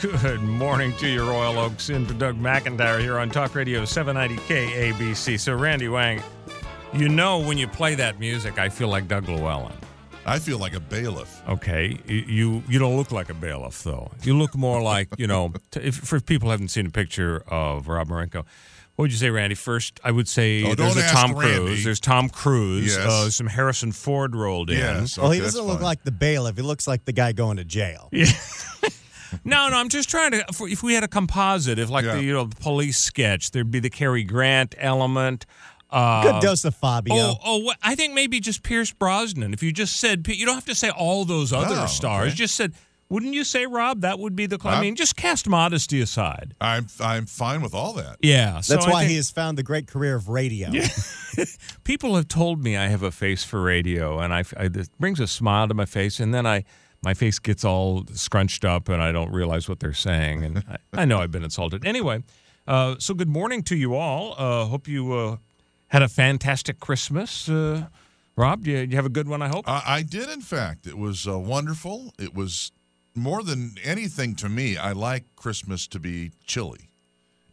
Good morning to you, Royal Oakes, and to Doug McIntyre here on Talk Radio 790 KABC. So, Randy Wang, you know when you play that music, I feel like Doug Llewellyn. I feel like a bailiff. Okay, you you, you don't look like a bailiff though. You look more like you know. t- if, for people who haven't seen a picture of Rob Marenko, what would you say, Randy? First, I would say Oh, there's a Tom Randy. Cruise. There's Tom Cruise. Yes. Uh, some Harrison Ford rolled in. Yes. well, he doesn't look fine. like the bailiff. He looks like the guy going to jail. No, no, I'm just trying to. If we had a composite, if like Yeah. the you know the police sketch, there'd be the Cary Grant element. Uh, Good dose of Fabio. Oh, oh, what, I think maybe just Pierce Brosnan. If you just said, you don't have to say all those other Oh, stars. okay. Just said, wouldn't you say, Rob? That would be the. I Huh? mean, just cast modesty aside. I'm I'm fine with all that. Yeah, so That's I why think he has found the great career of radio. People have told me I have a face for radio, and I, I it brings a smile to my face, and then I. My face gets all scrunched up, and I don't realize what they're saying, and I, I know I've been insulted. Anyway, uh, so good morning to you all. Uh, hope you uh, had a fantastic Christmas. Uh, Rob, you, you have a good one? I hope. I did, in fact. It was uh, wonderful. It was more than anything to me. I like Christmas to be chilly,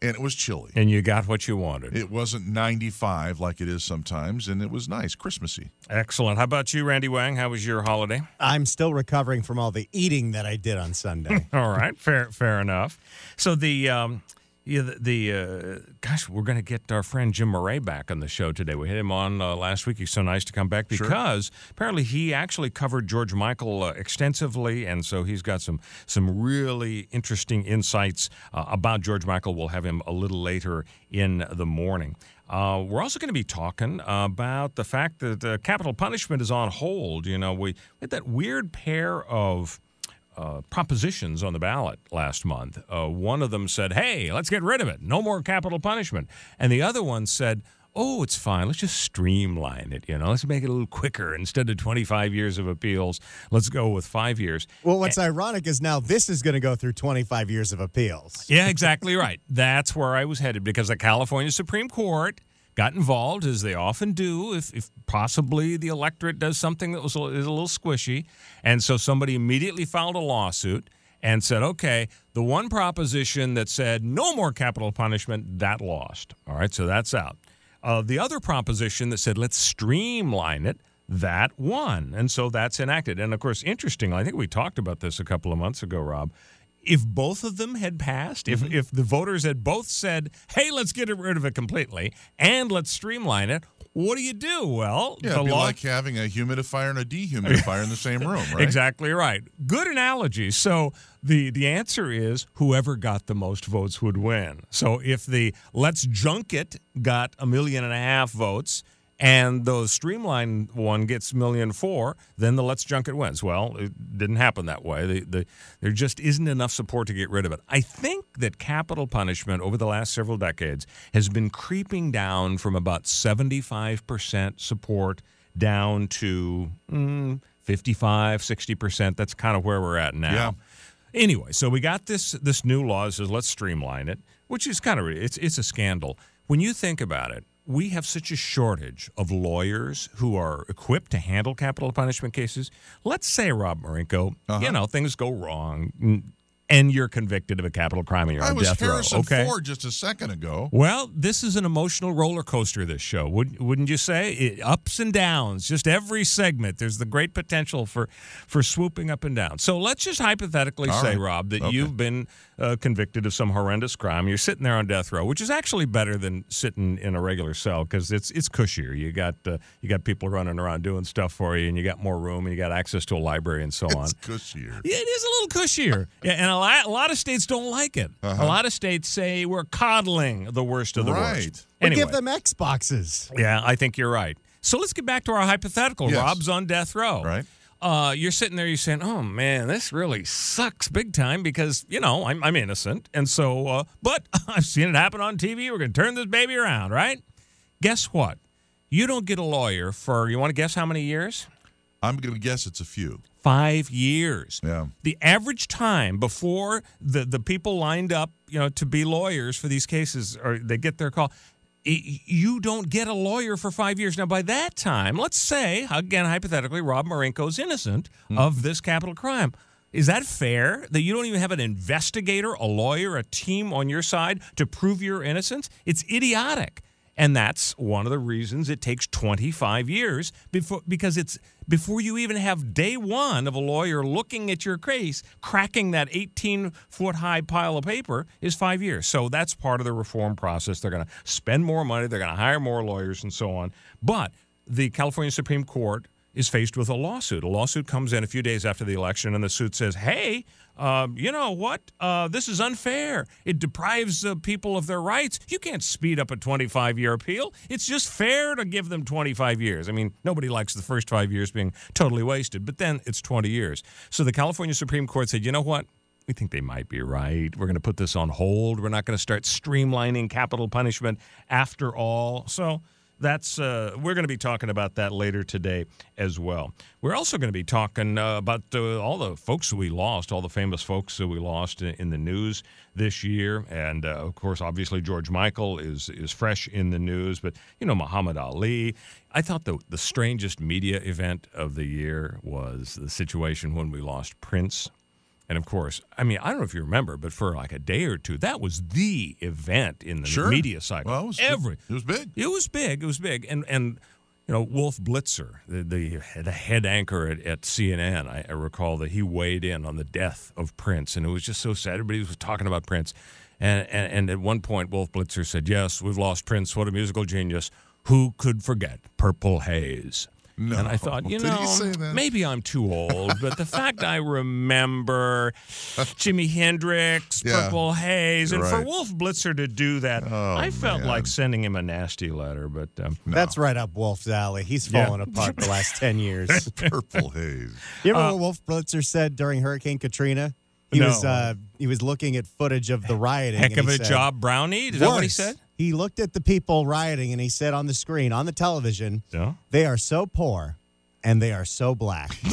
and it was chilly. and you got what you wanted. It wasn't 95 like it is sometimes, and it was nice, Christmassy. Excellent. How about you, Randy Wang? How was your holiday? I'm still recovering from all the eating that I did on Sunday. All right, fair, fair enough. So the um, yeah, the, the uh, gosh, we're going to get our friend Jim Murray back on the show today. We had him on uh, last week. He's so nice to come back because apparently he actually covered George Michael uh, extensively, and so he's got some some really interesting insights uh, about George Michael. We'll have him a little later in the morning. Uh, we're also going to be talking about the fact that uh, capital punishment is on hold. You know, we had that weird pair of uh, propositions on the ballot last month. Uh, one of them said, hey, let's get rid of it. No more capital punishment. And the other one said, oh, it's fine. Let's just streamline it. You know, let's make it a little quicker. Instead of 25 years of appeals, let's go with five years. well, what's ironic is now this is going to go through 25 years of appeals. Yeah, exactly right. That's where I was headed because the California Supreme Court got involved, as they often do, if, if possibly the electorate does something that was a, is a little squishy. And so somebody immediately filed a lawsuit and said, okay, the one proposition that said no more capital punishment, that lost. All right, so that's out. Uh, the other proposition that said let's streamline it, that won. And so that's enacted. And of course, interestingly, I think we talked about this a couple of months ago, Rob. If both of them had passed, if, mm-hmm. if the voters had both said, hey, let's get rid of it completely and let's streamline it, what do you do? Well, Yeah, it'd be law- like having a humidifier and a dehumidifier in the same room, right? Exactly right. Good analogy. So the the answer is whoever got the most votes would win. So if the let's junk it got a million and a half votes and the streamlined one gets million four, then the let's junk it wins. Well, it didn't happen that way. The, the, there just isn't enough support to get rid of it. I think that capital punishment over the last several decades has been creeping down from about 75% support down to mm, 55, 60%. That's kind of where we're at now. Yeah. Anyway, so we got this this new law that says let's streamline it, which is kind of it's it's a scandal. When you think about it, we have such a shortage of lawyers who are equipped to handle capital punishment cases. Let's say Rob Marinko, Uh-huh. you know, things go wrong and you're convicted of a capital crime and you're I on was death Harrison row. Okay. Ford just a second ago. Well, this is an emotional roller coaster. This show, Would, wouldn't you say? It, ups and downs, just every segment. There's the great potential for for swooping up and down. So let's just hypothetically All say, right. Rob, that Okay. you've been uh, convicted of some horrendous crime. You're sitting there on death row, which is actually better than sitting in a regular cell because it's it's cushier. You got uh, you got people running around doing stuff for you, and you got more room, and you got access to a library and so on. It's cushier. Yeah, it is a little cushier. Yeah, and a lot, a lot of states don't like it. A lot of states say we're coddling the worst of the Right. worst. We Anyway, give them Xboxes. yeah, I think you're right. So let's get back to our hypothetical. Yes. Rob's on death row. Right. Uh, you're sitting there, you're saying, "Oh man, this really sucks big time," because you know I'm, I'm innocent, and so, uh, but I've seen it happen on TV. We're gonna turn this baby around, right? Guess what? You don't get a lawyer for. You want to guess how many years? I'm going to guess it's a few. Five years. Yeah. The average time before the, the people lined up, you know, to be lawyers for these cases, or they get their call, i- you don't get a lawyer for five years. Now, by that time, let's say, again, hypothetically, Rob Marinko's innocent hmm. of this capital crime. Is that fair that you don't even have an investigator, a lawyer, a team on your side to prove your innocence? It's idiotic. And that's one of the reasons it takes 25 years before because it's before you even have day 1 of a lawyer looking at your case, cracking that 18 foot high pile of paper is 5 years. So that's part of the reform process. They're going to spend more money, they're going to hire more lawyers and so on. But the California Supreme Court is faced with a lawsuit. A lawsuit comes in a few days after the election, and the suit says, hey, uh, you know what? Uh, this is unfair. It deprives uh, people of their rights. You can't speed up a 25 year appeal. It's just fair to give them 25 years. I mean, nobody likes the first five years being totally wasted, but then it's 20 years. So the California Supreme Court said, you know what? We think they might be right. We're going to put this on hold. We're not going to start streamlining capital punishment after all. So, that's uh, we're going to be talking about that later today as well. We're also going to be talking uh, about uh, all the folks we lost, all the famous folks that we lost in, in the news this year, and uh, of course, obviously George Michael is is fresh in the news, but you know Muhammad Ali. I thought the the strangest media event of the year was the situation when we lost Prince and of course, I mean, I don't know if you remember, but for like a day or two, that was the event in the sure. media cycle. Well, it was, Every it was big. It was big. It was big. And and you know, Wolf Blitzer, the the, the head anchor at, at CNN, I, I, recall that he weighed in on the death of Prince, and it was just so sad. Everybody was talking about Prince, and and, and at one point, Wolf Blitzer said, "Yes, we've lost Prince. What a musical genius! Who could forget Purple Haze?" No. And I thought, you Did know, he say that? maybe I'm too old, but the fact I remember Jimi Hendrix, Yeah. Purple Haze, and for Wolf Blitzer to do that, Oh, I felt man. like sending him a nasty letter. But um, That's right up Wolf's alley. He's Yeah. fallen apart the last 10 years. Purple haze. You remember Uh, what Wolf Blitzer said during Hurricane Katrina? He No. was uh, he was looking at footage of the rioting. heck and of he a said, job, Brownie. Is that what he said? He looked at the people rioting and he said on the screen, on the television, Yeah. they are so poor and they are so black.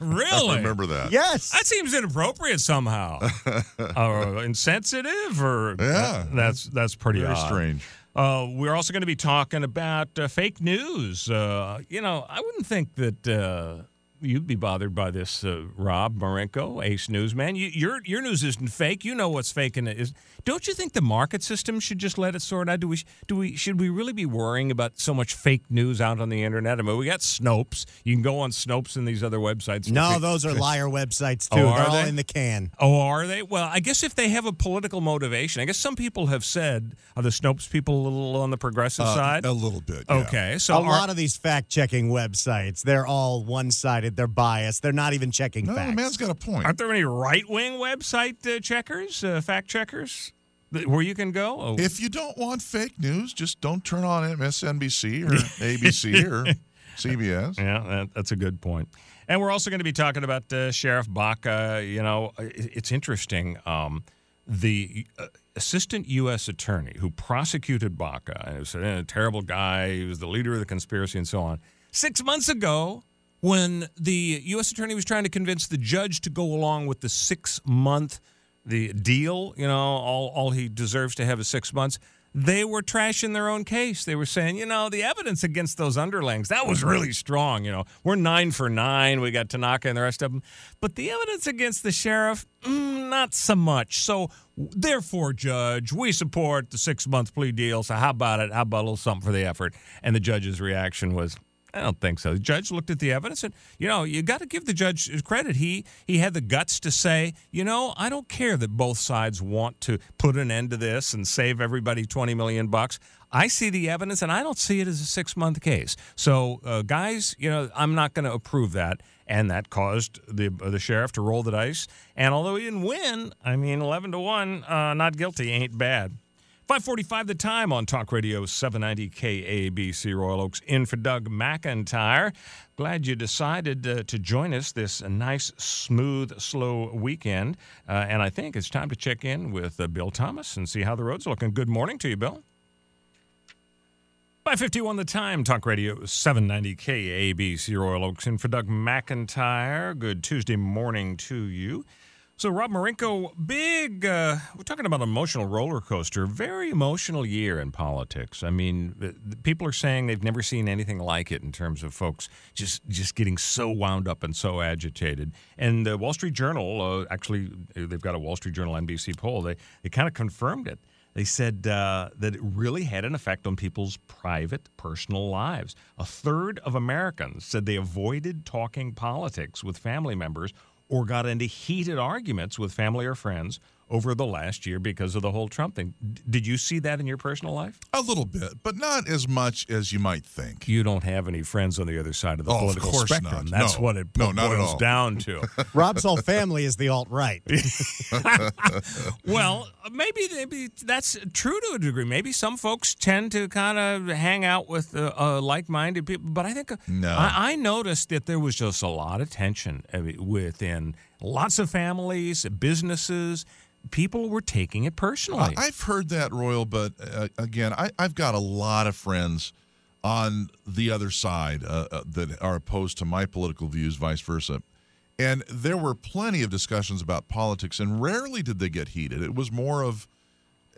Really? I remember that. yes. That seems inappropriate somehow, or insensitive, or Yeah. that's that's pretty Very odd. strange. Uh, we're also going to be talking about uh, fake news. Uh, you know, I wouldn't think that uh, you'd be bothered by this, uh, Rob Marenko, Ace Newsman. You, your your news isn't fake. You know what's fake and it is. Don't you think the market system should just let it sort out? Do we do we should we really be worrying about so much fake news out on the internet? I mean, we got Snopes. You can go on Snopes and these other websites. no, those are liar websites Oh, too. are They're all in the can. Oh, are they? Well, I guess if they have a political motivation, I guess some people have said, are the Snopes people a little on the progressive Uh, side? A little bit. yeah. Okay, so a are- lot of these fact checking websites, they're all one sided. They're biased. They're not even checking No, facts. the man's got a point. aren't there any right wing website uh, checkers, uh, fact checkers, th- where you can go? Oh, If you don't want fake news, just don't turn on MSNBC or ABC or CBS. yeah, that, that's a good point. And we're also going to be talking about uh, Sheriff Baca. You know, it, it's interesting. Um, the uh, assistant U.S. attorney who prosecuted Baca, and was a terrible guy, he was the leader of the conspiracy and so on. Six months ago, when the U.S. attorney was trying to convince the judge to go along with the six month the deal, you know, all, all he deserves to have is six months. They were trashing their own case. They were saying, you know, the evidence against those underlings, that was really strong. You know, we're nine for nine. We got Tanaka and the rest of them. But the evidence against the sheriff, mm, not so much. So, therefore, Judge, we support the six month plea deal. So, how about it? How about a little something for the effort? And the judge's reaction was, I don't think so. The judge looked at the evidence, and you know, you got to give the judge credit. He he had the guts to say, you know, I don't care that both sides want to put an end to this and save everybody twenty million bucks. I see the evidence, and I don't see it as a six month case. So, uh, guys, you know, I'm not going to approve that, and that caused the uh, the sheriff to roll the dice. And although he didn't win, I mean, eleven to one, uh, not guilty ain't bad. 545 the time on Talk Radio 790 KABC Royal Oakes in for Doug McIntyre. Glad you decided uh, to join us this nice, smooth, slow weekend. Uh, and I think it's time to check in with uh, Bill Thomas and see how the road's looking. Good morning to you, Bill. 551 the time, Talk Radio 790 KABC Royal Oakes in for Doug McIntyre. Good Tuesday morning to you. So, Rob Marinko, big, uh, we're talking about emotional roller coaster, very emotional year in politics. I mean, people are saying they've never seen anything like it in terms of folks just, just getting so wound up and so agitated. And the Wall Street Journal, uh, actually, they've got a Wall Street Journal NBC poll, they, they kind of confirmed it. They said uh, that it really had an effect on people's private, personal lives. A third of Americans said they avoided talking politics with family members or got into heated arguments with family or friends over the last year because of the whole Trump thing. D- did you see that in your personal life? A little bit, but not as much as you might think. You don't have any friends on the other side of the Oh, of political course spectrum. not. That's No. what it No, not boils down to. Rob's whole family is the alt right. well, maybe maybe that's true to a degree. Maybe some folks tend to kind of hang out with uh, uh, like-minded people, but I think uh, No. I, I noticed that there was just a lot of tension I mean, within lots of families, businesses. People were taking it personally. I've heard that, Royal, but uh, again, I, I've got a lot of friends on the other side uh, uh, that are opposed to my political views, vice versa. And there were plenty of discussions about politics, and rarely did they get heated. It was more of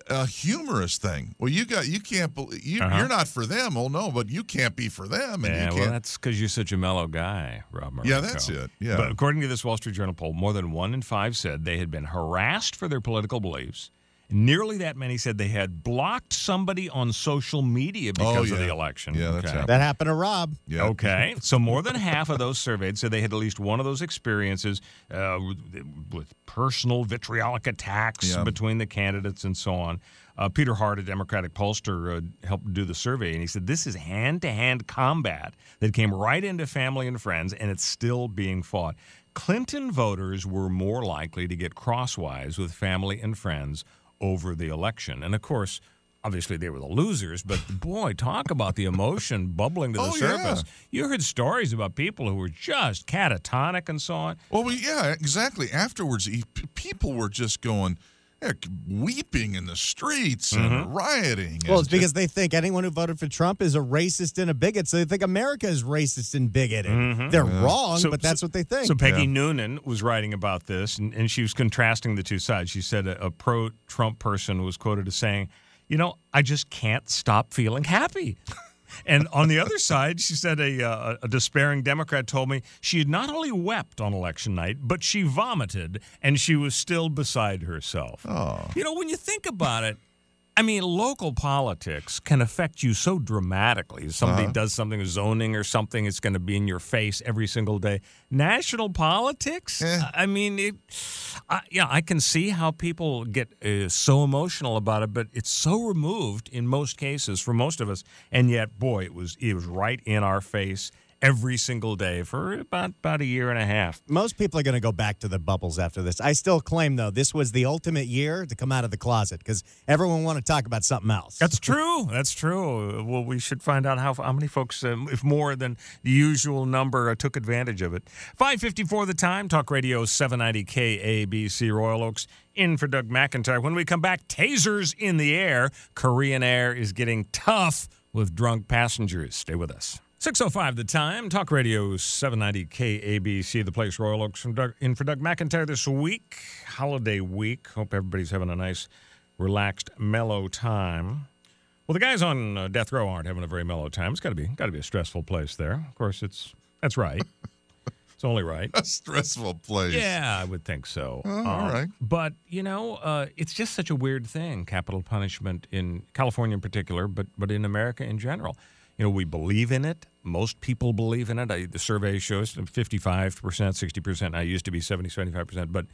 a humorous thing. Well, you got you can't believe you, Uh-huh. you're not for them. Oh no, but you can't be for them, and yeah, well, that's because you're such a mellow guy, Rob. Marinko. Yeah, that's it. Yeah. But according to this Wall Street Journal poll, more than one in five said they had been harassed for their political beliefs. Nearly that many said they had blocked somebody on social media because Oh, of the yeah. election. Yeah, that's happened. that happened to Rob. yeah. Okay, so more than half of those surveyed said they had at least one of those experiences uh, with, with personal vitriolic attacks Yeah. between the candidates and so on. Uh, Peter Hart, a Democratic pollster, uh, helped do the survey, and he said this is hand-to-hand combat that came right into family and friends, and it's still being fought. Clinton voters were more likely to get crosswise with family and friends over the election, and of course. Obviously, they were the losers, but boy, talk about the emotion bubbling to the Oh, yeah. surface. You heard stories about people who were just catatonic and so on. Well, we, yeah, exactly. Afterwards, he, people were just going, heck, weeping in the streets Mm-hmm. and rioting. Well, and it's because they think anyone who voted for Trump is a racist and a bigot. So they think America is racist and bigoted. They're wrong, So- but that's so- what they think. So Peggy Noonan was writing about this, and, and she was contrasting the two sides. She said a, a pro-Trump person was quoted as saying, "You know, I just can't stop feeling happy." And on the other side, she said a, uh, a despairing Democrat told me she had not only wept on election night, but she vomited and she was still beside herself. Oh. You know, when you think about it, I mean, local politics can affect you so dramatically. If somebody Uh-huh. does something, zoning or something, it's going to be in your face every single day. National politics, Eh. I mean, it, I, yeah, I can see how people get uh, so emotional about it, but it's so removed in most cases for most of us, and yet, boy, it was it was right in our face every single day for about about a year and a half. Most people are going to go back to the bubbles after this. I still claim, though, this was the ultimate year to come out of the closet because everyone want to talk about something else. That's true. That's true. Well, we should find out how how many folks, um, if more than the usual number, uh, took advantage of it. Five fifty four the time. Talk Radio seven ninety KABC Royal Oakes. In for Doug McIntyre. When we come back, tasers in the air. Korean Air is getting tough with drunk passengers. Stay with us. 605 the time. Talk Radio 790 KABC, the place Royal Oakes from Doug, in for Doug McIntyre this week, holiday week. Hope everybody's having a nice, relaxed, mellow time. Well, the guys on uh, death row aren't having a very mellow time. It's got to be got to be a stressful place there. Of course, it's that's right. it's only right. a stressful place. Yeah, I would think so. Oh, all right. But, you know, uh, it's just such a weird thing, capital punishment in California in particular, but, but in America in general. You know, we believe in it. Most people believe in it. I, the survey shows 55%, 60%. I used to be 70, 75%. But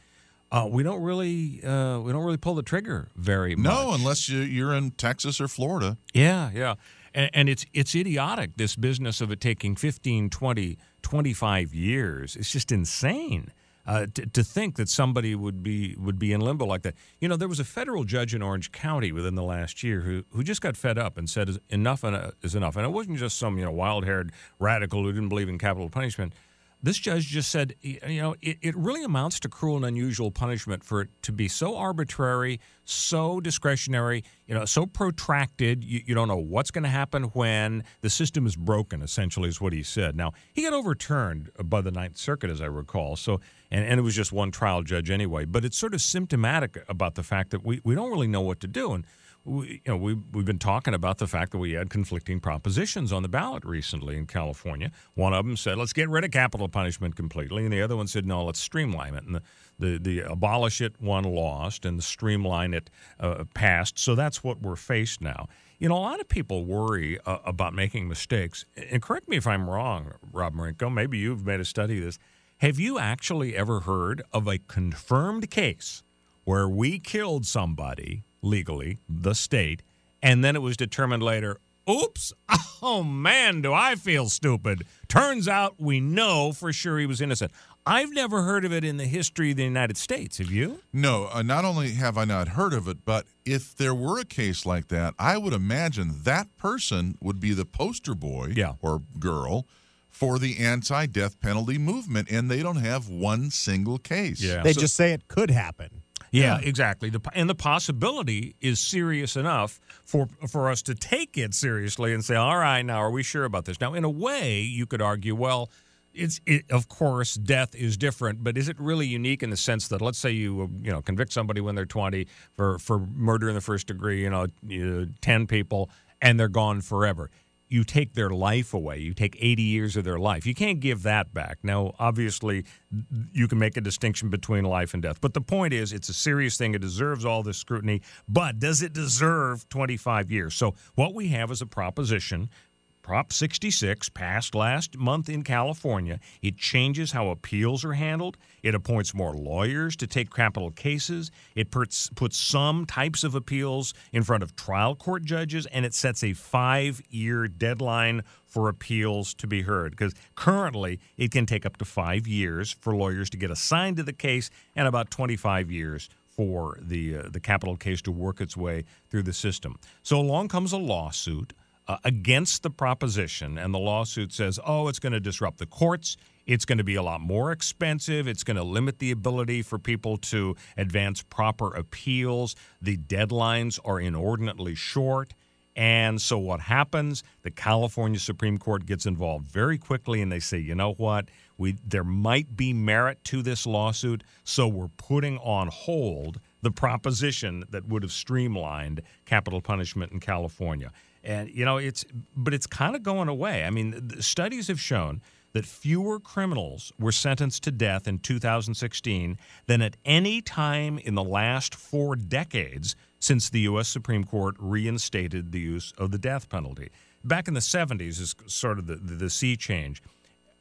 uh, we don't really uh, we don't really pull the trigger very much. No, unless you, you're in Texas or Florida. Yeah, yeah. And, and it's it's idiotic, this business of it taking 15, 20, 25 years. It's just insane. Uh, to, to think that somebody would be would be in limbo like that. You know, there was a federal judge in Orange County within the last year who who just got fed up and said enough is enough. And it wasn't just some you know wild haired radical who didn't believe in capital punishment. This judge just said, you know, it, it really amounts to cruel and unusual punishment for it to be so arbitrary, so discretionary, you know, so protracted. You, you don't know what's going to happen when the system is broken, essentially, is what he said. Now, he got overturned by the Ninth Circuit, as I recall. So, and, and it was just one trial judge anyway. But it's sort of symptomatic about the fact that we, we don't really know what to do. And we, you know, we, we've been talking about the fact that we had conflicting propositions on the ballot recently in California. One of them said, let's get rid of capital punishment completely. And the other one said, no, let's streamline it. And the, the, the abolish it one lost and the streamline it uh, passed. So that's what we're faced now. You know, a lot of people worry uh, about making mistakes. And correct me if I'm wrong, Rob Marinko, maybe you've made a study of this. Have you actually ever heard of a confirmed case where we killed somebody legally, the state, and then it was determined later, oops, oh man, do I feel stupid. Turns out we know for sure he was innocent. I've never heard of it in the history of the United States. Have you? No, uh, not only have I not heard of it, but if there were a case like that, I would imagine that person would be the poster boy yeah. or girl for the anti death penalty movement, and they don't have one single case. Yeah. They so, just say it could happen. Yeah, yeah, exactly. The, and the possibility is serious enough for for us to take it seriously and say, "All right, now are we sure about this?" Now, in a way, you could argue, well, it's it, of course death is different, but is it really unique in the sense that let's say you you know convict somebody when they're 20 for for murder in the first degree, you know, 10 people and they're gone forever you take their life away. You take 80 years of their life. You can't give that back. Now, obviously, you can make a distinction between life and death. But the point is, it's a serious thing. It deserves all this scrutiny. But does it deserve 25 years? So, what we have is a proposition Prop 66 passed last month in California. It changes how appeals are handled. It appoints more lawyers to take capital cases. It puts, puts some types of appeals in front of trial court judges, and it sets a five year deadline for appeals to be heard. Because currently, it can take up to five years for lawyers to get assigned to the case and about 25 years for the, uh, the capital case to work its way through the system. So along comes a lawsuit uh, against the proposition, and the lawsuit says, oh, it's going to disrupt the courts. It's going to be a lot more expensive. It's going to limit the ability for people to advance proper appeals. The deadlines are inordinately short. And so what happens? The California Supreme Court gets involved very quickly and they say, you know what? We there might be merit to this lawsuit, so we're putting on hold the proposition that would have streamlined capital punishment in California. And you know, it's but it's kind of going away. I mean, studies have shown that fewer criminals were sentenced to death in 2016 than at any time in the last 4 decades since the US Supreme Court reinstated the use of the death penalty. Back in the 70s is sort of the, the, the sea change.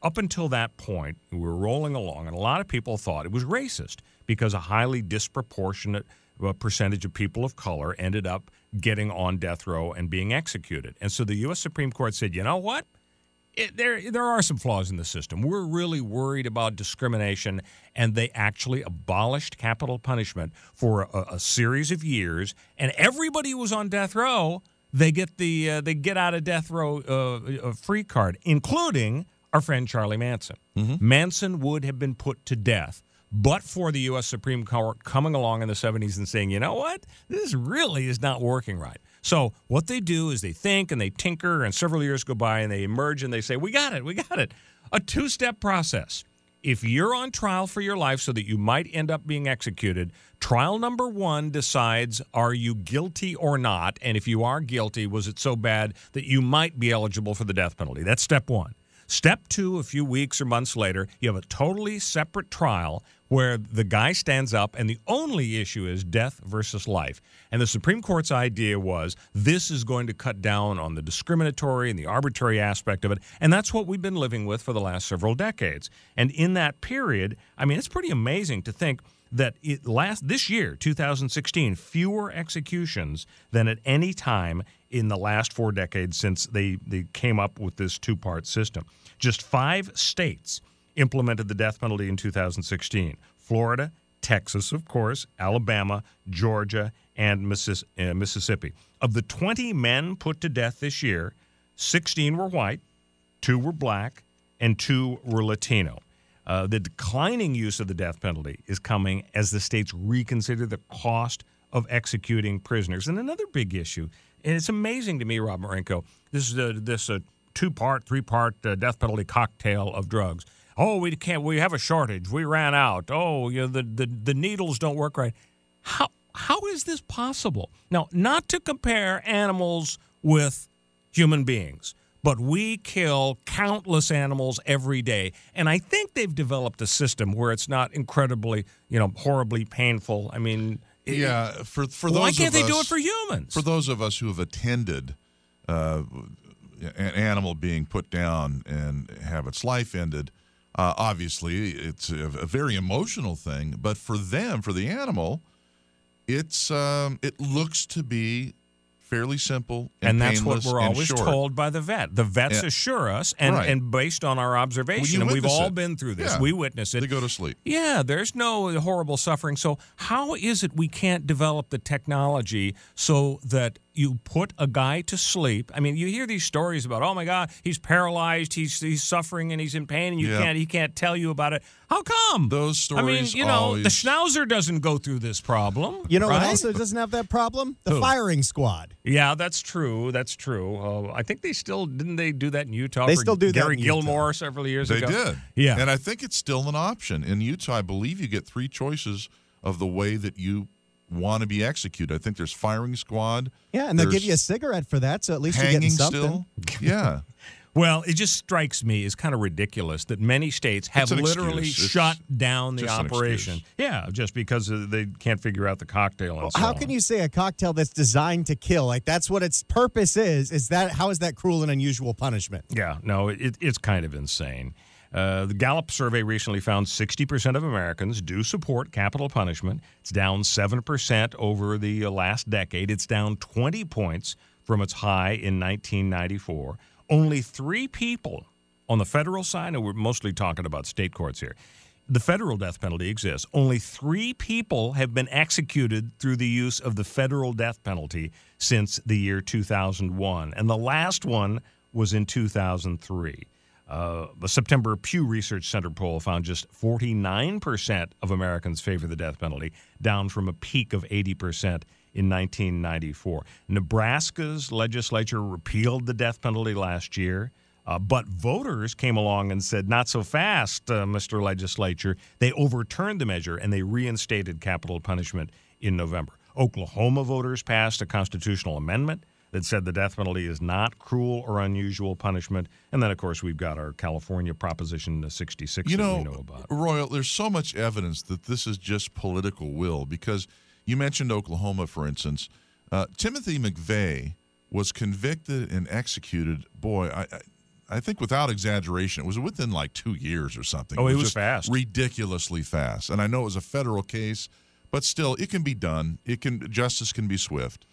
Up until that point, we were rolling along, and a lot of people thought it was racist because a highly disproportionate a percentage of people of color ended up getting on death row and being executed. And so the U.S. Supreme Court said, you know what? It, there, there are some flaws in the system. We're really worried about discrimination, and they actually abolished capital punishment for a, a series of years. And everybody who was on death row, they get the uh, they get out of death row uh, free card, including our friend Charlie Manson. Mm-hmm. Manson would have been put to death but for the U.S. Supreme Court coming along in the 70s and saying, you know what, this really is not working right. So what they do is they think and they tinker, and several years go by and they emerge and they say, we got it, we got it. A two step process. If you're on trial for your life so that you might end up being executed, trial number one decides are you guilty or not? And if you are guilty, was it so bad that you might be eligible for the death penalty? That's step one. Step two, a few weeks or months later, you have a totally separate trial where the guy stands up and the only issue is death versus life. And the Supreme Court's idea was this is going to cut down on the discriminatory and the arbitrary aspect of it. And that's what we've been living with for the last several decades. And in that period, I mean, it's pretty amazing to think that it last this year 2016 fewer executions than at any time in the last four decades since they, they came up with this two-part system just five states implemented the death penalty in 2016 Florida, Texas, of course, Alabama, Georgia, and uh, Mississippi. Of the 20 men put to death this year, 16 were white, two were black, and two were Latino. Uh, the declining use of the death penalty is coming as the states reconsider the cost of executing prisoners. And another big issue, and it's amazing to me, Rob Marenko, this is a, this a two part, three part uh, death penalty cocktail of drugs. Oh, we can't. We have a shortage. We ran out. Oh, you know, the, the the needles don't work right. How how is this possible? Now, not to compare animals with human beings, but we kill countless animals every day. And I think they've developed a system where it's not incredibly, you know, horribly painful. I mean, Yeah, for for those why can't of they do us- it for humans? For those of us who have attended uh, an animal being put down and have its life ended, uh, obviously it's a, a very emotional thing. But for them, for the animal, it's um, it looks to be fairly simple and, and that's what we're always short. told by the vet. The vets Yeah. assure us, and, Right. and based on our observation, and we've all it. been through this, Yeah. we witness it. They go to sleep. Yeah, there's no horrible suffering. So, how is it we can't develop the technology so that you put a guy to sleep? I mean, you hear these stories about, oh my God, he's paralyzed, he's he's suffering, and he's in pain, and you Yeah. can't he can't tell you about it. How come? Those stories. I mean, you know, the Schnauzer doesn't go through this problem. You know what right? also doesn't have that problem? The Who? firing squad. Yeah, that's true. That's true. Uh, I think they still didn't they do that in Utah. They still do that Gary in Utah. Gilmore several years They ago. They did. Yeah. And I think it's still an option. In Utah, I believe you get three choices of the way that you want to be executed. I think there's firing squad. Yeah, and they'll give you a cigarette for that, so at least you're getting something. still. Yeah. Well, it just strikes me as kind of ridiculous that many states have literally excuse. It's shut down the operation. Yeah, just because uh, they can't figure out the cocktail. And so How on. can you say a cocktail that's designed to kill, like that's what its purpose is? Is that how is that cruel and unusual punishment? Yeah, no, it, it's kind of insane. Uh, the Gallup survey recently found 60% of Americans do support capital punishment. It's down 7% over the uh, last decade. It's down 20 points from its high in 1994. Only three people on the federal side, and we're mostly talking about state courts here. The federal death penalty exists. Only three people have been executed through the use of the federal death penalty since the year 2001. And the last one was in 2003. Uh, the September Pew Research Center poll found just 49% of Americans favor the death penalty, down from a peak of 80% in 1994. Nebraska's legislature repealed the death penalty last year. Uh, but voters came along and said, not so fast, uh, Mr. Legislature. They overturned the measure and they reinstated capital punishment in November. Oklahoma voters passed a constitutional amendment that said the death penalty is not cruel or unusual punishment. And then, of course, we've got our California Proposition 66 You that know, we know about. Royal, there's so much evidence that this is just political will because you mentioned Oklahoma, for instance. Uh, Timothy McVeigh was convicted and executed. Boy, I, I, I think without exaggeration, it was within like two years or something. Oh, it was just fast. ridiculously fast. And I know it was a federal case, but still, it can be done. It can justice can be swift.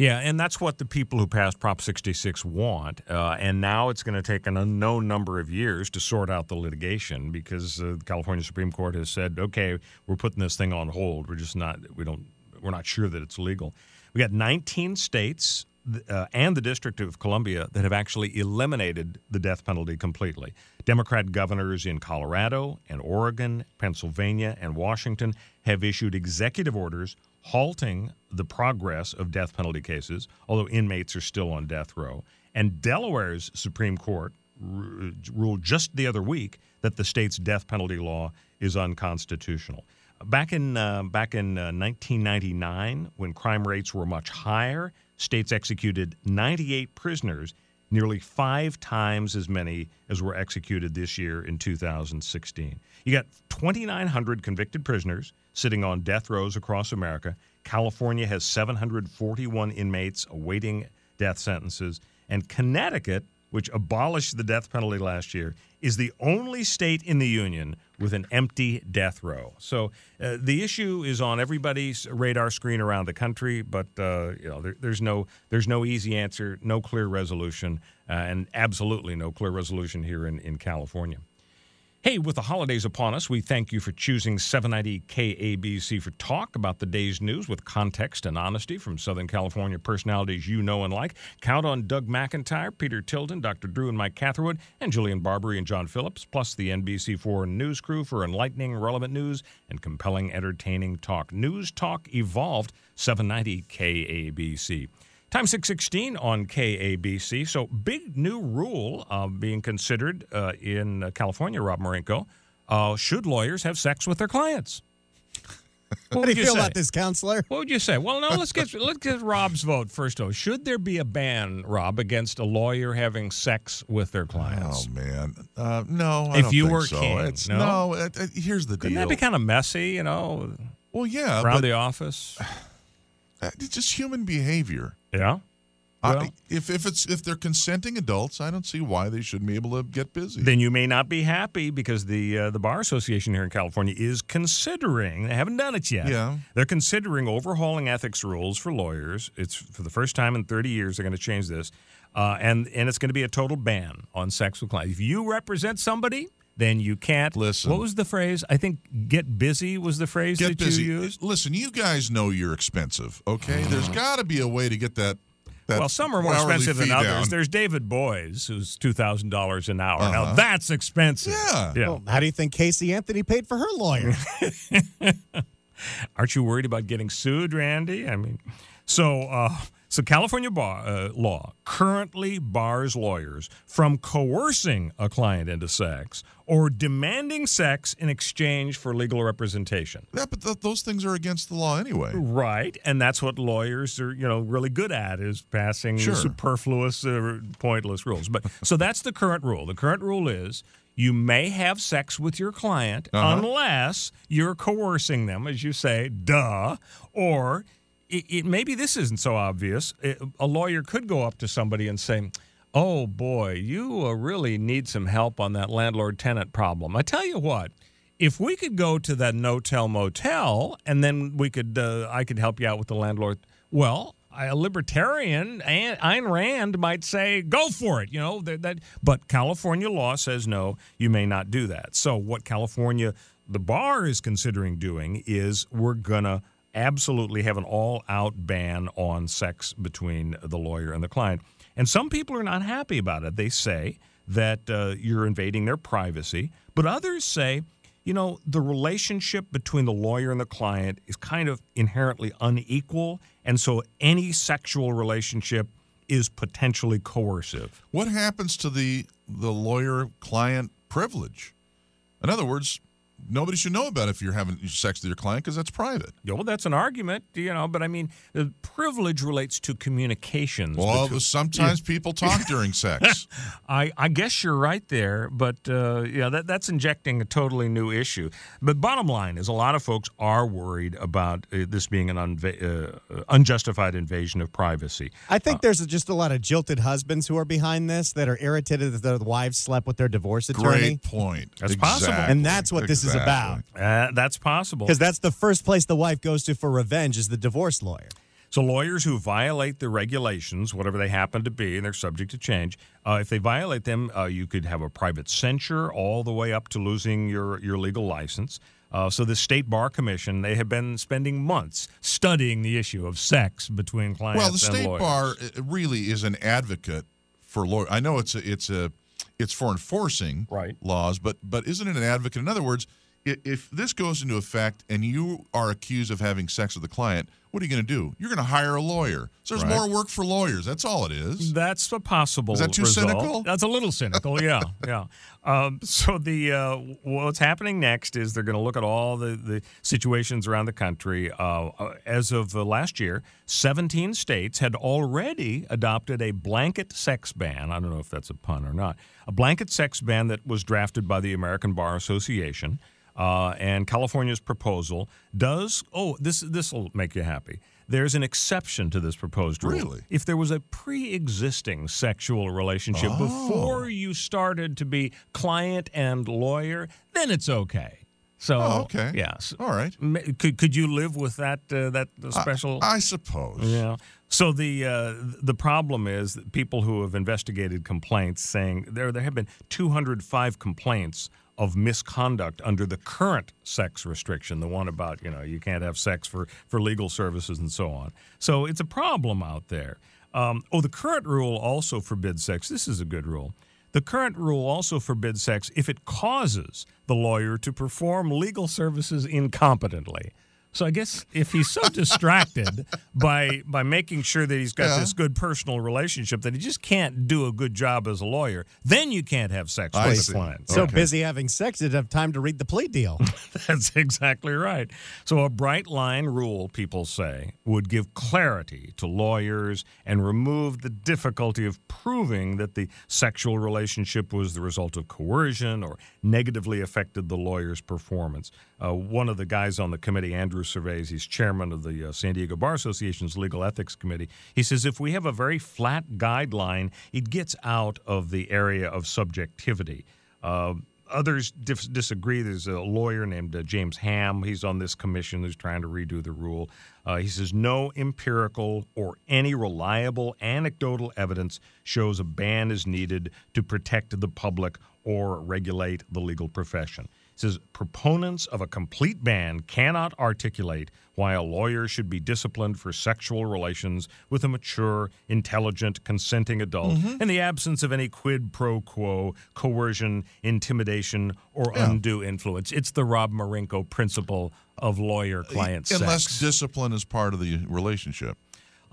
Yeah, and that's what the people who passed Prop 66 want. Uh, and now it's going to take an unknown number of years to sort out the litigation because uh, the California Supreme Court has said, okay, we're putting this thing on hold. We're just not, we don't, we're not sure that it's legal. We got 19 states uh, and the District of Columbia that have actually eliminated the death penalty completely. Democrat governors in Colorado and Oregon, Pennsylvania, and Washington have issued executive orders halting the progress of death penalty cases, although inmates are still on death row. And Delaware's Supreme Court r- ruled just the other week that the state's death penalty law is unconstitutional. Back in uh, back in uh, 1999, when crime rates were much higher, states executed 98 prisoners, nearly five times as many as were executed this year in 2016. You got 2,900 convicted prisoners sitting on death rows across America. California has 741 inmates awaiting death sentences, and Connecticut, which abolished the death penalty last year, is the only state in the union with an empty death row. So uh, the issue is on everybody's radar screen around the country, but uh, you know there, there's no there's no easy answer, no clear resolution, uh, and absolutely no clear resolution here in, in California. Hey, with the holidays upon us, we thank you for choosing 790 KABC for talk about the day's news with context and honesty from Southern California personalities you know and like. Count on Doug McIntyre, Peter Tilden, Dr. Drew and Mike Catherwood, and Jillian Barberie and John Phillips, plus the NBC4 news crew for enlightening, relevant news and compelling, entertaining talk. News Talk evolved 790 KABC. Time 616 on KABC. So, big new rule uh, being considered uh, in uh, California, Rob Marinko. Uh, should lawyers have sex with their clients? What do you, feel say? about this, counselor? What would you say? Well, no, let's get let's get Rob's vote first. Though, should there be a ban, Rob, against a lawyer having sex with their clients? Oh man, uh, no. I if you were so. king, it's, no. no it, it, here's the Couldn't deal. that be kind of messy? You know. Well, yeah, around but, the office. It's just human behavior. Yeah. Well, Well- if if it's if they're consenting adults, I don't see why they shouldn't be able to get busy. then you may not be happy because the uh, the bar association here in California is considering they haven't done it yet. Yeah. they're considering overhauling ethics rules for lawyers. It's for the first time in 30 years they're going to change this, uh, and and it's going to be a total ban on sex with clients. If you represent somebody. Then you can't Listen. What was the phrase? I think "get busy" was the phrase get that busy. you used. Listen, you guys know you're expensive. Okay, there's got to be a way to get that. that Well, some are more expensive than others. down. There's David Boies, who's two thousand dollars an hour. Now Uh-huh. that's expensive. Yeah. yeah. Well, how do you think Casey Anthony paid for her lawyer? Aren't you worried about getting sued, Randy? I mean, so uh, so California bar, uh, law currently bars lawyers from coercing a client into sex or demanding sex in exchange for legal representation. Yeah, but th- those things are against the law anyway. Right, and that's what lawyers are, you know, really good at is passing Sure. superfluous, uh, pointless rules. But so that's the current rule. The current rule is you may have sex with your client Uh-huh. unless you're coercing them, as you say, duh, or it, it, maybe this isn't so obvious. It- a lawyer could go up to somebody and say. Oh boy, you uh, really need some help on that landlord tenant problem. I tell you what, if we could go to that no-tell motel and then we could uh, i could help you out with the landlord well a libertarian Ayn Rand might say, "Go for it," you know. That, that, but California law says no. You may not do that. So what California, the bar is considering doing is we're gonna absolutely have an all-out ban on sex between the lawyer and the client. And some people are not happy about it. They say that uh, you're invading their privacy, but others say you know, the relationship between the lawyer and the client is kind of inherently unequal. And so any sexual relationship is potentially coercive. What happens to the the lawyer client privilege? In other words, nobody should know about if you're having sex with your client because that's private. Yeah, well, that's an argument, you know, but I mean, the privilege relates to communications. Well, between- sometimes people talk during sex. I, I guess you're right there, but uh, yeah, that, that's injecting a totally new issue. But bottom line is, a lot of folks are worried about uh, this being an unva- uh, unjustified invasion of privacy. I think there's just a lot of jilted husbands who are behind this that are irritated that their wives slept with their divorce attorney. Great point. That's possible. And that's what this is about. Uh, that's possible. Because that's the first place the wife goes to for revenge is the divorce lawyer. So lawyers who violate the regulations, whatever they happen to be, and they're subject to change, uh, if they violate them, uh, you could have a private censure all the way up to losing your, your legal license. Uh, so the state bar commission, they have been spending months studying the issue of sex between clients Well, the state lawyers. bar uh, really is an advocate for lawyer. I know it's a, it's a it's for enforcing Right. laws, but but isn't it an advocate? In other words, i- if this goes into effect and you are accused of having sex with a client, what are you going to do? You're going to hire a lawyer. So there's Right. more work for lawyers. That's all it is. That's a possible. Is that too result. cynical? That's a little cynical. Yeah, yeah. Um, so the uh, what's happening next is they're going to look at all the, the situations around the country. Uh, uh, as of uh, last year, 17 states had already adopted a blanket sex ban. I don't know if that's a pun or not. A blanket sex ban that was drafted by the American Bar Association. Uh, and California's proposal does. Oh, this this will make you happy. There's an exception to this proposed rule. Really? If there was a pre-existing sexual relationship before you started to be client and lawyer, then it's okay. So, Oh, okay. yes. All right. Could could you live with that uh, that special? I suppose. yeah. So the uh, the problem is that people who have investigated complaints saying there there have been 205 complaints of misconduct under the current sex restriction, the one about, you know, you can't have sex for, for legal services and so on. So it's a problem out there. Um, oh, the current rule also forbids sex. This is a good rule. The current rule also forbids sex if it causes the lawyer to perform legal services incompetently. So I guess if he's so distracted by by making sure that he's got Yeah. this good personal relationship that he just can't do a good job as a lawyer, then you can't have sex I with see. a client. So Okay. busy having sex, didn't have time to read the plea deal. That's exactly right. So, a bright line rule, people say, would give clarity to lawyers and remove the difficulty of proving that the sexual relationship was the result of coercion or negatively affected the lawyer's performance. Uh, one of the guys on the committee, Andrew Cervez, he's chairman of the uh, San Diego Bar Association's Legal Ethics Committee. He says if we have a very flat guideline, it gets out of the area of subjectivity. Uh, others dif- disagree. There's a lawyer named uh, James Ham. He's on this commission who's trying to redo the rule. Uh, he says no empirical or any reliable anecdotal evidence shows a ban is needed to protect the public or regulate the legal profession. Says proponents of a complete ban cannot articulate why a lawyer should be disciplined for sexual relations with a mature, intelligent, consenting adult mm-hmm. in the absence of any quid pro quo, coercion, intimidation, or undue influence. It's the Rob Marinko principle of lawyer client Unless sex. discipline is part of the relationship.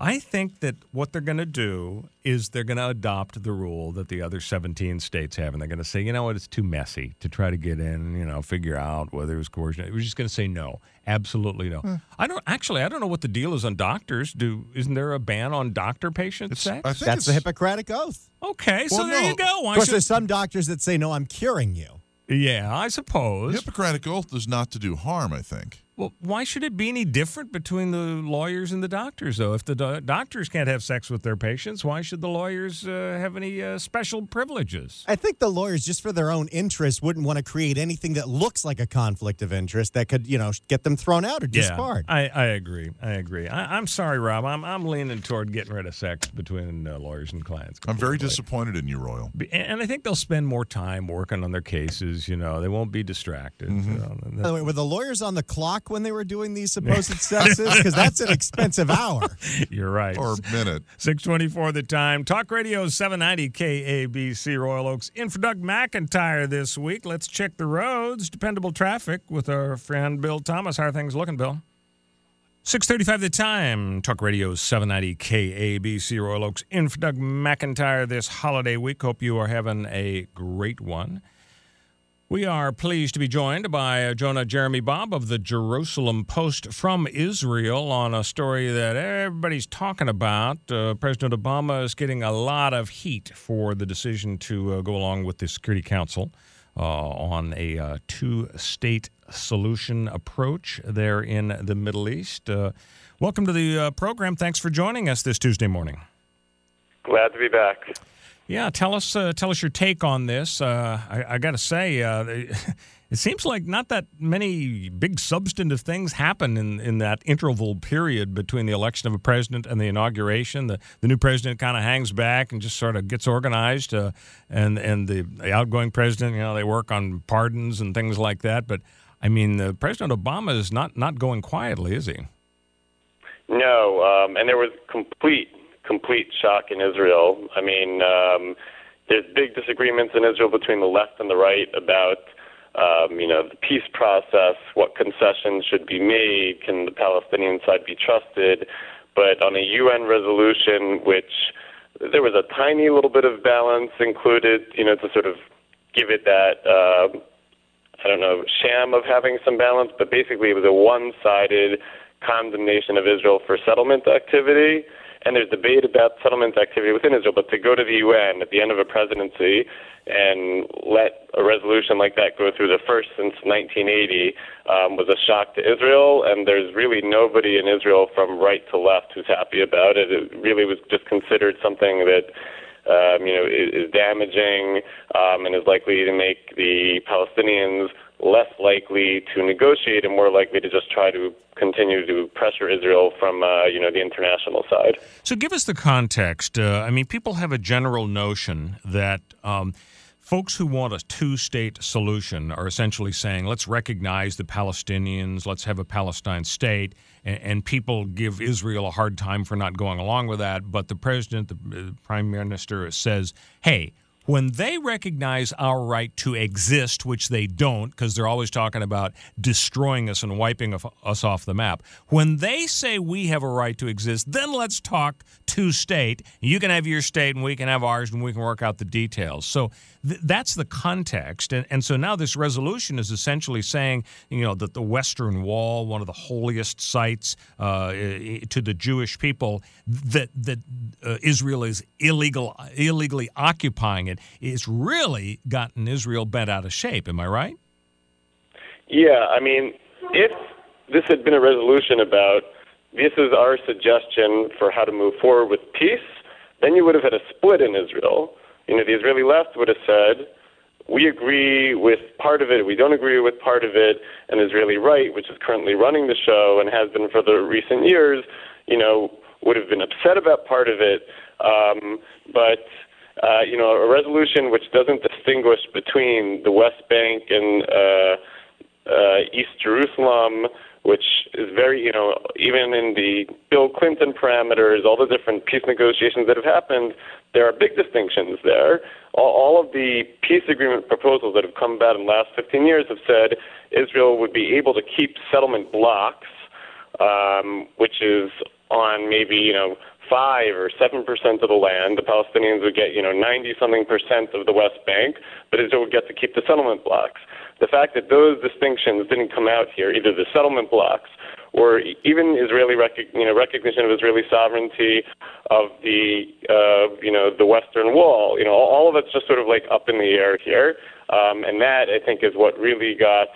I think that what they're going to do is they're going to adopt the rule that the other 17 states have, and they're going to say, you know what, it's too messy to try to get in and you know figure out whether it was coercion. We're just going to say no, absolutely no. Hmm. I don't actually. I don't know what the deal is on doctors. Do isn't there a ban on doctor patient sex? I think That's the Hippocratic Oath. okay, so Well, there you go. Why Of course, should- there's some doctors that say, no, I'm curing you. yeah, I suppose. Hippocratic oath is not to do harm. I think. Well, why should it be any different between the lawyers and the doctors, though? If the do- doctors can't have sex with their patients, why should the lawyers uh, have any uh, special privileges? I think the lawyers, just for their own interest, wouldn't want to create anything that looks like a conflict of interest that could, you know, get them thrown out or disbarred. I, I agree. I agree. I, I'm sorry, Rob. I'm, I'm leaning toward getting rid of sex between uh, lawyers and clients. I'm very disappointed in you, Royal. And I think they'll spend more time working on their cases. You know, they won't be distracted. Mm-hmm. you know, and By the way, were the lawyers on the clock when they were doing these supposed sexes? Because that's an expensive hour. You're right. Or minute. 624 the time. Talk Radio 790 KABC Royal Oakes. In for Doug McIntyre this week. Let's check the roads. Dependable traffic with our friend Bill Thomas. How are things looking, Bill? 635 the time. Talk Radio 790 KABC Royal Oakes. In for Doug McIntyre this holiday week. Hope you are having a great one. We are pleased to be joined by Jonah Jeremy Bob of the Jerusalem Post from Israel on a story that everybody's talking about. Uh, President Obama is getting a lot of heat for the decision to uh, go along with the Security Council uh, on a uh, two state solution approach there in the Middle East. Uh, welcome to the uh, program. Thanks for joining us this Tuesday morning. Glad to be back. Yeah, tell us uh, tell us your take on this. Uh, I, I got to say, uh, it seems like not that many big substantive things happen in, in that interval period between the election of a president and the inauguration. The the new president kind of hangs back and just sort of gets organized, uh, and and the, the outgoing president, you know, they work on pardons and things like that. But I mean, uh, President Obama is not not going quietly, is he? No, um, and there was complete, complete shock in Israel. I mean, um, there's big disagreements in Israel between the left and the right about, um, you know, the peace process, what concessions should be made, can the Palestinian side be trusted. But on a UN resolution, which there was a tiny little bit of balance included, you know, to sort of give it that. Uh, I don't know, sham of having some balance, but basically it was a one sided condemnation of Israel for settlement activity. And there's debate about settlement activity within Israel, but to go to the UN at the end of a presidency and let a resolution like that go through the first since 1980 um, was a shock to Israel. And there's really nobody in Israel from right to left who's happy about it. It really was just considered something that um, you know, is, is damaging um, and is likely to make the Palestinians less likely to negotiate and more likely to just try to continue to pressure Israel from, uh, you know, the international side. So give us the context. Uh, I mean, people have a general notion that um, folks who want a two state solution are essentially saying, let's recognize the Palestinians, let's have a Palestine state, and, and, people give Israel a hard time for not going along with that. But the president, the prime minister, says, hey, when they recognize our right to exist, which they don't, because they're always talking about destroying us and wiping us off the map, when they say we have a right to exist, then let's talk two state. You can have your state and we can have ours and we can work out the details. So th- that's the context. And, and so now this resolution is essentially saying, you know, that the Western Wall, one of the holiest sites uh, to the Jewish people, that that uh, Israel is illegal illegally occupying it, is really gotten Israel bent out of shape. Am I right? Yeah, I mean, if this had been a resolution about this is our suggestion for how to move forward with peace, then you would have had a split in Israel. You know, the Israeli left would have said, we agree with part of it, we don't agree with part of it, and Israeli right, which is currently running the show and has been for the recent years, you know, would have been upset about part of it. Um, but uh, you know, a resolution which doesn't distinguish between the West Bank and uh, uh, East Jerusalem, which is very, you know, even in the Bill Clinton parameters, all the different peace negotiations that have happened, there are big distinctions there. All, all of the peace agreement proposals that have come about in the last 15 years have said Israel would be able to keep settlement blocks, um, which is on maybe, you know, five or seven percent of the land. The Palestinians would get, you know, 90 something percent of the West Bank, but Israel would get to keep the settlement blocks. The fact that those distinctions didn't come out here, either the settlement blocks or even Israeli rec- you know, recognition of Israeli sovereignty of the uh, you know the Western Wall. You know, all of it's just sort of like up in the air here, um, and that I think is what really got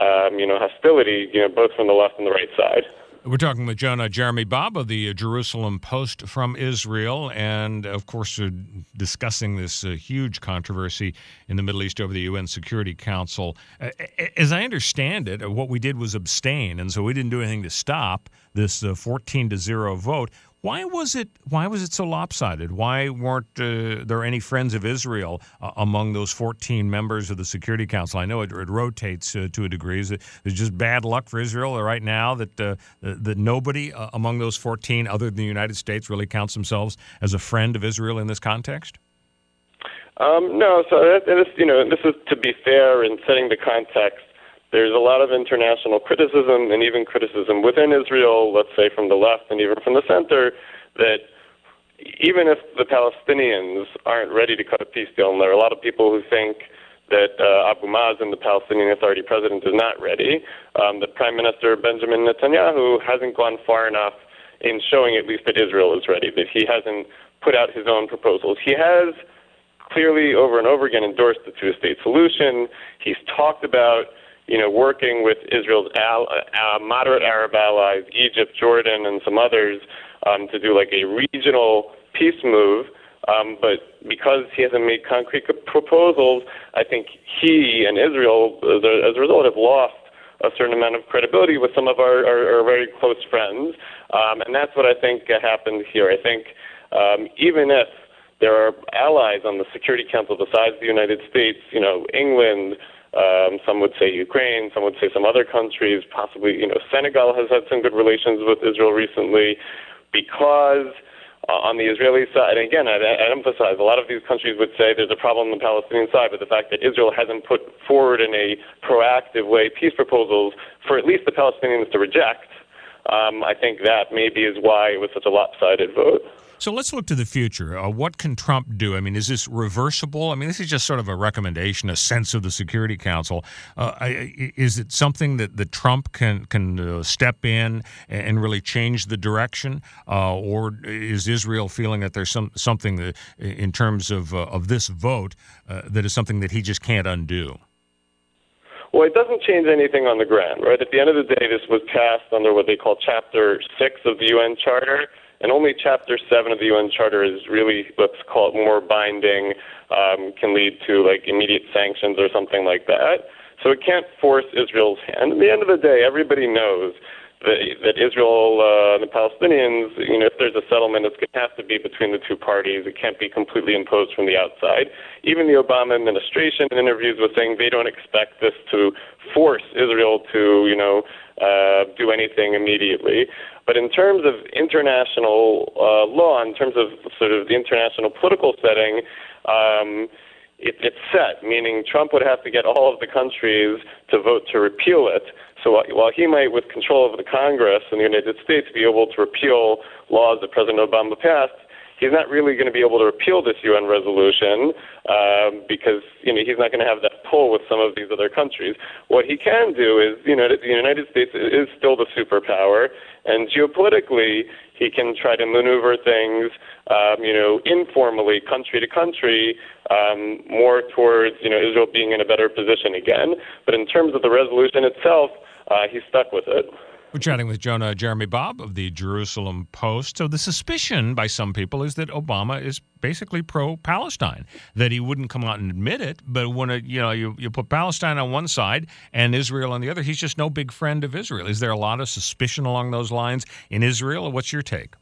um, you know hostility, you know, both from the left and the right side. We're talking with Jonah Jeremy Bob of the Jerusalem Post from Israel, and of course, uh, discussing this uh, huge controversy in the Middle East over the UN Security Council. Uh, as I understand it, what we did was abstain, and so we didn't do anything to stop this uh, 14 to 0 vote. Why was it? Why was it so lopsided? Why weren't uh, there any friends of Israel uh, among those 14 members of the Security Council? I know it, it rotates uh, to a degree. Is it, it's just bad luck for Israel right now that uh, that nobody uh, among those 14, other than the United States, really counts themselves as a friend of Israel in this context. Um, no, so it, it is, you know, this is to be fair in setting the context there's a lot of international criticism and even criticism within Israel, let's say from the left and even from the center, that even if the Palestinians aren't ready to cut a peace deal, and there are a lot of people who think that uh, Abu Mazen, the Palestinian Authority president, is not ready, um, that Prime Minister Benjamin Netanyahu hasn't gone far enough in showing at least that Israel is ready, that he hasn't put out his own proposals. He has clearly over and over again endorsed the two-state solution. He's talked about you know, working with Israel's al- uh, moderate Arab allies, Egypt, Jordan, and some others, um, to do like a regional peace move. Um, but because he hasn't made concrete proposals, I think he and Israel, as a, as a result, have lost a certain amount of credibility with some of our, our, our very close friends. Um, and that's what I think happened here. I think um, even if there are allies on the Security Council besides the United States, you know, England, um, some would say Ukraine, some would say some other countries, possibly, you know, Senegal has had some good relations with Israel recently because uh, on the Israeli side, and again, I, I emphasize, a lot of these countries would say there's a problem on the Palestinian side, but the fact that Israel hasn't put forward in a proactive way peace proposals for at least the Palestinians to reject, um, I think that maybe is why it was such a lopsided vote. So let's look to the future. Uh, what can Trump do? I mean, is this reversible? I mean, this is just sort of a recommendation, a sense of the Security Council. Uh, is it something that, that Trump can can uh, step in and really change the direction, uh, or is Israel feeling that there's some something that, in terms of uh, of this vote, uh, that is something that he just can't undo? Well, it doesn't change anything on the ground, right? At the end of the day, this was passed under what they call Chapter 6 of the UN Charter, and only Chapter 7 of the UN Charter is really, let's call it more binding, um, can lead to like immediate sanctions or something like that. So it can't force Israel's hand. At the end of the day, everybody knows that, that Israel uh, and the Palestinians, you know, if there's a settlement, it's going to have to be between the two parties. It can't be completely imposed from the outside. Even the Obama administration in interviews was saying they don't expect this to force Israel to, you know, uh, do anything immediately. But in terms of international uh, law, in terms of sort of the international political setting, um, it, it's set, meaning Trump would have to get all of the countries to vote to repeal it. So while he might, with control over the Congress in the United States, be able to repeal laws that President Obama passed, he's not really going to be able to repeal this UN resolution um, because you know he's not going to have that pull with some of these other countries. What he can do is, you know, the United States is still the superpower, and geopolitically he can try to maneuver things, um, you know, informally, country to country, um, more towards you know Israel being in a better position again. But in terms of the resolution itself uh, he's stuck with it. We're chatting with Jonah Jeremy Bob of the Jerusalem Post. So the suspicion by some people is that Obama is basically pro-Palestine. That he wouldn't come out and admit it, but when it, you know you, you put Palestine on one side and Israel on the other, he's just no big friend of Israel. Is there a lot of suspicion along those lines in Israel? What's your take?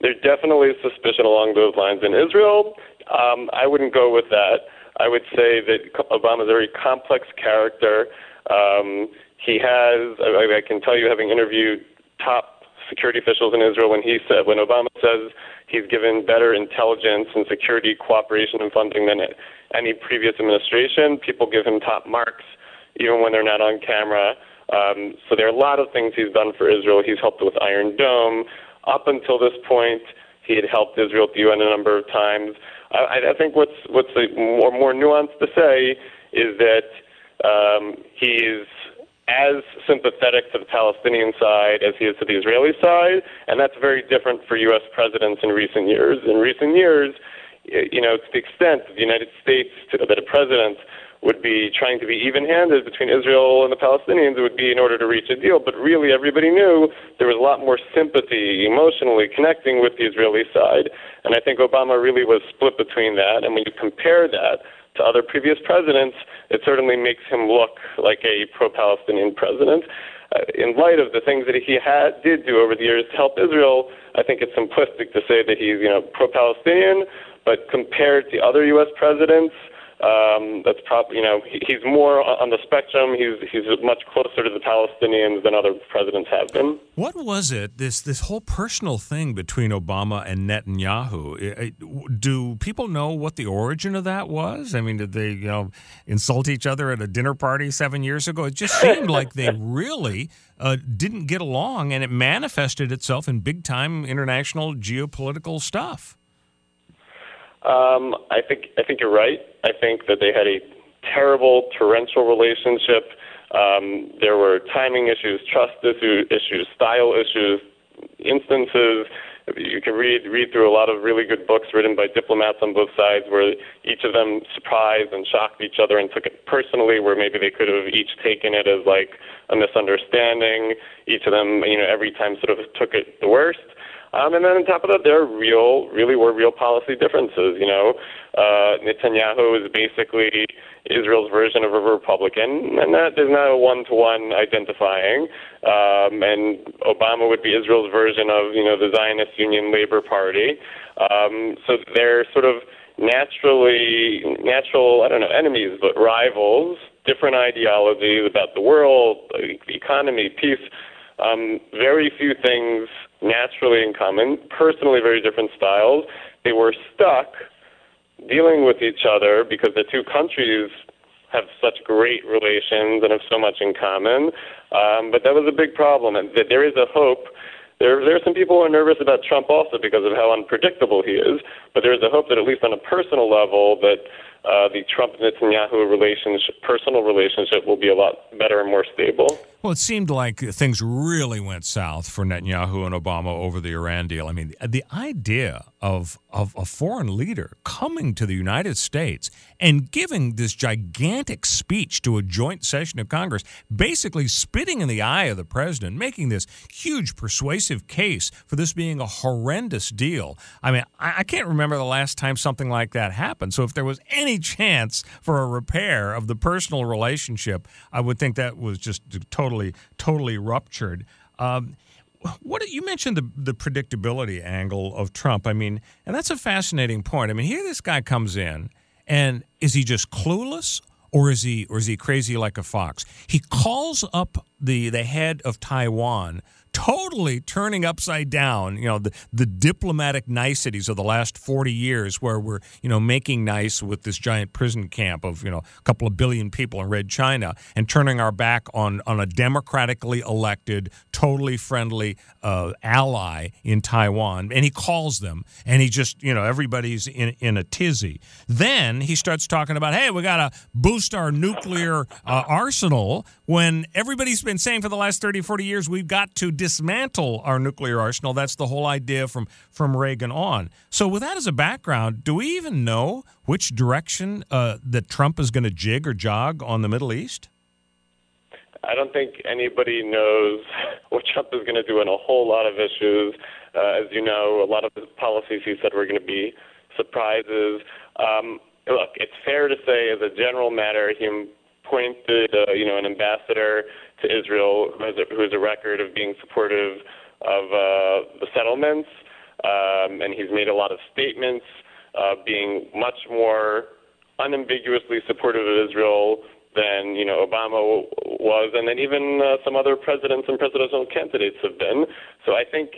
There's definitely suspicion along those lines in Israel. Um, I wouldn't go with that. I would say that Obama's a very complex character. Um, he has, I, I can tell you, having interviewed top security officials in Israel, when he said, when Obama says he's given better intelligence and security cooperation and funding than any previous administration, people give him top marks, even when they're not on camera. Um, so there are a lot of things he's done for Israel. He's helped with Iron Dome. Up until this point, he had helped Israel at the UN a number of times. I, I think what's what's more more nuanced to say is that um, he's as sympathetic to the Palestinian side as he is to the Israeli side, and that's very different for U.S. presidents in recent years. In recent years, you know, to the extent that the United States, that a president would be trying to be even-handed between Israel and the Palestinians, it would be in order to reach a deal. But really, everybody knew there was a lot more sympathy emotionally connecting with the Israeli side, and I think Obama really was split between that. And when you compare that to other previous presidents, it certainly makes him look like a pro-Palestinian president. Uh, in light of the things that he had did do over the years to help Israel, I think it's simplistic to say that he's you know pro-Palestinian. But compared to other U.S. presidents, um, that's probably you know he's more on the spectrum. He's he's much closer to the Palestinians than other presidents have been. What was it? This this whole personal thing between Obama and Netanyahu. Do people know what the origin of that was? I mean, did they you know insult each other at a dinner party seven years ago? It just seemed like they really uh, didn't get along, and it manifested itself in big time international geopolitical stuff. Um, I think I think you're right. I think that they had a terrible torrential relationship. Um, there were timing issues, trust issues, style issues, instances. You can read read through a lot of really good books written by diplomats on both sides, where each of them surprised and shocked each other and took it personally. Where maybe they could have each taken it as like a misunderstanding. Each of them, you know, every time sort of took it the worst. Um, and then on top of that, there are real, really were real policy differences. You know, uh, Netanyahu is basically Israel's version of a Republican, and that is not a one-to-one identifying. Um, and Obama would be Israel's version of, you know, the Zionist Union Labor Party. Um, so they're sort of naturally, natural, I don't know, enemies, but rivals, different ideologies about the world, the economy, peace. Um, very few things naturally in common, personally very different styles. They were stuck dealing with each other because the two countries have such great relations and have so much in common. Um, but that was a big problem, and that there is a hope. There, there are some people who are nervous about Trump also because of how unpredictable he is. But there is a hope that at least on a personal level, that uh, the Trump Netanyahu relationship, personal relationship, will be a lot better and more stable. Well, it seemed like things really went south for Netanyahu and Obama over the Iran deal. I mean, the idea of, of a foreign leader coming to the United States and giving this gigantic speech to a joint session of Congress, basically spitting in the eye of the president, making this huge persuasive case for this being a horrendous deal. I mean, I, I can't remember the last time something like that happened. So if there was any chance for a repair of the personal relationship, I would think that was just totally, totally ruptured. Um, what you mentioned the the predictability angle of Trump. I mean, and that's a fascinating point. I mean, here this guy comes in, and is he just clueless, or is he or is he crazy like a fox? He calls up the the head of Taiwan totally turning upside down, you know, the, the diplomatic niceties of the last 40 years where we're, you know, making nice with this giant prison camp of, you know, a couple of billion people in Red China and turning our back on, on a democratically elected, totally friendly uh, ally in Taiwan. And he calls them and he just, you know, everybody's in, in a tizzy. Then he starts talking about, hey, we got to boost our nuclear uh, arsenal when everybody's been saying for the last 30, 40 years, we've got to dismantle our nuclear arsenal. That's the whole idea from, from Reagan on. So, with that as a background, do we even know which direction uh, that Trump is going to jig or jog on the Middle East? I don't think anybody knows what Trump is going to do on a whole lot of issues. Uh, as you know, a lot of the policies he said were going to be surprises. Um, look, it's fair to say, as a general matter, he appointed, uh, you know, an ambassador to Israel who has a, who has a record of being supportive of uh, the settlements, um, and he's made a lot of statements uh, being much more unambiguously supportive of Israel than you know Obama was, and then even uh, some other presidents and presidential candidates have been. So I think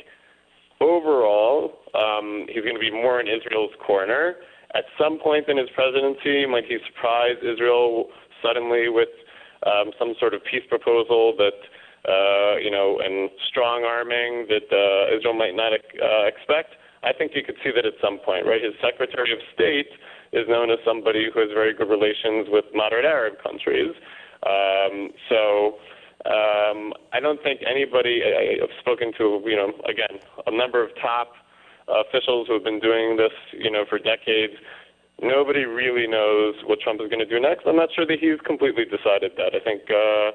overall um, he's going to be more in Israel's corner. At some point in his presidency, might he surprise Israel suddenly with um, some sort of peace proposal that uh, you know and strong arming that uh, Israel might not uh, expect. I think you could see that at some point, right? His Secretary of State is known as somebody who has very good relations with moderate Arab countries. Um, so um, I don't think anybody. I, I've spoken to you know again a number of top officials who have been doing this you know for decades nobody really knows what Trump is going to do next. I'm not sure that he's completely decided that. I think uh,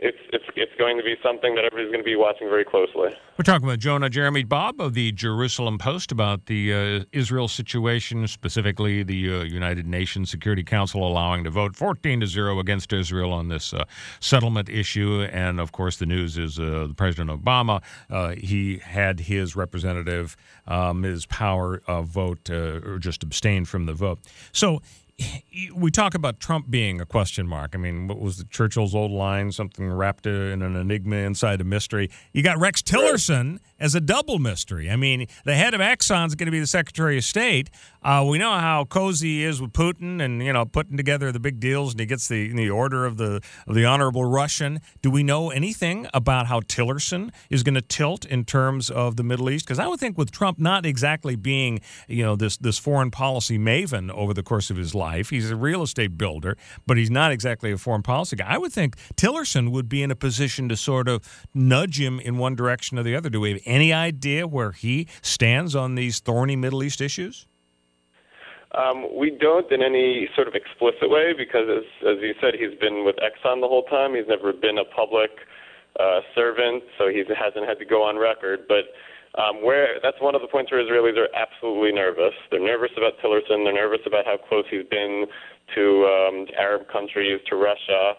it's it's it's going to be something that everybody's going to be watching very closely. We're talking with Jonah Jeremy Bob of the Jerusalem Post about the uh, Israel situation, specifically the uh, United Nations Security Council allowing to vote 14 to zero against Israel on this uh, settlement issue, and of course the news is uh, President Obama uh, he had his representative um, Ms. Power vote or just abstain from the vote. So we talk about Trump being a question mark. I mean, what was the Churchill's old line? Something wrapped in an enigma inside a mystery. You got Rex Tillerson as a double mystery. I mean, the head of Exxon is going to be the Secretary of State. Uh, we know how cozy he is with Putin, and you know, putting together the big deals, and he gets the the order of the of the honorable Russian. Do we know anything about how Tillerson is going to tilt in terms of the Middle East? Because I would think with Trump not exactly being you know this this foreign policy maven over the course of his life, he's a real estate builder, but he's not exactly a foreign policy guy. I would think Tillerson would be in a position to sort of nudge him in one direction or the other. Do we have any idea where he stands on these thorny Middle East issues? Um, we don't in any sort of explicit way because, as, as you said, he's been with Exxon the whole time. He's never been a public uh, servant, so he hasn't had to go on record. But um, where that's one of the points where Israelis are absolutely nervous. They're nervous about Tillerson. They're nervous about how close he's been to um, Arab countries, to Russia,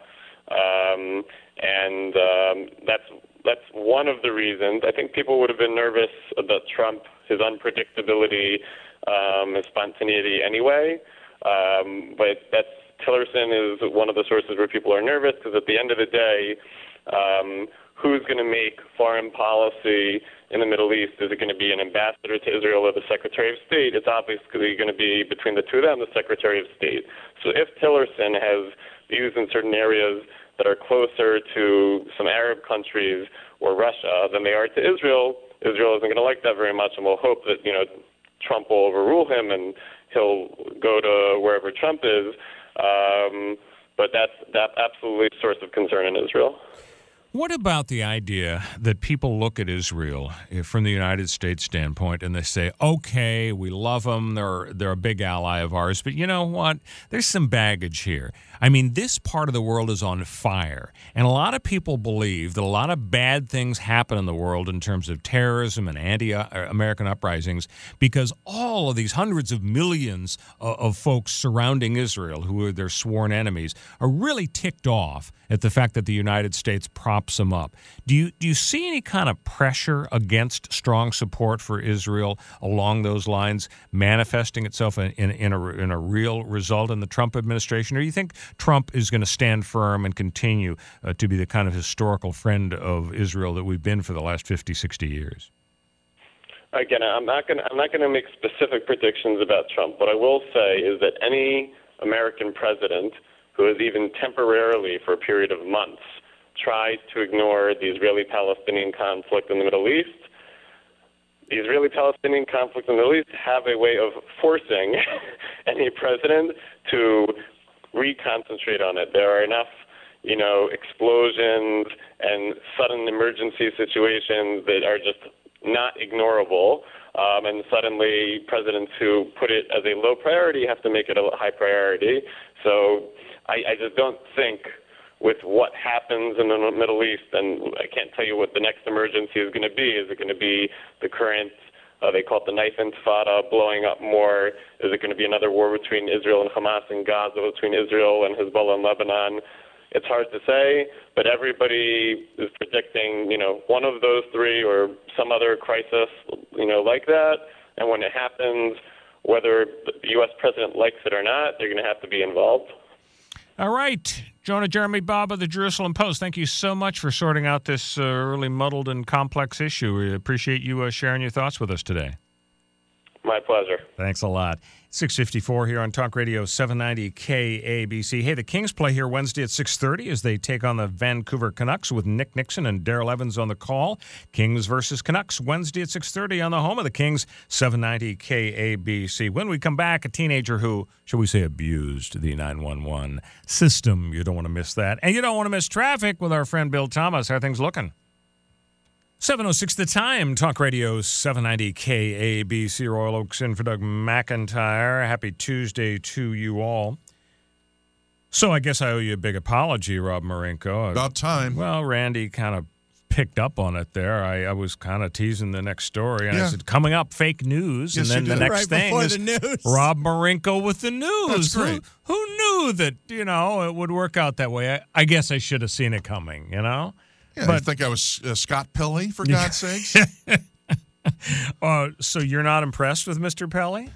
um, and um, that's that's one of the reasons. I think people would have been nervous about Trump, his unpredictability um, his spontaneity anyway. Um, but that's Tillerson is one of the sources where people are nervous because at the end of the day, um, who's going to make foreign policy in the Middle East? Is it going to be an ambassador to Israel or the Secretary of State? It's obviously going to be between the two of them, the Secretary of State. So if Tillerson has views in certain areas that are closer to some Arab countries or Russia than they are to Israel, Israel isn't going to like that very much, and we'll hope that you know Trump will overrule him and he'll go to wherever Trump is. Um, but that's that absolutely source of concern in Israel. What about the idea that people look at Israel eh, from the United States standpoint and they say, "Okay, we love them; they're they're a big ally of ours, but you know what? There's some baggage here. I mean, this part of the world is on fire, and a lot of people believe that a lot of bad things happen in the world in terms of terrorism and anti-American uprisings because all of these hundreds of millions of, of folks surrounding Israel, who are their sworn enemies, are really ticked off at the fact that the United States props them up. Do you do you see any kind of pressure against strong support for Israel along those lines manifesting itself in, in, in, a, in a real result in the Trump administration, or do you think Trump is going to stand firm and continue uh, to be the kind of historical friend of Israel that we've been for the last 50, 60 years? Again, I'm not going. I'm not going to make specific predictions about Trump. What I will say is that any American president who has even temporarily, for a period of months, tried to ignore the Israeli-Palestinian conflict in the Middle East, the Israeli-Palestinian conflict in the Middle East have a way of forcing any president to reconcentrate on it. There are enough, you know, explosions and sudden emergency situations that are just not ignorable. Um, and suddenly, presidents who put it as a low priority have to make it a high priority. So I, I just don't think with what happens in the Middle East, and I can't tell you what the next emergency is going to be. Is it going to be the current, uh, they call it the knife intifada, blowing up more? Is it going to be another war between Israel and Hamas in Gaza, between Israel and Hezbollah in Lebanon? It's hard to say, but everybody is predicting, you know, one of those three or some other crisis, you know, like that. And when it happens, whether the U.S. president likes it or not, they're going to have to be involved. All right. Jonah Jeremy Bob of the Jerusalem Post, thank you so much for sorting out this uh, really muddled and complex issue. We appreciate you uh, sharing your thoughts with us today. My pleasure. Thanks a lot. 654 here on Talk Radio 790 KABC. Hey, the Kings play here Wednesday at 6.30 as they take on the Vancouver Canucks with Nick Nickson and Daryl Evans on the call. Kings versus Canucks Wednesday at 6.30 on the home of the Kings, 790 KABC. When we come back, a teenager who, shall we say, abused the 911 system. You don't want to miss that. And you don't want to miss traffic with our friend Bill Thomas. How are things looking? 706 the time, Talk Radio 790 KABC Royal Oakes in for Doug McIntyre. Happy Tuesday to you all. So I guess I owe you a big apology, Rob Marinko. About time. Well, Randy kind of picked up on it there. I, I was kind of teasing the next story. And Yeah. I said, coming up, fake news. Yes, and then you the did. next Right thing is the news. Rob Marinko with the news. That's Who- Who, knew that, you know, it would work out that way? I, I guess I should have seen it coming, you know? Yeah, you But- think I was uh, Scott Pelley, for God's sakes? Uh, so you're not impressed with Mr. Pelley?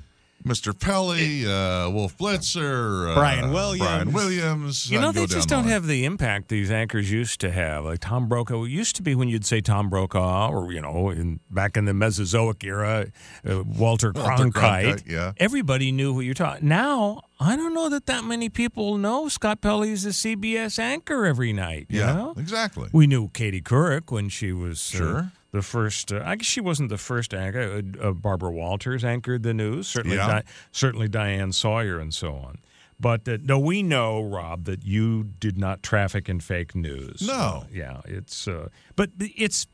Mr. Pelley, uh, Wolf Blitzer, uh, Brian Williams. Brian Williams. You know, they just don't the have the impact these anchors used to have. Like Tom Brokaw. It used to be when you'd say Tom Brokaw, or, you know, in, back in the Mesozoic era, uh, Walter Walter Cronkite. Cronkite, yeah. Everybody knew who you're talking. Now, I don't know that that many people know Scott Pelley's a CBS anchor every night. you Yeah, know? exactly. We knew Katie Couric when she was uh, Sure. The first. Uh, I guess she wasn't the first anchor. Uh, uh, Barbara Walters anchored the news. Certainly, Yeah. Di- certainly Diane Sawyer and so on. But uh, no, we know, Rob, that you did not traffic in fake news. No. Uh, yeah, it's. Uh, but it's.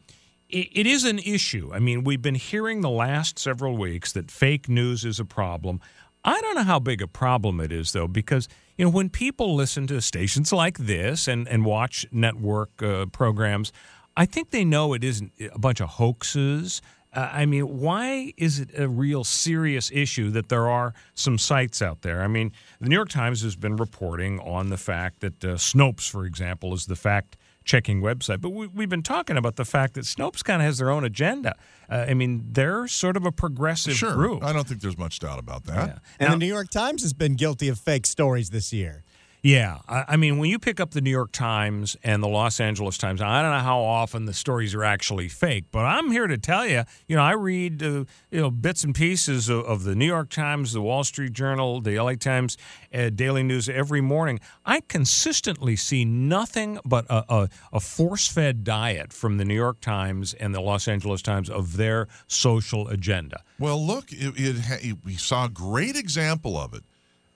It, it is an issue. I mean, we've been hearing the last several weeks that fake news is a problem. I don't know how big a problem it is, though, because you know when people listen to stations like this and and watch network uh, programs, I think they know it isn't a bunch of hoaxes. Uh, I mean, why is it a real serious issue that there are some sites out there? I mean, the New York Times has been reporting on the fact that uh, Snopes, for example, is the fact checking website. But we, we've been talking about the fact that Snopes kind of has their own agenda. Uh, I mean, they're sort of a progressive Sure. group. I don't think there's much doubt about that. Yeah. And Now- the New York Times has been guilty of fake stories this year. Yeah, I, I mean, when you pick up the New York Times and the Los Angeles Times, I don't know how often the stories are actually fake, but I'm here to tell you, you know, I read uh, you know bits and pieces of, of the New York Times, the Wall Street Journal, the LA Times, uh, Daily News every morning. I consistently see nothing but a, a, a force-fed diet from the New York Times and the Los Angeles Times of their social agenda. Well, look, it, it ha- we saw a great example of it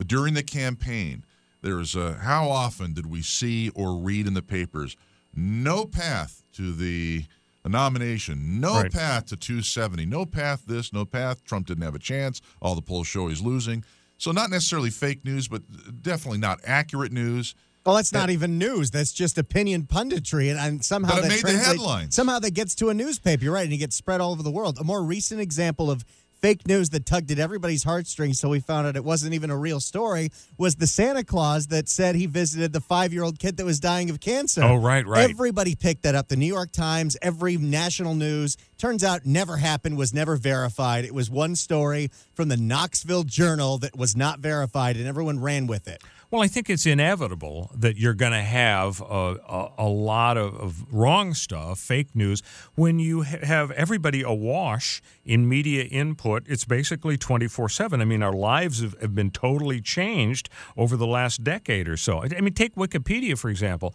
during the campaign. There was a, how often did we see or read in the papers no path to the nomination, no Right. path to 270, no path this, no path. Trump didn't have a chance. All the polls show he's losing. So, not necessarily fake news, but definitely not accurate news. Well, that's not even news. That's just opinion punditry, and, and somehow that made the headlines. Somehow that gets to a newspaper. You're right, and it gets spread all over the world. A more recent example of fake news that tugged at everybody's heartstrings, so we found out it wasn't even a real story, was the Santa Claus that said he visited the five-year-old kid that was dying of cancer. Oh, right, right. Everybody picked that up. The New York Times, every national news. Turns out never happened, was never verified. It was one story from the Knoxville Journal that was not verified, and everyone ran with it. Well, I think it's inevitable that you're going to have a, a, a lot of, of wrong stuff, fake news, when you ha- have everybody awash in media input. It's basically 24 7. I mean, our lives have, have been totally changed over the last decade or so. I I mean, take Wikipedia, for example.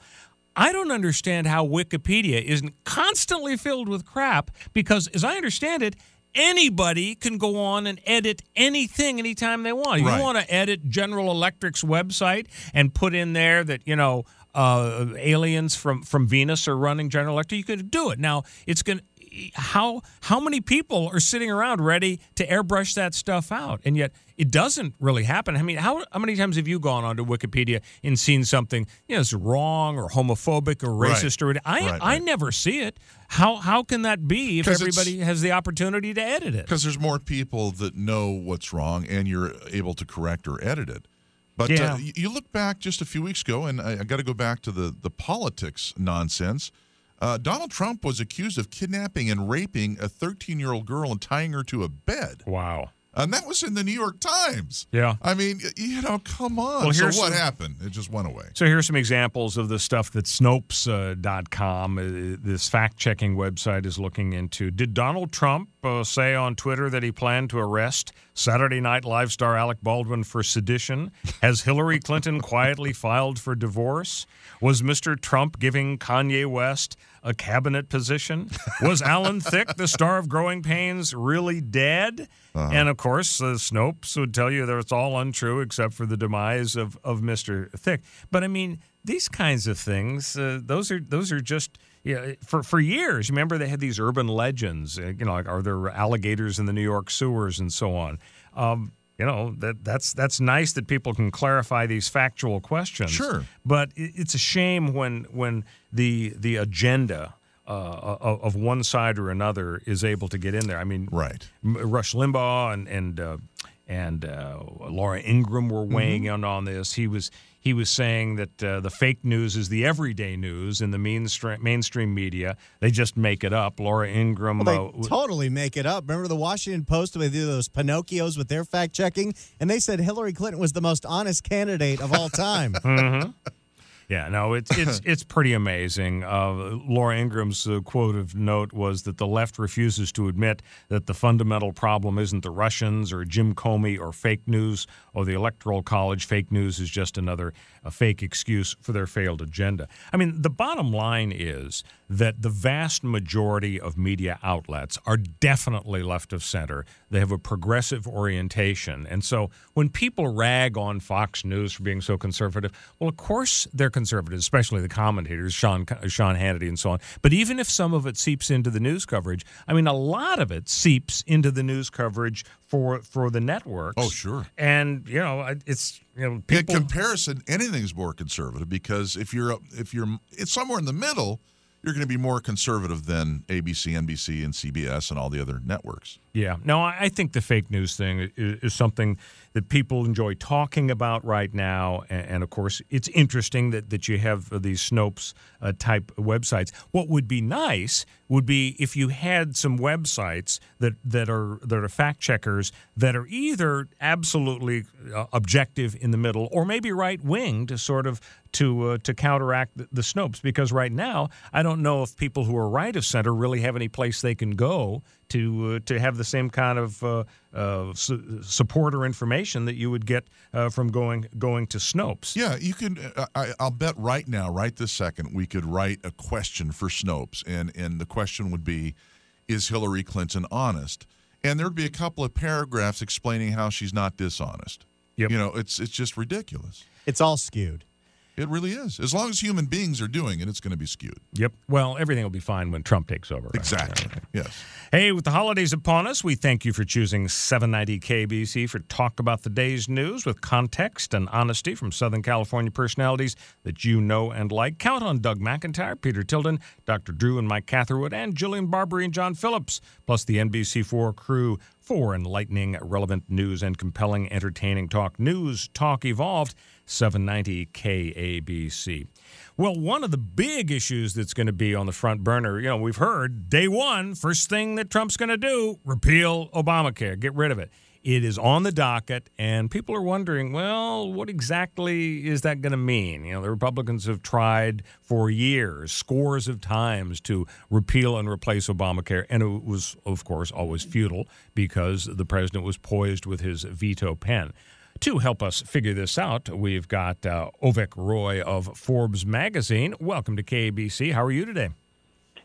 I don't understand how Wikipedia isn't constantly filled with crap because, as I understand it, anybody can go on and edit anything anytime they want. Right. you want to edit General Electric's website and put in there that, you know, uh, aliens from, from Venus are running General Electric, you could do it. Now, it's going to. How how many people are sitting around ready to airbrush that stuff out, and yet it doesn't really happen? I mean, how how many times have you gone onto Wikipedia and seen something you know is wrong or homophobic or Right. racist or I Right, I never see it. How how can that be if everybody has the opportunity to edit it? because there's more people that know what's wrong and you're able to correct or edit it. But Yeah. uh, you you look back just a few weeks ago, and I, I got to go back to the the politics nonsense. Uh, Donald Trump was accused of kidnapping and raping a 13 year old girl and tying her to a bed. Wow. And that was in the New York Times. Yeah. I mean, you know, come on. Well, so here's what some- happened? It just went away. So here's some examples of the stuff that Snopes.com, uh, this fact checking website, is looking into. Did Donald Trump uh, say on Twitter that he planned to arrest Saturday Night Live star Alec Baldwin for sedition? Has Hillary Clinton quietly filed for divorce? Was Mr. Trump giving Kanye West a cabinet position? Was Alan Thicke, the star of Growing Pains, really dead? And of course, uh, Snopes would tell you that it's all untrue except for the demise of, of Mr. Thicke. But I mean, these kinds of things, uh, those are those are just yeah. For for years, remember they had these urban legends. Uh, you know, like are there alligators in the New York sewers and so on. Um, you know that that's that's nice that people can clarify these factual questions. Sure. but it, it's a shame when when the the agenda. Uh, of, of one side or another is able to get in there. I mean, Right. Rush Limbaugh and and uh, and uh, Laura Ingraham were weighing Mm-hmm. in on this. He was he was saying that uh, the fake news is the everyday news in the mainstream mainstream media. They just make it up. Laura Ingraham. Well, they uh, totally make it up. Remember the Washington Post? They do those Pinocchios with their fact checking, and they said Hillary Clinton was the most honest candidate of all time. Yeah, no, it's it's it's pretty amazing. Uh, Laura Ingraham's uh, quote of note was that the left refuses to admit that the fundamental problem isn't the Russians or Jim Comey or fake news or the Electoral College. Fake news is just another a fake excuse for their failed agenda. I mean, the bottom line is that the vast majority of media outlets are definitely left of center. They have a progressive orientation. And so when people rag on Fox News for being so conservative, well, of course they're conservative, especially the commentators, Sean, Sean Hannity and so on. But even if some of it seeps into the news coverage, I mean, a lot of it seeps into the news coverage for, for the networks. Oh, sure. And, you know, it's, you know, In comparison, anything's more conservative because if you're if you're it's somewhere in the middle, you're going to be more conservative than ABC, NBC, and CBS and all the other networks. Yeah. No, I think the fake news thing is, something that people enjoy talking about right now. And, of course, it's interesting that, that you have these Snopes uh, type websites. What would be nice would be if you had some websites that, that are that are fact checkers that are either absolutely uh, objective in the middle or maybe right wing to sort of to uh, to counteract the, the Snopes. Because right now, I don't know if people who are right of center really have any place they can go to uh, to have the same kind of uh, uh, su- support or information that you would get uh, from going going to Snopes. Yeah, you can. uh, I, I'll bet right now, right this second, we could write a question for Snopes, and and the question would be, "Is Hillary Clinton honest?" And there'd be a couple of paragraphs explaining how she's not dishonest. Yep. You know, it's it's just ridiculous. It's all skewed. It really is. As long as human beings are doing it, it's going to be skewed. Yep. Well, everything will be fine when Trump takes over. right? Exactly. Yes. Hey, with the holidays upon us, we thank you for choosing 790 KBC for talk about the day's news with context and honesty from Southern California personalities that you know and like. Count on Doug McIntyre, Peter Tilden, Dr. Drew and Mike Catherwood, and Jillian Barberie and John Phillips, plus the NBC4 crew for enlightening, relevant news and compelling, entertaining talk. News Talk Evolved, 790 KABC. Well, one of the big issues that's going to be on the front burner, you know, we've heard day one, first thing that Trump's going to do, repeal Obamacare, get rid of it. It is on the docket, and people are wondering, well, what exactly is that going to mean? You know, the Republicans have tried for years, scores of times, to repeal and replace Obamacare, and it was, of course, always futile because the president was poised with his veto pen. To help us figure this out, we've got uh, Roy of Forbes magazine. Welcome to KBC. How are you today?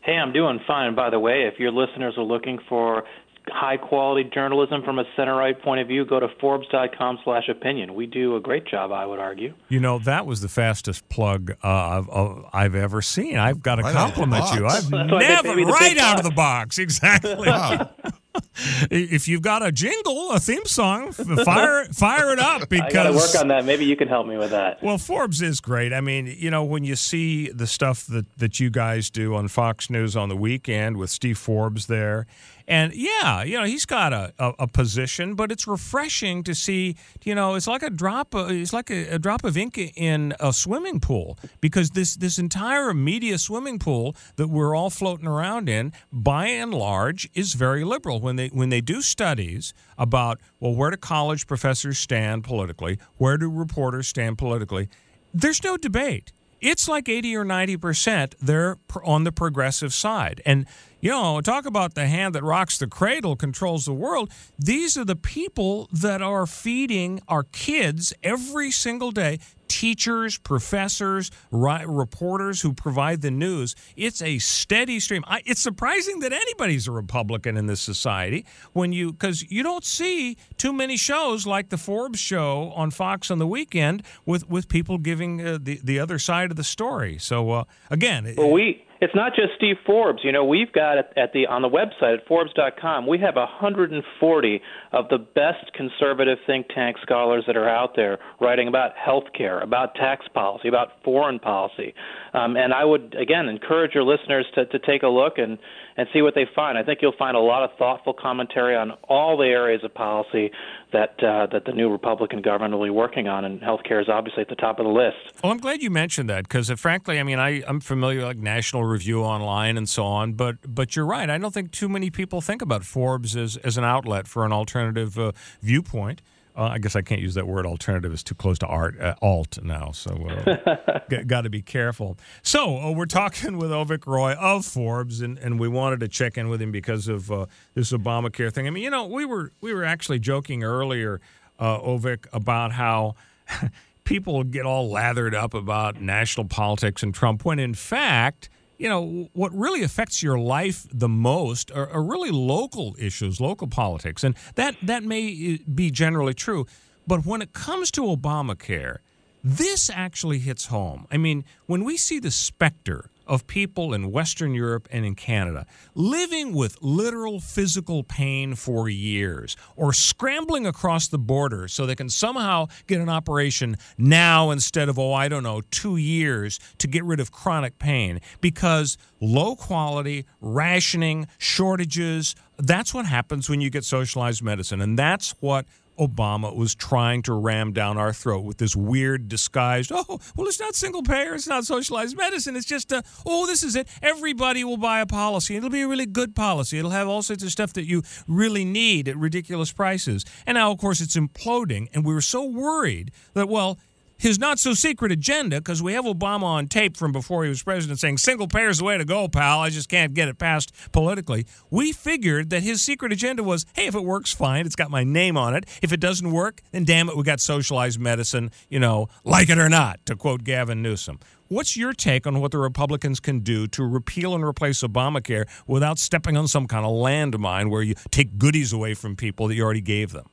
Hey, I'm doing fine. By the way, if your listeners are looking for high quality journalism from a center right point of view, go to Forbes.com slash opinion. We do a great job, I would argue. You know, that was the fastest plug uh, I've, uh, I've ever seen. I've got to Right out of the compliment you. I've That's never, pay me the right big out of the box. Exactly. Wow. if you've got a jingle, a theme song, fire, fire it up because. I got to work on that. Maybe you can help me with that. Well, Forbes is great. I mean, you know, when you see the stuff that, that you guys do on Fox News on the weekend with Steve Forbes there, and yeah, you know, he's got a, a, a position, but it's refreshing to see, you know, it's like a drop, of, it's like a, a drop of ink in a swimming pool because this, this entire media swimming pool that we're all floating around in, by and large, is very liberal. When they, when they do studies about, well, where do college professors stand politically? Where do reporters stand politically? There's no debate. It's like 80 or 90% they're on the progressive side. And, you know, talk about the hand that rocks the cradle controls the world. These are the people that are feeding our kids every single day teachers, professors, ri- reporters who provide the news. It's a steady stream. I, it's surprising that anybody's a Republican in this society when you because you don't see too many shows like the Forbes show on Fox on the weekend with with people giving uh, the the other side of the story. So uh, again, Well, we it's not just Steve Forbes. You know, we've got at, the on the website at Forbes.com. We have 140 of the best conservative think tank scholars that are out there writing about health care, about tax policy, about foreign policy. Um, and I would again encourage your listeners to, to take a look and and see what they find. I think you'll find a lot of thoughtful commentary on all the areas of policy that uh, that the new Republican government will be working on, and healthcare is obviously at the top of the list. Well, I'm glad you mentioned that because, uh, frankly, I mean, I, I'm familiar with like National Review Online and so on, but but you're right. I don't think too many people think about Forbes as, as an outlet for an alternative uh, viewpoint. Uh, I guess I can't use that word alternative; it's too close to art uh, alt now. So uh, got to be careful. So uh, we're talking with Avik Roy of Forbes, and, and we wanted to check in with him because of uh, this Obamacare thing. I mean, you know, we were we were actually joking earlier, uh, Avik, about how. people get all lathered up about national politics and Trump when in fact, you know, what really affects your life the most are, are really local issues, local politics. And that, that may uh, be generally true. But when it comes to Obamacare, this actually hits home. I mean, when we see the specter of people in Western Europe and in Canada living with literal physical pain for years or scrambling across the border so they can somehow get an operation now instead of, oh, I don't know, two years to get rid of chronic pain because low quality, rationing, shortages, that's what happens when you get socialized medicine. And that's what Obama was trying to ram down our throat with this weird disguised, oh, well, it's not single payer, it's not socialized medicine, it's just, a, oh, this is it. Everybody will buy a policy. It'll be a really good policy. It'll have all sorts of stuff that you really need at ridiculous prices. And now, of course, it's imploding, and we were so worried that, well, his not so secret agenda, because we have Obama on tape from before he was president saying single payer is the way to go, pal. I just can't get it passed politically. We figured that his secret agenda was hey, if it works, fine. It's got my name on it. If it doesn't work, then damn it, we got socialized medicine, you know, like it or not, to quote Gavin Newsom. What's your take on what the Republicans can do to repeal and replace Obamacare without stepping on some kind of landmine where you take goodies away from people that you already gave them?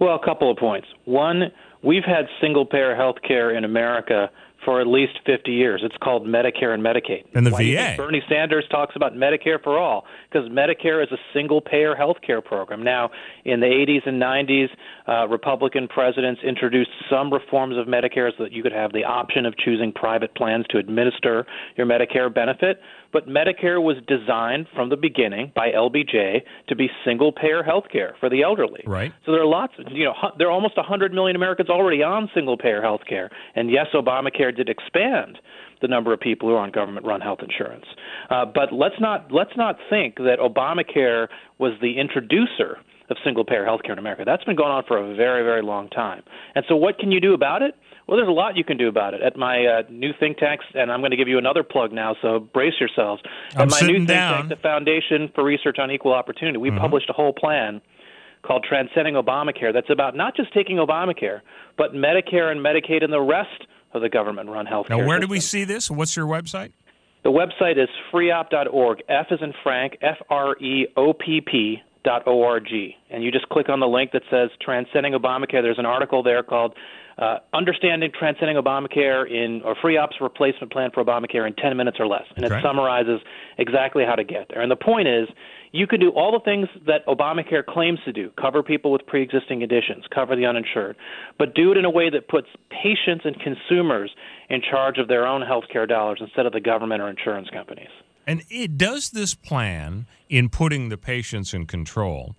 Well, a couple of points. One, We've had single payer health care in America for at least 50 years. It's called Medicare and Medicaid. And the Why VA. Bernie Sanders talks about Medicare for all because Medicare is a single payer health care program. Now, in the 80s and 90s, uh, Republican presidents introduced some reforms of Medicare so that you could have the option of choosing private plans to administer your Medicare benefit. But Medicare was designed from the beginning by LBJ to be single payer health care for the elderly. Right. So there are lots, you know, there are almost 100 million Americans already on single payer health care. And yes, Obamacare did expand the number of people who are on government run health insurance. Uh, but let's not let's not think that Obamacare was the introducer of single payer health care in America. That's been going on for a very, very long time. And so what can you do about it? Well, there's a lot you can do about it. At my uh, new think tanks, and I'm going to give you another plug now, so brace yourselves. I'm At my sitting new think down. tank, the Foundation for Research on Equal Opportunity, we Mm-hmm. published a whole plan called Transcending Obamacare that's about not just taking Obamacare, but Medicare and Medicaid and the rest of the government run health care. Now, where do we see this? What's your website? The website is freopp.org, F is in Frank, F R E O P P dot O R G. And you just click on the link that says Transcending Obamacare. There's an article there called uh, Understanding Transcending Obamacare in or Free Op's Replacement Plan for Obamacare in 10 minutes or less. And Okay. it summarizes exactly how to get there. And the point is, you can do all the things that Obamacare claims to do cover people with pre existing conditions, cover the uninsured, but do it in a way that puts patients and consumers in charge of their own health care dollars instead of the government or insurance companies. And it does this plan in putting the patients in control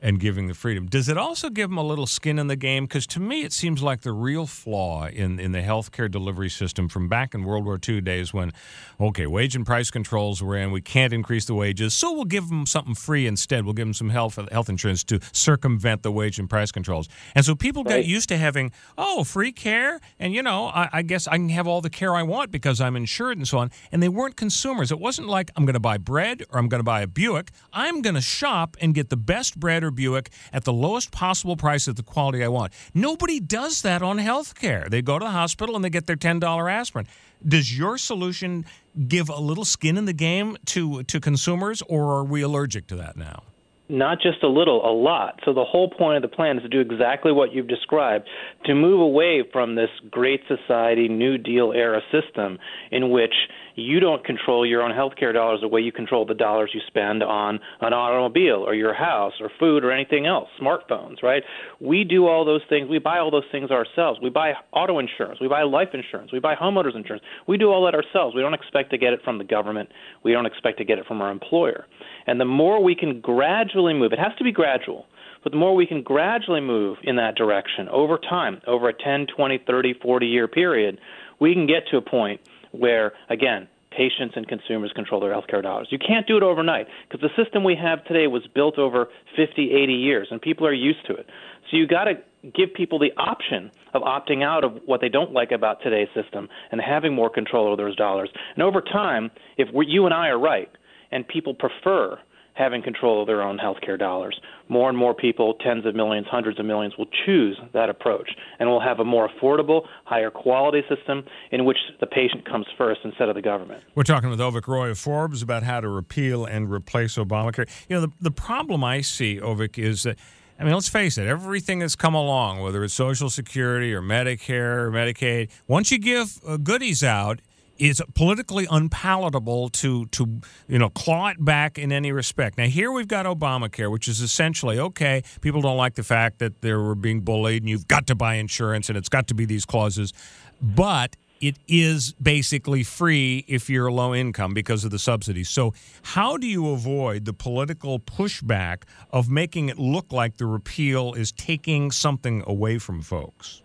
and giving the freedom. Does it also give them a little skin in the game? Because to me, it seems like the real flaw in, in the healthcare delivery system from back in World War II days when, okay, wage and price controls were in, we can't increase the wages, so we'll give them something free instead. We'll give them some health health insurance to circumvent the wage and price controls. And so people got used to having, oh, free care, and you know, I, I guess I can have all the care I want because I'm insured and so on. And they weren't consumers. It wasn't like I'm going to buy bread or I'm going to buy a Buick. I'm going to shop and get the best bread or Buick at the lowest possible price at the quality I want. Nobody does that on health care. They go to the hospital and they get their $10 aspirin. Does your solution give a little skin in the game to, to consumers, or are we allergic to that now? Not just a little, a lot. So the whole point of the plan is to do exactly what you've described, to move away from this great society, New Deal era system in which you don't control your own healthcare dollars the way you control the dollars you spend on an automobile or your house or food or anything else, smartphones, right? We do all those things. We buy all those things ourselves. We buy auto insurance. We buy life insurance. We buy homeowners insurance. We do all that ourselves. We don't expect to get it from the government. We don't expect to get it from our employer. And the more we can gradually move, it has to be gradual. But the more we can gradually move in that direction over time, over a 10, 20, 30, 40 year period, we can get to a point where, again, patients and consumers control their healthcare dollars. You can't do it overnight because the system we have today was built over 50, 80 years, and people are used to it. So you got to give people the option of opting out of what they don't like about today's system and having more control over those dollars. And over time, if you and I are right, and people prefer having control of their own healthcare dollars. More and more people, tens of millions, hundreds of millions, will choose that approach, and we'll have a more affordable, higher quality system in which the patient comes first instead of the government. We're talking with Avik Roy of Forbes about how to repeal and replace Obamacare. You know, the, the problem I see, Avik, is that, I mean, let's face it, everything that's come along, whether it's Social Security or Medicare or Medicaid, once you give uh, goodies out, it's politically unpalatable to to you know claw it back in any respect. Now here we've got Obamacare, which is essentially okay. People don't like the fact that they were being bullied, and you've got to buy insurance, and it's got to be these clauses, but it is basically free if you're low income because of the subsidies. So, how do you avoid the political pushback of making it look like the repeal is taking something away from folks?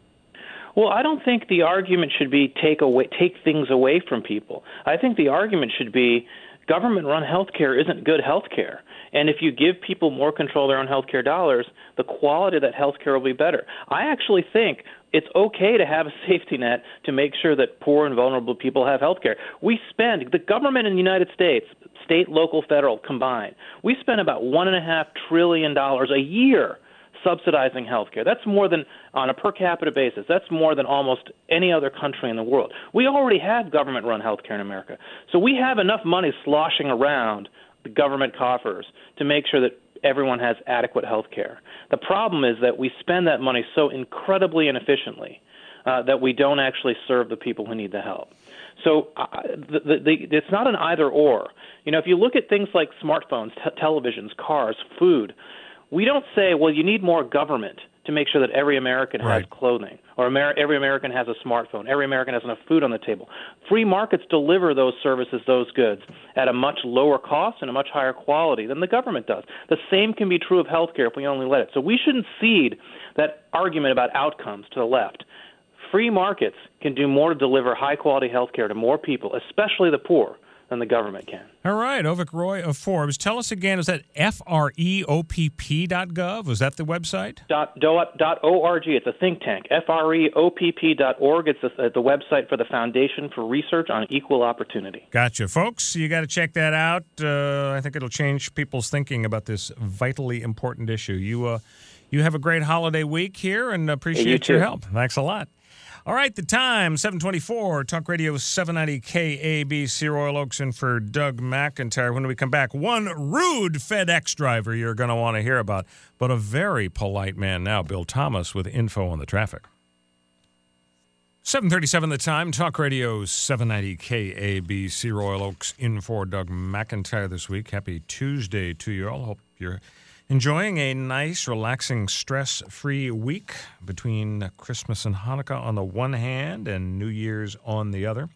Well, I don't think the argument should be take away take things away from people. I think the argument should be government run healthcare isn't good healthcare. And if you give people more control of their own healthcare dollars, the quality of that healthcare will be better. I actually think it's okay to have a safety net to make sure that poor and vulnerable people have healthcare. We spend the government in the United States, state, local, federal combined, we spend about one and a half trillion dollars a year subsidizing healthcare. That's more than on a per capita basis. That's more than almost any other country in the world. We already have government-run healthcare in America. So we have enough money sloshing around the government coffers to make sure that everyone has adequate health care. The problem is that we spend that money so incredibly inefficiently uh, that we don't actually serve the people who need the help. So uh, the, the, the, it's not an either or. You know, if you look at things like smartphones, t- televisions, cars, food, we don't say, well, you need more government to make sure that every American right. has clothing or Amer- every American has a smartphone, every American has enough food on the table. Free markets deliver those services, those goods, at a much lower cost and a much higher quality than the government does. The same can be true of healthcare if we only let it. So we shouldn't cede that argument about outcomes to the left. Free markets can do more to deliver high quality health care to more people, especially the poor, than the government can. All right, Avik Roy of Forbes. Tell us again, is that F-R-E-O-P-P dot gov? Was that the website? Dot, dot O-R-G. It's a think tank. F-R-E-O-P-P dot org. It's the, the website for the Foundation for Research on Equal Opportunity. Gotcha. Folks, you got to check that out. Uh, I think it'll change people's thinking about this vitally important issue. You, uh, you have a great holiday week here and appreciate you your help. Thanks a lot. All right, the time, 724, Talk Radio 790 KABC Royal Oakes, and for Doug McIntyre. When we come back, one rude FedEx driver you're going to want to hear about, but a very polite man now, Bill Thomas, with info on the traffic. 737 the time, Talk Radio 790 KABC Royal Oakes, in for Doug McIntyre this week. Happy Tuesday to you all. Hope you're Enjoying a nice, relaxing, stress free week between Christmas and Hanukkah on the one hand and New Year's on the other.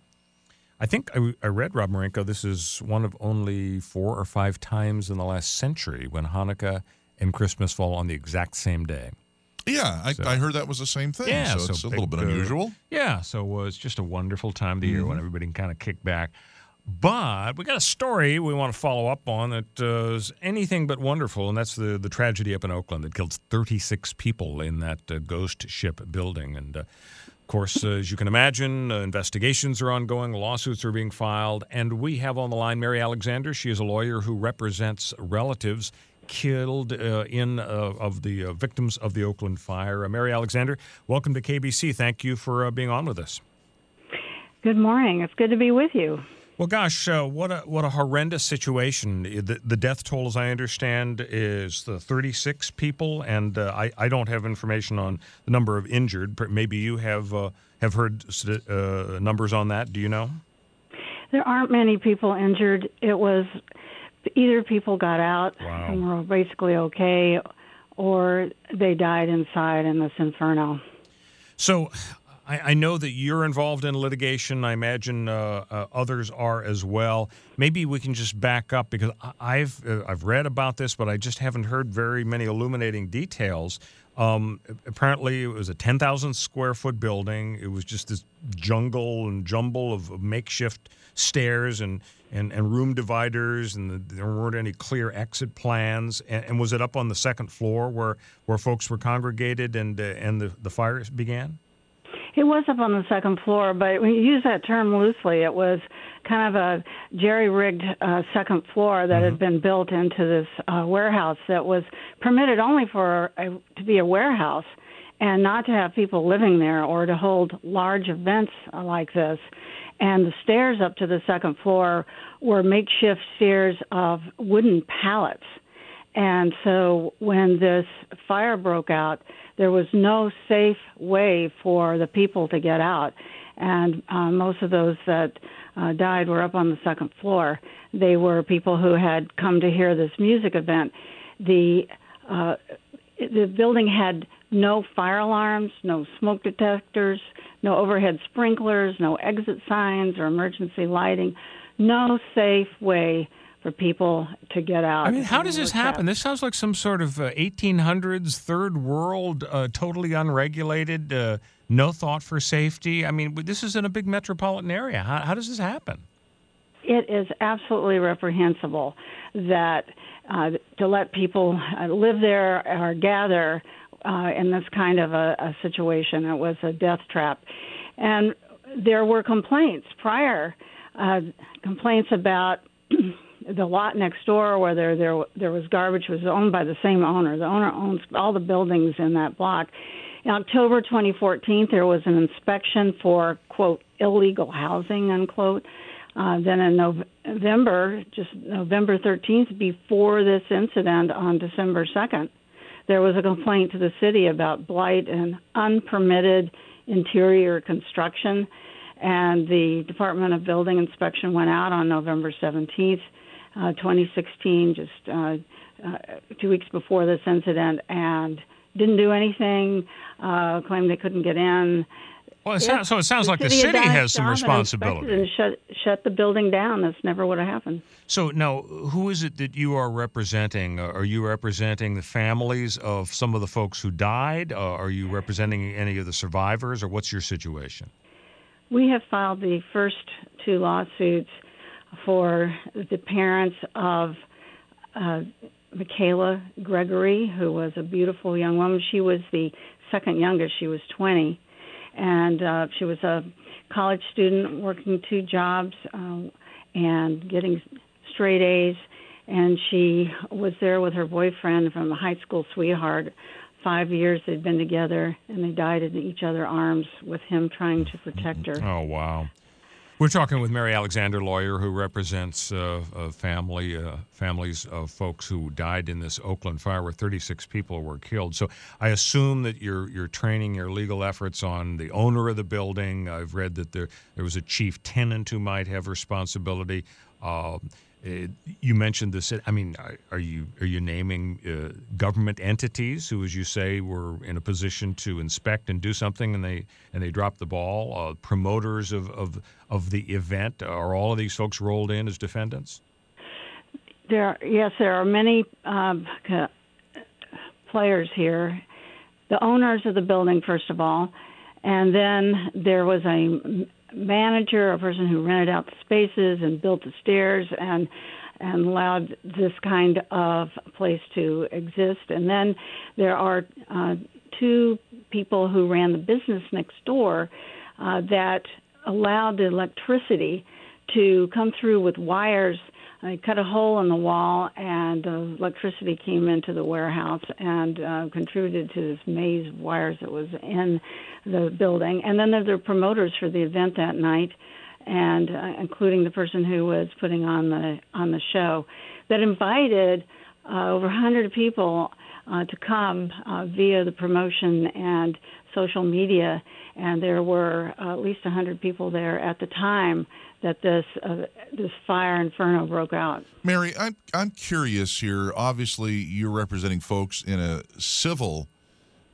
I think I, I, read, Rob Marenko, this is one of only four or five times in the last century when Hanukkah and Christmas fall on the exact same day. Yeah, I, So- I heard that was the same thing. Yeah, so, so it's a little bit unusual. Yeah, so uh, it's just a wonderful time of the year when everybody can kind of kick back. But we got a story we want to follow up on that uh, is anything but wonderful, and that's the, the tragedy up in Oakland that killed 36 people in that uh, ghost ship building. And uh, of course, uh, as you can imagine, uh, investigations are ongoing, lawsuits are being filed, and we have on the line Mary Alexander. She is a lawyer who represents relatives killed uh, in of the victims of the Oakland fire. Mary Alexander, welcome to KABC. Thank you for being on with us. Good morning. It's good to be with you. Well, gosh, uh, what a what a horrendous situation. The, the death toll, as I understand, is the 36 people, and uh, I I don't have information on the number of injured. Maybe you have uh, have heard uh, numbers on that. Do you know? There aren't many people injured. It was either people got out Wow. and were basically okay, or they died inside in this inferno. So. I, I know that you're involved in litigation. I imagine uh, uh, others are as well. Maybe we can just back up because I- I've uh, I've read about this, but I just haven't heard very many illuminating details. Um, apparently, it was a 10,000 square foot building. It was just this jungle and jumble of, of makeshift stairs and, and, and room dividers, and the, there weren't any clear exit plans. And, and was it up on the second floor where, where folks were congregated and uh, and the, the fire began? It was up on the second floor, but when you use that term loosely, it was kind of a jerry-rigged uh, second floor that had been built into this uh, warehouse that was permitted only for a, to be a warehouse and not to have people living there or to hold large events like this. And the stairs up to the second floor were makeshift stairs of wooden pallets. And so when this fire broke out, there was no safe way for the people to get out. And uh, most of those that uh, died were up on the second floor. They were people who had come to hear this music event. The uh, the building had no fire alarms, no smoke detectors, no overhead sprinklers, no exit signs or emergency lighting, no safe way for people to get out. I mean, how does this happen? This sounds like some sort of uh, 1800s third world, uh, totally unregulated, uh, no thought for safety. I mean, this is in a big metropolitan area. How, how does this happen? it is absolutely reprehensible that uh, to let people uh, live there or gather uh, in this kind of a, a situation. It was a death trap, and there were complaints prior, uh, complaints about. The lot next door, where there there there was garbage, was owned by the same owner. The owner owns all the buildings in that block. In October 2014, there was an inspection for quote illegal housing unquote Uh, then in November, just November 13th, before this incident on December 2nd, there was a complaint to the city about blight and unpermitted interior construction. And the Department of Building Inspection went out on November 17th, uh, 2016, just uh, uh, two weeks before this incident, and didn't do anything, uh, claimed they couldn't get in. Well, it sounds, so it sounds like the city city has some responsibility. And shut, shut the building down. This never would have happened. So now, who is it that you are representing? Are you representing the families of some of the folks who died? Uh, are you representing any of the survivors, or what's your situation? We have filed the first two lawsuits for the parents of uh, Michela Gregory, who was a beautiful young woman. She was the second youngest. She was 20, and uh, she was a college student working two jobs uh, and getting straight A's. And she was there with her boyfriend from a high school sweetheart. Five years they'd been together, and they died in each other's arms with him trying to protect her. Oh, wow. We're talking with Mary Alexander, lawyer who represents uh, family, uh, families of folks who died in this Oakland fire, where 36 people were killed. So I assume that you're you're training your legal efforts on the owner of the building. I've read that there there was a chief tenant who might have responsibility. Uh, uh, you mentioned this. I mean, are- you are you naming uh, government entities who, as you say, were in a position to inspect and do something, and they and they dropped the ball? Uh, promoters of, of of the event are all of these folks rolled in as defendants? There, yes, there are many um, players here. The owners of the building, first of all, and then there was a manager, a person who rented out the spaces and built the stairs and and allowed this kind of place to exist. And then there are uh, two people who ran the business next door uh, that allowed the electricity to come through with wires. They cut a hole in the wall, and uh, electricity came into the warehouse and uh, contributed to this maze of wires that was in the building. And then there were promoters for the event that night, and uh, including the person who was putting on the on the show, that invited uh, over 100 people uh, to come uh, via the promotion and social media, and there were uh, at least 100 people there at the time that this uh, this fire inferno broke out. Mary, I'm I'm curious here. Obviously, you're representing folks in a civil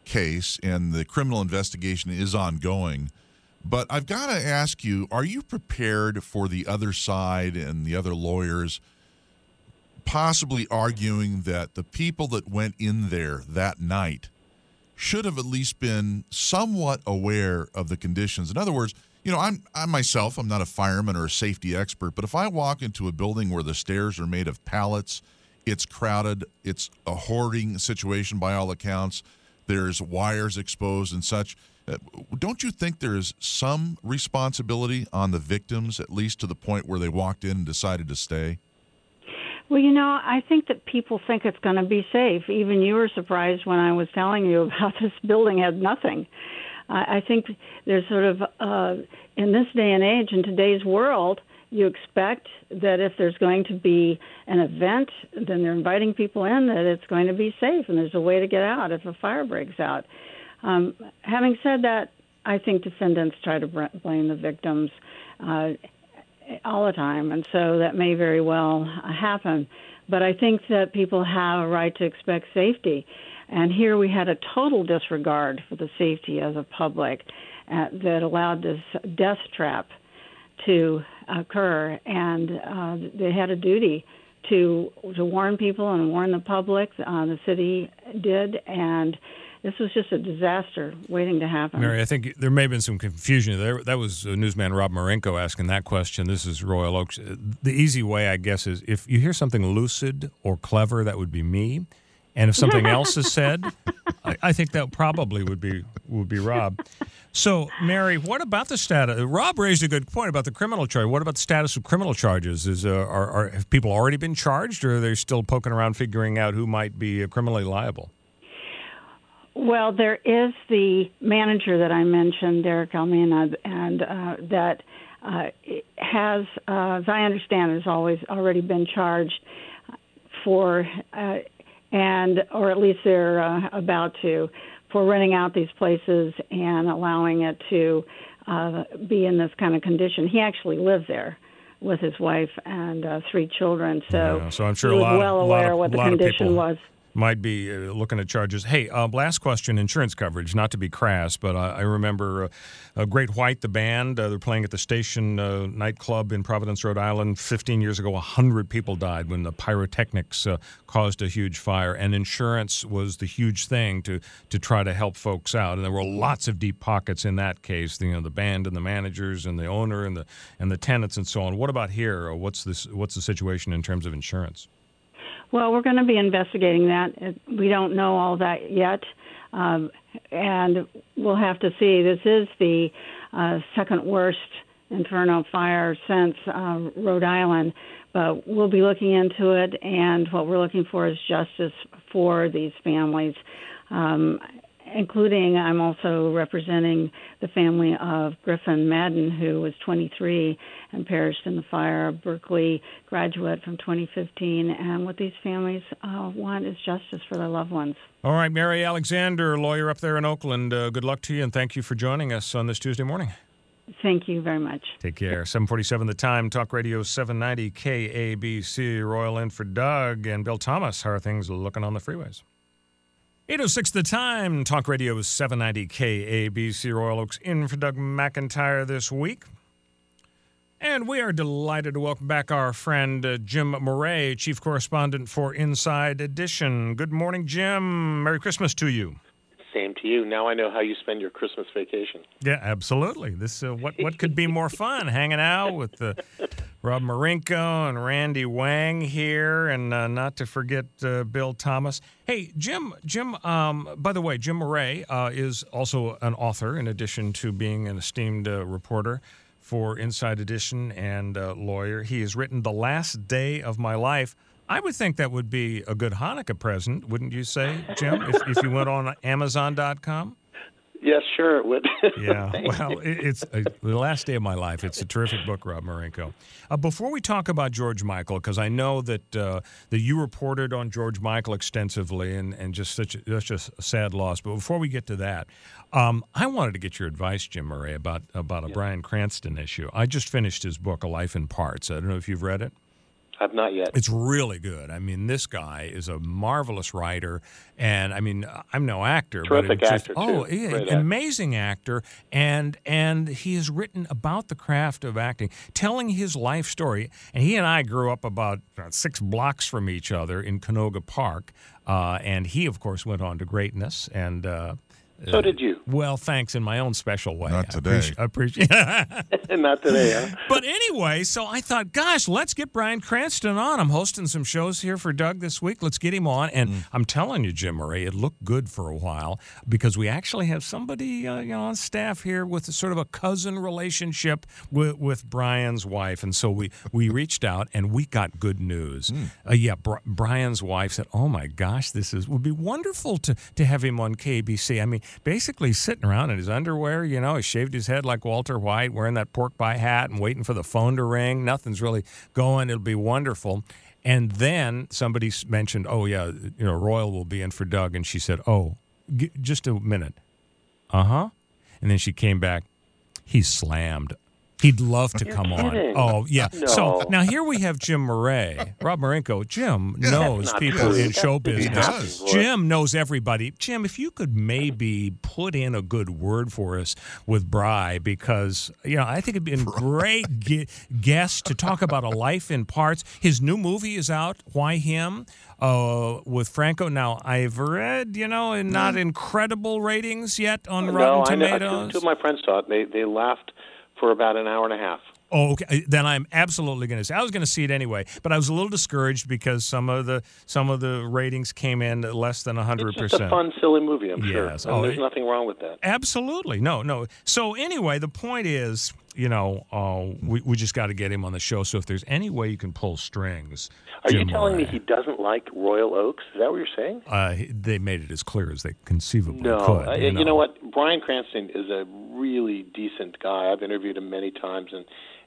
case, and the criminal investigation is ongoing. But I've got to ask you: Are you prepared for the other side and the other lawyers possibly arguing that the people that went in there that night should have at least been somewhat aware of the conditions? In other words, you know, I'm I myself, I'm not a fireman or a safety expert, but if I walk into a building where the stairs are made of pallets, it's crowded, it's a hoarding situation by all accounts, there's wires exposed and such. uh, Don't you think there's some responsibility on the victims, at least to the point where they walked in and decided to stay? Well, you know, I think that people think it's going to be safe. Even you were surprised when I was telling you about this building had nothing. I, I think there's sort of, uh, in this day and age, in today's world, you expect that if there's going to be an event, then they're inviting people in, that it's going to be safe and there's a way to get out if a fire breaks out. Um, having said that, I think defendants try to blame the victims. Uh, all the time, and so that may very well happen. But I think that people have a right to expect safety. And here we had a total disregard for the safety of the public uh, that allowed this death trap to occur, and uh, they had a duty to to warn people and warn the public. Uh, the city did, and this was just a disaster waiting to happen. Mary, I think there may have been some confusion there. That was uh, newsman Rob Marenko asking that question. This is Royal Oakes. Uh, The easy way, I guess, is if you hear something lucid or clever, that would be me. And if something else is said, I, I think that probably would be would be Rob. So, Mary, what about the status? Rob raised a good point about the criminal charge. What about the status of criminal charges? Is uh, are, are have people already been charged, or are they still poking around figuring out who might be uh, criminally liable? Well, there is the manager that I mentioned, Derick Almena, and uh, that uh, has, uh, as I understand, has always already been charged for, uh, and or at least they're uh, about to, for renting out these places and allowing it to uh, be in this kind of condition. He actually lived there with his wife and uh, three children, so, Yeah, so I'm sure he a lot of- well a lot aware of- what the condition people- was. Might be uh, looking at charges. Hey, uh, last question: insurance coverage. Not to be crass, but I, I remember uh, uh, Great White, the band. Uh, they're playing at the Station uh, nightclub in Providence, Rhode Island. Fifteen years ago, hundred people died when the pyrotechnics caused a huge fire, and insurance was the huge thing to to try to help folks out. And there were lots of deep pockets in that case. You know, the band and the managers and the owner and the and the tenants and so on. What about here? What's this? What's the situation in terms of insurance? Well, we're going to be investigating that. We don't know all that yet, um, and we'll have to see. This is the uh, second worst inferno fire since uh, Rhode Island, but we'll be looking into it. And what we're looking for is justice for these families. Um, including I'm also representing the family of Griffin Madden, who was 23 and perished in the fire, a Berkeley graduate from 2015. And what these families uh, want is justice for their loved ones. All right, Mary Alexander, lawyer up there in Oakland. Uh, good luck to you, and thank you for joining us on this Tuesday morning. Thank you very much. Take care. 747 The Time, Talk Radio 790 KABC. Royal in for Doug and Bill Thomas. How are things looking on the freeways? 806 The Time, Talk Radio 790 KABC. Royal Oakes in for Doug McIntyre this week. And we are delighted to welcome back our friend uh, Jim Moret, chief correspondent for Inside Edition. Good morning, Jim. Merry Christmas to you. Same to you. Now I know how you spend your Christmas vacation. Yeah, absolutely. This uh, what what could be more fun? Hanging out with uh, Rob Marinko and Randy Wang here, and uh, not to forget uh, Bill Thomas. Hey, Jim. Jim. Um, by the way, Jim Moret uh, is also an author, in addition to being an esteemed uh, reporter for Inside Edition and lawyer. He has written "The Last Day of My Life." I would think that would be a good Hanukkah present, wouldn't you say, Jim? if, if you went on Amazon.com. Yes, sure it would. Yeah, well, it, it's uh, the last day of my life. It's a terrific book, Rob Marenko. Uh, before we talk about George Michael, because I know that uh, that you reported on George Michael extensively, and, and just such a, that's just a sad loss. But before we get to that, um, I wanted to get your advice, Jim Moret, about about a Bryan Cranston issue. I just finished his book, A Life in Parts. I don't know if you've read it. I've not yet. It's really good. I mean, this guy is a marvelous writer, and I mean, I'm no actor, Terrific but just, actor, oh, too. yeah, amazing actor, and and he has written about the craft of acting, telling his life story. And he and I grew up about uh, six blocks from each other in Canoga Park, uh, and he, of course, went on to greatness. And uh, so did you. well, thanks in my own special way. Not I today. appreciate- I appreciate. not today, huh? But anyway, so I thought, gosh, let's get Bryan Cranston on. I'm hosting some shows here for Doug this week. Let's get him on. And Mm. I'm telling you, Jim Moret, it looked good for a while because we actually have somebody uh, you know on staff here with a sort of a cousin relationship with, with Bryan's wife. And so we we reached out and we got good news. Mm. Uh, yeah, Bri- Bryan's wife said, "Oh my gosh, this is would be wonderful to to have him on KABC." I mean, basically sitting around in his underwear, you know, he shaved his head like Walter White, wearing that pork pie hat and waiting for the phone to ring. Nothing's really going. It'll be wonderful. And then somebody mentioned, "Oh yeah, you know, Royal will be in for Doug," and she said, "Oh, g- just a minute." Uh huh. And then she came back. He's slammed. He'd love to come on. Oh yeah. So now here we have Jim Moret, Rob Marenko. Jim knows people true. in show business. happy for. Jim knows everybody. Jim, if you could maybe put in a good word for us with Bry, because you know I think it'd be a great ge- guest to talk about a life in parts. His new movie is out. Why him? Uh, with Franco. Now I've read, you know, and not incredible ratings yet on no, Rotten I know. Tomatoes. Two, two of my friends saw it. They they laughed for about an hour and a half. Oh, okay. Uh, then I'm absolutely going to see. I was going to see it anyway, but I was a little discouraged because some of the some of the ratings came in less than 100. It's just a percent. fun, silly movie. I'm Yes. sure. Oh, there's it- nothing wrong with that. Absolutely, no, no. So anyway, the point is, you know, uh, we we just got to get him on the show. So if there's any way you can pull strings, Are Jim you telling Moret, me he doesn't like Royal Oakes? Is that what you're saying? Uh, they made it as clear as they conceivably No, could. uh, you, know. what? Bryan Cranston is a really decent guy. I've interviewed him many times, and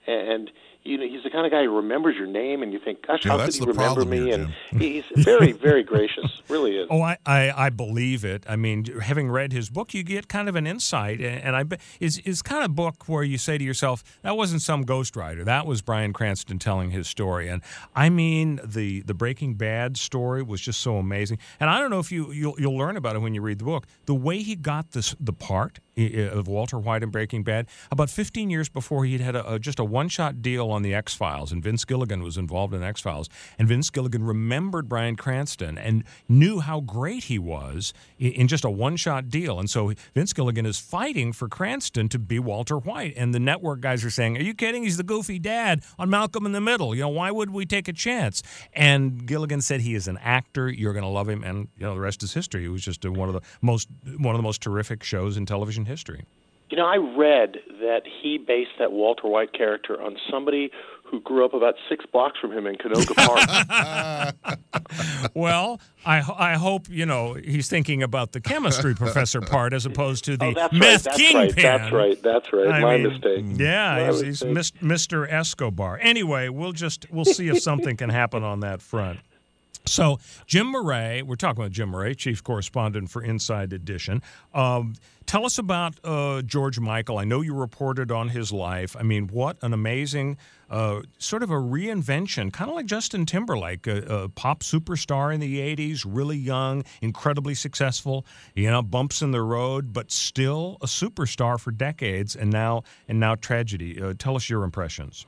and you know he's the kind of guy who remembers your name, and you think, "Gosh, Yeah, how that's could he remember me?" here, and he's very, very gracious. Really is. Oh, I, I, I believe it. I mean, having read his book, you get kind of an insight, and and I bet is is kind of book where you say to yourself, that wasn't some ghostwriter. That was Bryan Cranston telling his story. And I mean, the the Breaking Bad story was just so amazing. And I don't know if you you'll, you'll learn about it when you read the book. The way he got this the part i- i- of Walter White in Breaking Bad, about 15 years before he'd had a, a, just a one shot deal on the X Files, and Vince Gilligan was involved in X Files, and Vince Gilligan remembered Bryan Cranston and knew how great he was i- in just a one shot deal, and so Vince Gilligan is fighting for Cranston to be Walter White, and the network guys are saying, "Are you kidding? He's the goofy dad on Malcolm in the Middle. You know why would we take a chance?" And Gilligan said he is an actor. You're going to love him, and you know the rest is history. He was just one of the most one of the most terrific shows in television history. You know, I read that he based that Walter White character on somebody who grew up about six blocks from him in Canoga Park. Well, I I hope you know he's thinking about the chemistry professor part as opposed to the oh, meth right. Kingpin. right. That's right. That's right. I My mean, mistake. Yeah, My he's, he's mistake. mis- Mr. Escobar. Anyway, we'll just we'll see if something can happen on that front. So Jim Moret, we're talking about Jim Moret, chief correspondent for Inside Edition. Um, tell us about uh, George Michael. I know you reported on his life. I mean, what an amazing uh, sort of a reinvention, kind of like Justin Timberlake, a, a pop superstar in the '80s, really young, incredibly successful. You know, bumps in the road, but still a superstar for decades, and now and now tragedy. Uh, tell us your impressions.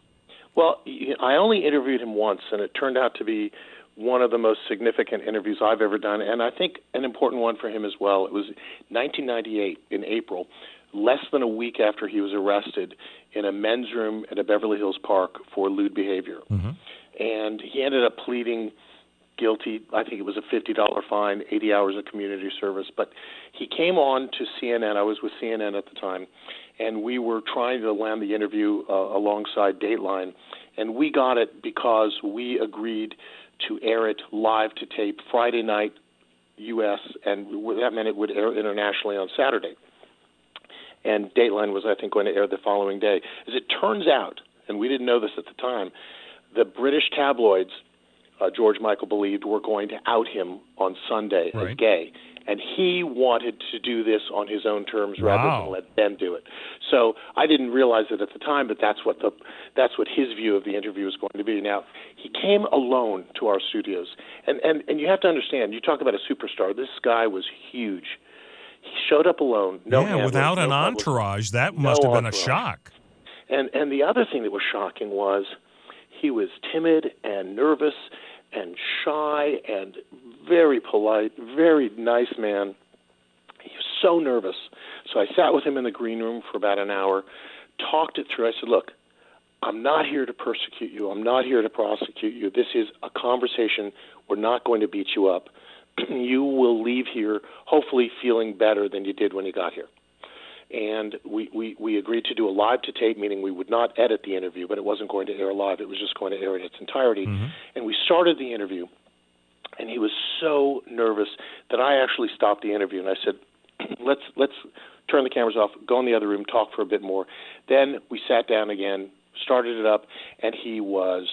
Well, I only interviewed him once, and it turned out to be one of the most significant interviews I've ever done, and I think an important one for him as well. It was 1998 in April, less than a week after he was arrested in a men's room at a Beverly Hills park for lewd behavior. And he ended up pleading guilty. I think it was a $50 fine, 80 hours of community service. But he came on to CNN. I was with CNN at the time, and we were trying to land the interview uh, alongside Dateline. And we got it because we agreed to air it live to tape Friday night, U.S., and that meant it would air internationally on Saturday. And Dateline was, I think, going to air the following day. As it turns out, and we didn't know this at the time, the British tabloids uh, George Michael believed were going to out him on Sunday as gay. And he wanted to do this on his own terms rather Wow. than let them do it. So I didn't realize it at the time, but that's what the that's what his view of the interview was going to be. Now he came alone to our studios, and and and you have to understand. You talk about a superstar. This guy was huge. He showed up alone, no yeah, without no an entourage, that must have been a shock. And and the other thing that was shocking was he was timid and nervous and shy and very polite, very nice man. He was so nervous. So I sat with him in the green room for about an hour, talked it through. I said, "Look, I'm not here to persecute you. I'm not here to prosecute you. This is a conversation. We're not going to beat you up. you will leave here hopefully feeling better than you did when you got here." and we, we, we agreed to do a live to tape, meaning we would not edit the interview, but it wasn't going to air live. It was just going to air in its entirety. Mm-hmm. And we started the interview, and he was so nervous that I actually stopped the interview and I said, "Let's let's turn the cameras off, go in the other room, talk for a bit more." Then we sat down again, started it up, and he was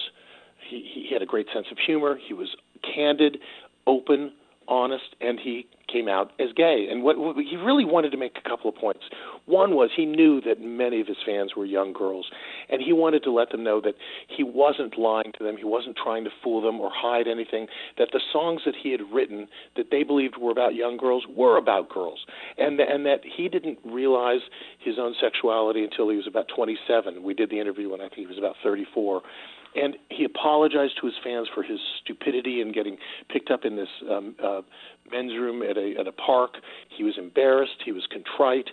he, he had a great sense of humor. He was candid, open, honest, and he came out as gay. And what, what he really wanted to make a couple of points. One was he knew that many of his fans were young girls, and he wanted to let them know that he wasn't lying to them. He wasn't trying to fool them or hide anything. That the songs that he had written that they believed were about young girls were about girls, and and that he didn't realize his own sexuality until he was about 27. We did the interview when I think he was about 34 and he apologized to his fans for his stupidity in getting picked up in this um, uh, men's room at a at a park. He was embarrassed. He was contrite,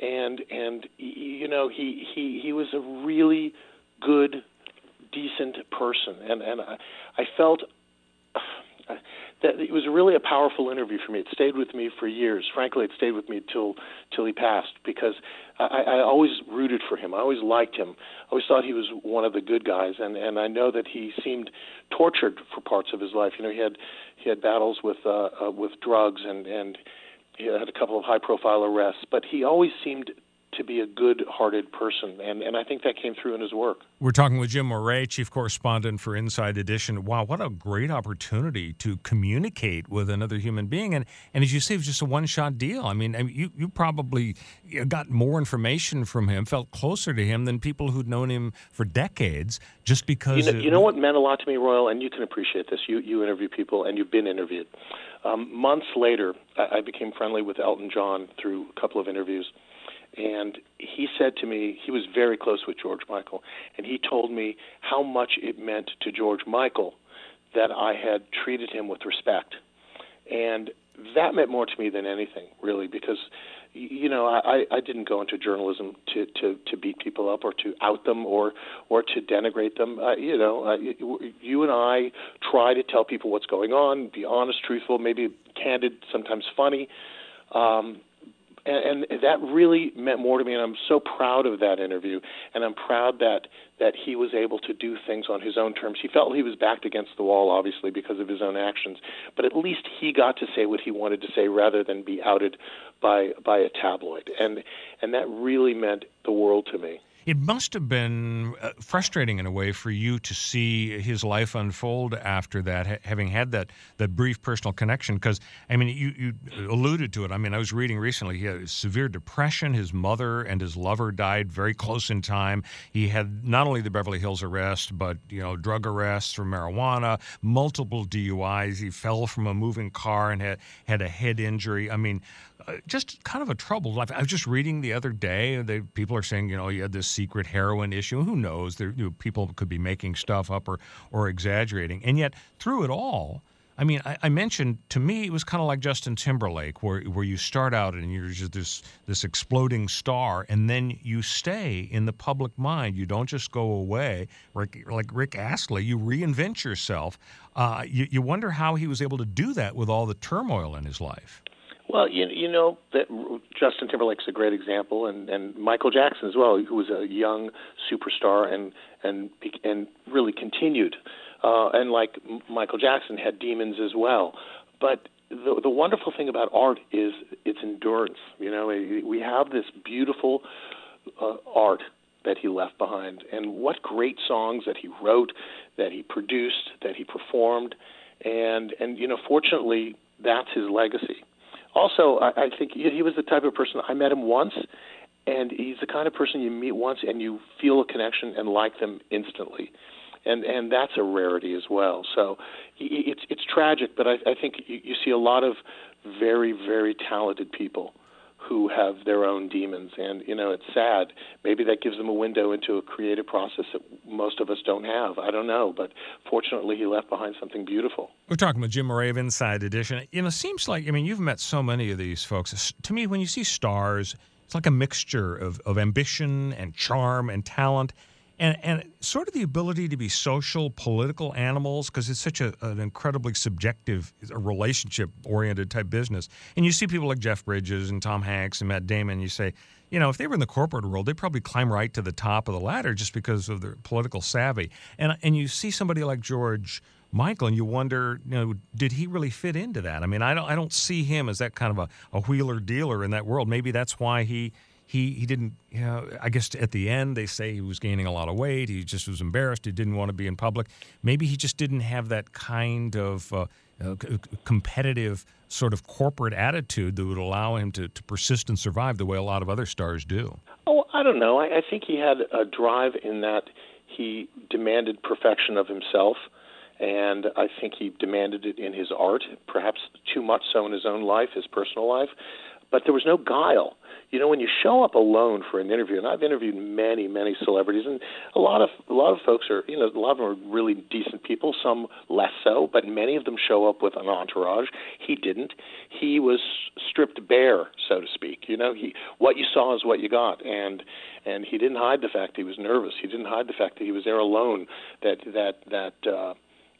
and and you know he he he was a really good, decent person, and and I, I felt that it was really a powerful interview for me. It stayed with me for years. Frankly, it stayed with me till till he passed because I, I always rooted for him. I always liked him. I always thought he was one of the good guys, and and I know that he seemed tortured for parts of his life. You know, he had he had battles with uh, uh, with drugs and and he had a couple of high profile arrests, but he always seemed to be a good-hearted person, and and I think that came through in his work. We're talking with Jim Moret, chief correspondent for Inside Edition. Wow, what a great opportunity to communicate with another human being, and and as you say, it was just a one-shot deal. I mean, I mean you you probably got more information from him, felt closer to him than people who'd known him for decades, just because. You know, you know what meant a lot to me, Royal, and you can appreciate this. You you interview people, and you've been interviewed. Um, months later, I, I became friendly with Elton John through a couple of interviews and he said to me he was very close with George Michael, and he told me how much it meant to George Michael that I had treated him with respect, and that meant more to me than anything, really, because you know I, I didn't go into journalism to, to to beat people up or to out them or or to denigrate them. Uh, you know, uh, you and I try to tell people what's going on, be honest, truthful, maybe candid, sometimes funny. Um, and, and that really meant more to me and I'm so proud of that interview and I'm proud that that he was able to do things on his own terms. He felt he was backed against the wall obviously because of his own actions, but at least he got to say what he wanted to say rather than be outed by by a tabloid. And and that really meant the world to me. It must have been uh, frustrating in a way for you to see his life unfold after that, ha- having had that that brief personal connection. Because I mean, you you alluded to it. I mean, I was reading recently. He had severe depression. His mother and his lover died very close in time. He had not only the Beverly Hills arrest, but you know, drug arrests for marijuana, multiple DUIs. He fell from a moving car and had had a head injury. I mean, just kind of a troubled life. I was just reading the other day. They, people are saying, you know, he had this secret heroin issue. Who knows? There, you know, people could be making stuff up or or exaggerating. And yet, through it all, I mean, I, I, mentioned to me it was kind of like Justin Timberlake, where where you start out and you're just this this exploding star, and then you stay in the public mind. You don't just go away, like like Rick Astley. You reinvent yourself. Uh, you, you wonder how he was able to do that with all the turmoil in his life. Well, you, you know that Justin Timberlake's a great example, and and Michael Jackson as well, who was a young superstar and and and really continued, uh, and like Michael Jackson had demons as well. But the the wonderful thing about art is its endurance. You know, we have this beautiful uh, art that he left behind, and what great songs that he wrote, that he produced, that he performed, and and you know, fortunately, that's his legacy also, I, I think he was the type of person I met him once, and he's the kind of person you meet once and you feel a connection and like them instantly, and and that's a rarity as well. So it's it's tragic, but I, I think you, you see a lot of very very talented people who have their own demons. And, you know, it's sad. Maybe that gives them a window into a creative process that most of us don't have. I don't know. But fortunately, he left behind something beautiful. We're talking with Jim Moret of Inside Edition. You know, it seems like, I mean, you've met so many of these folks. To me, when you see stars, it's like a mixture of, of ambition and charm and talent and and sort of the ability to be social, political animals because it's such a, an incredibly subjective, relationship oriented type business. And you see people like Jeff Bridges and Tom Hanks and Matt Damon. You say, you know, if they were in the corporate world, they'd probably climb right to the top of the ladder just because of their political savvy. And and you see somebody like George. Michael, and you wonder, you know, did he really fit into that? I mean, I don't, I don't see him as that kind of a, a wheeler dealer in that world. Maybe that's why he he he didn't you know i guess at the end they say he was gaining a lot of weight he just was embarrassed he didn't want to be in public. Maybe he just didn't have that kind of uh, uh, competitive sort of corporate attitude that would allow him to, to persist and survive the way a lot of other stars do. Oh i don't know. I, I think he had a drive in that he demanded perfection of himself and I think he demanded it in his art, perhaps too much so in his own life, his personal life. But there was no guile. You know when you show up alone for an interview and I've interviewed many many celebrities and a lot of a lot of folks are you know a lot of them are really decent people some less so but many of them show up with an entourage. He didn't. He was stripped bare so to speak. You know he what you saw is what you got. And and he didn't hide the fact he was nervous. He didn't hide the fact that he was there alone that that that uh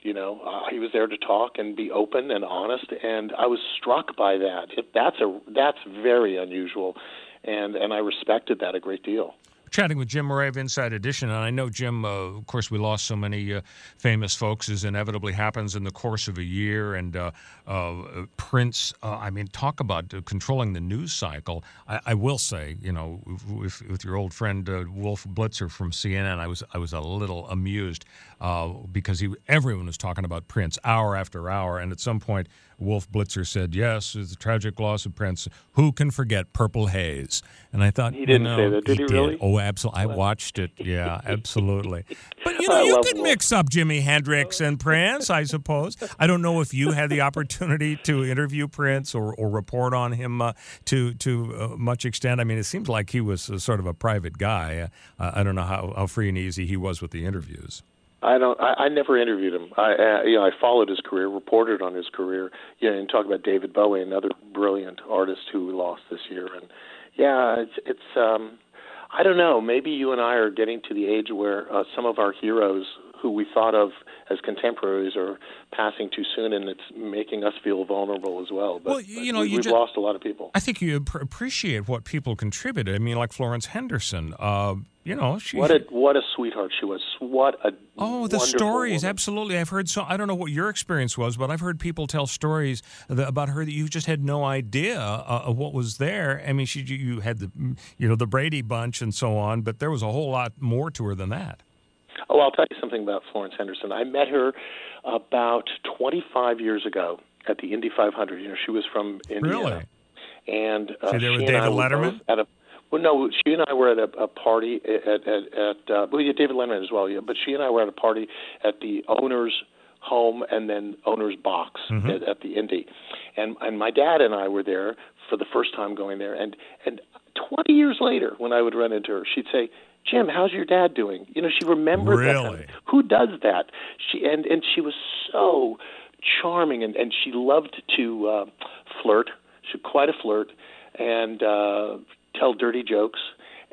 You know, uh, he was there to talk and be open and honest, and I was struck by that. It, that's a that's very unusual, and and I respected that a great deal chatting with Jim Moret of Inside Edition, and I know Jim. Uh, of course, we lost so many uh, famous folks, as inevitably happens in the course of a year. And uh, uh Prince, uh, I mean, talk about controlling the news cycle. I, I will say, you know, with, with your old friend uh, Wolf Blitzer from CNN, I was I was a little amused because he everyone was talking about Prince hour after hour, and at some point Wolf Blitzer said, "Yes, it's a tragic loss of Prince. Who can forget Purple Haze?" And I thought he didn't no, say that. Did he, he really? Oh, absolutely. I watched it. Yeah, absolutely. But you know, you can Wolf. mix up Jimi Hendrix and Prince, I suppose. I don't know if you had the opportunity to interview Prince or, or report on him uh, to to uh, much extent. I mean, it seems like he was sort of a private guy. Uh, I don't know how, how free and easy he was with the interviews. I don't. I, I never interviewed him. I, uh, you know, I followed his career, reported on his career. You know, and talk about David Bowie, another brilliant artist who we lost this year. And yeah, it's it's. um I don't know. Maybe you and I are getting to the age where uh, some of our heroes who we thought of as contemporaries are passing too soon, and it's making us feel vulnerable as well. But, well, you know, we, you we've just, lost a lot of people. I think you appreciate what people contributed. I mean, like Florence Henderson. Uh, you know, she what a what a sweetheart she was. What a oh, the stories. Woman. Absolutely, I've heard so. I don't know what your experience was, but I've heard people tell stories that, about her that you just had no idea uh, of what was there. I mean, she you had the you know the Brady Bunch and so on, but there was a whole lot more to her than that. Oh, I'll tell you something about Florence Henderson. I met her about 25 years ago at the Indy 500. You know, she was from Indiana. Really? And uh, she there with David Letterman at a well, no, she and I were at a, a party at at, at uh, well, yeah, David Letterman as well, yeah. But she and I were at a party at the owner's home and then owner's box mm-hmm. at, at the Indy, and and my dad and I were there for the first time going there, and and 20 years later, when I would run into her, she'd say, Jim, how's your dad doing? You know, she remembered really? that. Who does that? She and and she was so charming, and and she loved to uh, flirt. She quite a flirt, and uh, tell dirty jokes,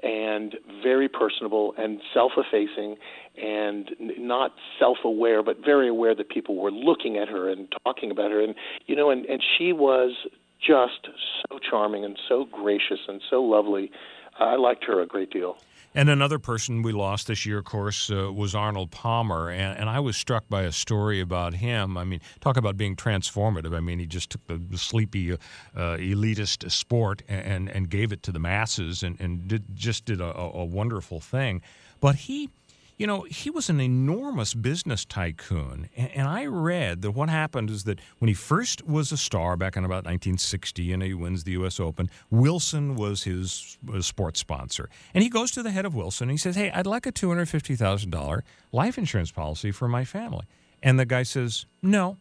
and very personable and self-effacing, and not self-aware, but very aware that people were looking at her and talking about her, and you know, and and she was just so charming and so gracious and so lovely. I liked her a great deal. And another person we lost this year, of course, uh, was Arnold Palmer. And, and, I was struck by a story about him. I mean, talk about being transformative. I mean, he just took the, sleepy, uh, elitist sport and, and gave it to the masses and, and did, just did a, a wonderful thing. But he you know, he was an enormous business tycoon. And, I read that what happened is that when he first was a star back in about 1960 and he wins the U.S. Open, Wilson was his sports sponsor. And he goes to the head of Wilson and he says, Hey, I'd like a $250,000 life insurance policy for my family. And the guy says, No.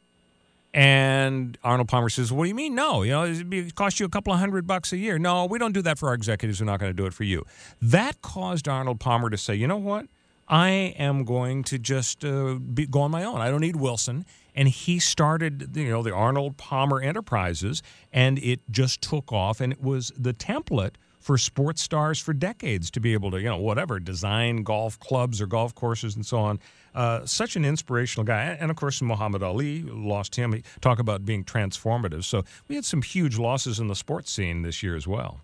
And Arnold Palmer says, "What do you mean? No, you know, it cost you a couple of hundred bucks a year. No, we don't do that for our executives. We're not going to do it for you." That caused Arnold Palmer to say, "You know what? I am going to just uh, be, go on my own. I don't need Wilson. And he started, you know, the Arnold Palmer Enterprises, and it just took off. And it was the template for sports stars for decades to be able to, you know, whatever, design golf clubs or golf courses and so on. Uh, such an inspirational guy. And of course, Muhammad Ali lost him. Talk about being transformative. So we had some huge losses in the sports scene this year as well.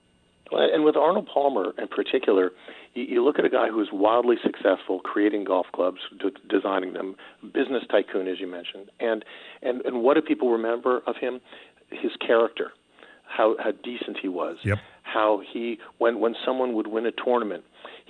And with Arnold Palmer in particular, you you look at a guy who's wildly successful creating golf clubs, d- designing them, business tycoon, as you mentioned. And, and, and what do people remember of him? His character, how, how decent he was, yep. how he, when, when someone would win a tournament,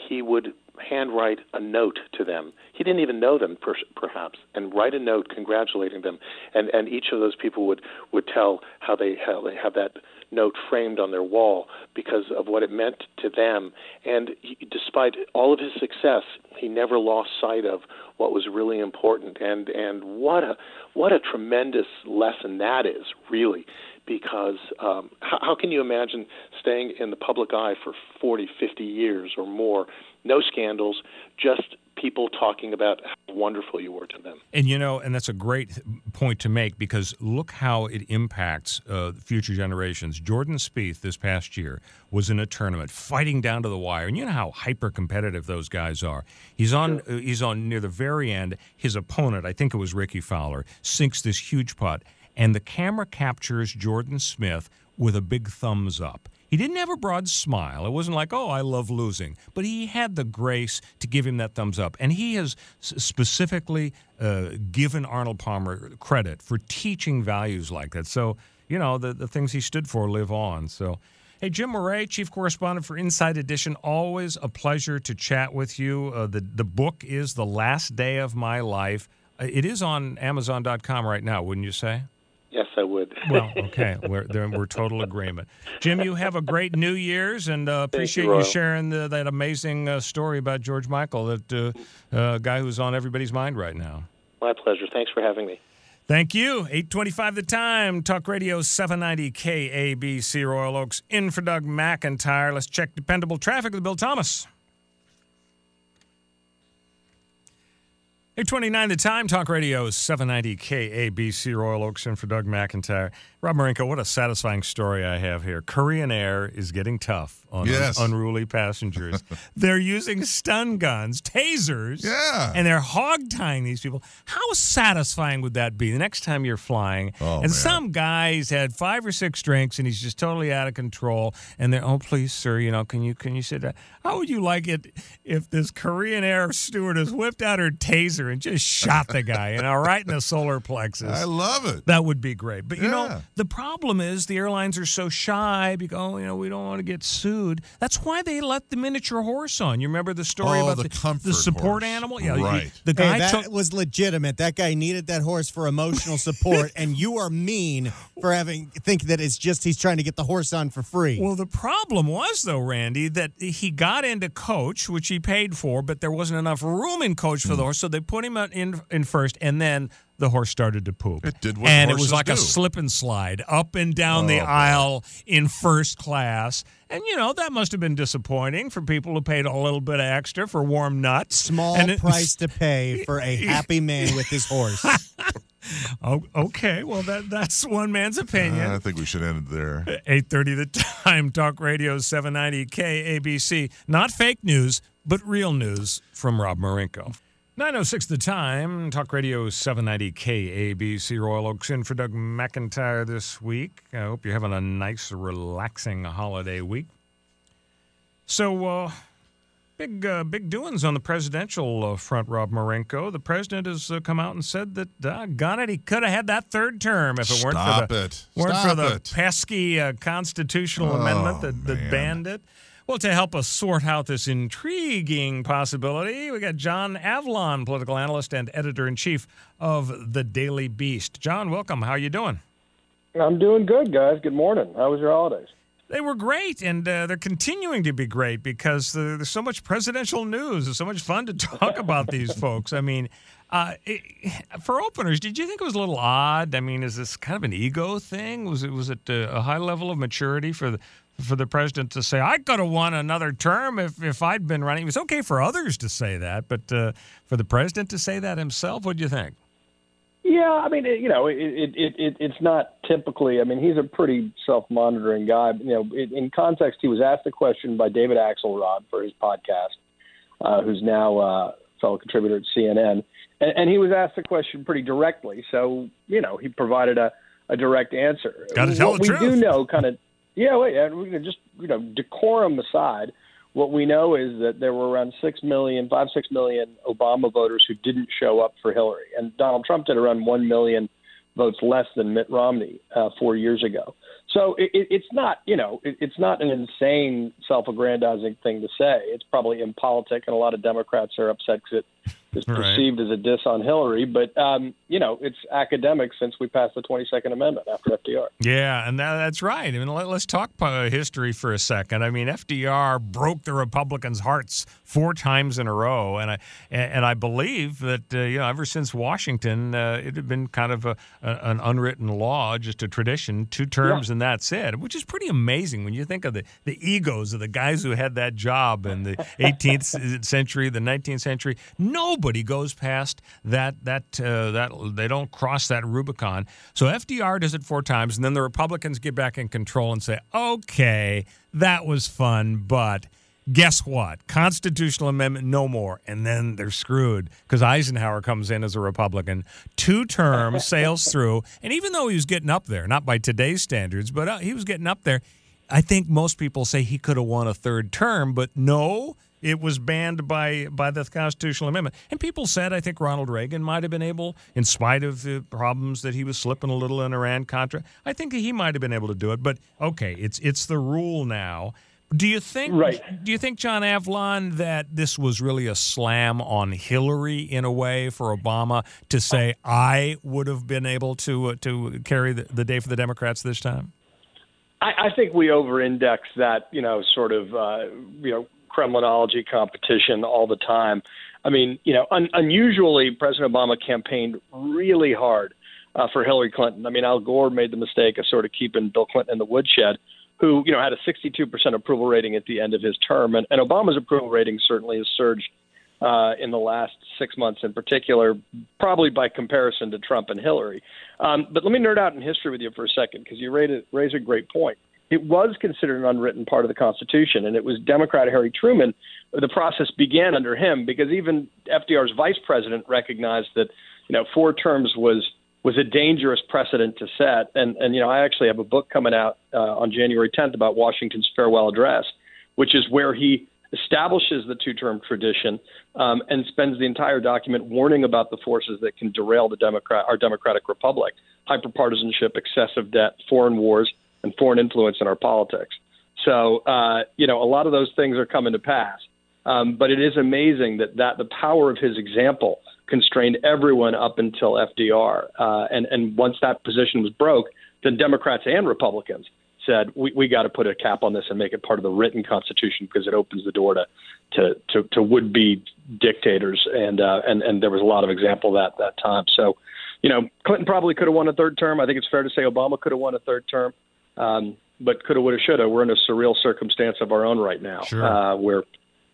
he would handwrite a note to them. He didn't even know them, per, perhaps, and write a note congratulating them. And, and each of those people would, would tell how they, how they have that note framed on their wall because of what it meant to them. And he, despite all of his success, he never lost sight of what was really important. And and what a what a tremendous lesson that is, really. Because um, how, how can you imagine staying in the public eye for 40, 50 years or more, no scandals, just people talking about how wonderful you were to them. And you know, and that's a great point to make because look how it impacts uh, future generations. Jordan Spieth this past year was in a tournament fighting down to the wire, and you know how hyper competitive those guys are. He's on uh, he's on near the very end. His opponent, I think it was Rickie Fowler, sinks this huge putt, and the camera captures Jordan Spieth with a big thumbs up. He didn't have a broad smile. It wasn't like, oh, I love losing. But he had the grace to give him that thumbs up. And he has specifically uh, given Arnold Palmer credit for teaching values like that. So, you know, the, the things he stood for live on. So, hey, Jim Moret, Chief Correspondent for Inside Edition, always a pleasure to chat with you. Uh, the, the book is The Last Day of My Life. Uh, it is on Amazon.com right now, wouldn't you say? Yes, I would. well, okay, we're we're total agreement. Jim, you have a great New Year's, and uh, appreciate you, you, sharing the, that amazing uh, story about George Michael, that uh, uh, guy who's on everybody's mind right now. My pleasure. Thanks for having me. Thank you. 825 the time. Talk Radio 790 KABC Royal Oakes. In for Doug McIntyre. Let's check dependable traffic with Bill Thomas. 829 the time, Talk Radio 790 KABC Royal Oakes in for Doug McIntyre. Rob Marinko, what a satisfying story I have here. Korean Air is getting tough on Yes. un- unruly passengers. they're using stun guns, tasers, Yeah. and they're hog tying these people. How satisfying would that be the next time you're flying? Oh, and man. some guy's had five or six drinks and he's just totally out of control. And they're, oh, please, sir, you know, can you can you sit down? How would you like it if this Korean Air stewardess whipped out her taser and just shot the guy, you know, right in the solar plexus? I love it. That would be great. But you know, the problem is the airlines are so shy because oh, you know, we don't want to get sued. That's why they let the miniature horse on. You remember the story Oh, about the the, comfort support horse. animal? Yeah, you- Right. the guy Hey, that took was legitimate. That guy needed that horse for emotional support, and you are mean for having think that it's just he's trying to get the horse on for free. Well, the problem was though, Randy, that he got into coach, which he paid for, but there wasn't enough room in coach for hmm. the horse, so they put him out in in first, and then the horse started to poop. It did what and it was horses like a slip and slide up and down the Oh, boy. aisle in first class. And you know that must have been disappointing for people who paid a little bit extra for warm nuts. Small And it- price to pay for a happy man with his horse. Oh, okay, well that that's one man's opinion. Uh, I think we should end it there. 8.30 the time talk radio 790 kabc not fake news but real news from rob marinko 906 the time talk radio 790 kabc royal oakes in for doug mcintyre this week i hope you're having a nice relaxing holiday week so uh Big, uh, big doings on the presidential uh, front, Rob Marenko. The president has uh, come out and said that, uh, got it, he could have had that third term if it weren't Stop for the it. weren't Stop for the it. pesky uh, constitutional Oh, amendment that, that banned it. Well, to help us sort out this intriguing possibility, we got John Avlon, political analyst and editor in chief of the Daily Beast. John, welcome. How are you doing? I'm doing good, guys. Good morning. How was your holidays? They were great, and uh, they're continuing to be great because uh, there's so much presidential news. It's so much fun to talk about these folks. I mean, uh, it, for openers, did you think it was a little odd? I mean, is this kind of an ego thing? Was it was it uh, a high level of maturity for the for the president to say, "I could have won another term if if I'd been running"? It was okay for others to say that, but uh, for the president to say that himself, what do you think? Yeah, I mean, it, you know, it, it, it, it it's not typically. I mean, he's a pretty self-monitoring guy. You know, it, in context, he was asked a question by David Axelrod for his podcast, uh, who's now uh, a fellow contributor at CNN, and, and he was asked the question pretty directly. So, you know, he provided a, a direct answer. Gotta tell what the we truth. do know, kind of, yeah, wait, and we can just you know, decorum aside. What we know is that there were around six million, five, six million Obama voters who didn't show up for Hillary, and Donald Trump did around one million votes less than Mitt Romney uh, four years ago. So it, it, it's not, you know, it, it's not an insane, self-aggrandizing thing to say. It's probably impolitic, and a lot of Democrats are upset because it is Right. perceived as a diss on Hillary. But um, you know, it's academic since we passed the Twenty Second Amendment after FDR. Yeah, and that, that's right. I mean, let, us talk uh, history for a second. I mean, FDR broke the Republicans' hearts four times in a row, and I and, I believe that uh, you know ever since Washington, uh, it had been kind of a, an unwritten law, just a tradition, two terms and that's it, which is pretty amazing when you think of the the egos of the guys who had that job in the 18th century, the 19th century. Nobody goes past that that uh, that they don't cross that Rubicon. So FDR does it four times, and then the Republicans get back in control and say, "Okay, that was fun, but." Guess what? Constitutional amendment, no more. And then they're screwed because Eisenhower comes in as a Republican. Two terms, sails through. And even though he was getting up there, not by today's standards, but uh, he was getting up there, I think most people say he could have won a third term, but no, it was banned by by the constitutional amendment. And people said I think Ronald Reagan might have been able, in spite of the problems that he was slipping a little in Iran Contra, I think he might have been able to do it. But okay, it's it's the rule now. Do you think Right. do you think John Avlon that this was really a slam on Hillary in a way for Obama to say I would have been able to uh, to carry the, the day for the Democrats this time? I, I think we over-index that, you know, sort of, uh, you know, Kremlinology competition all the time. I mean, you know, un- unusually, President Obama campaigned really hard uh, for Hillary Clinton. I mean, Al Gore made the mistake of sort of keeping Bill Clinton in the woodshed, who, you know, had a 62% approval rating at the end of his term. And, and Obama's approval rating certainly has surged uh, in the last six months in particular, probably by comparison to Trump and Hillary. Um, but let me nerd out in history with you for a second because you raise a, raise a great point. It was considered an unwritten part of the Constitution, and it was Democrat Harry Truman. The process began under him because even FDR's vice president recognized that you know four terms was was a dangerous precedent to set. And and you know I actually have a book coming out uh, on January 10th about Washington's farewell address, which is where he establishes the two-term tradition um, and spends the entire document warning about the forces that can derail the Democrat our democratic republic: hyperpartisanship, excessive debt, foreign wars, and foreign influence in our politics. So uh, you know a lot of those things are coming to pass. Um, but it is amazing that, that the power of his example constrained everyone up until FDR. Uh, and, and once that position was broke, then Democrats and Republicans said, we, we got to put a cap on this and make it part of the written Constitution because it opens the door to, to, to, to would be dictators. And, uh, and, and there was a lot of example of that that time. So, you know, Clinton probably could have won a third term. I think it's fair to say Obama could have won a third term. Um, but coulda, woulda, shoulda. We're in a surreal circumstance of our own right now, Sure. uh, where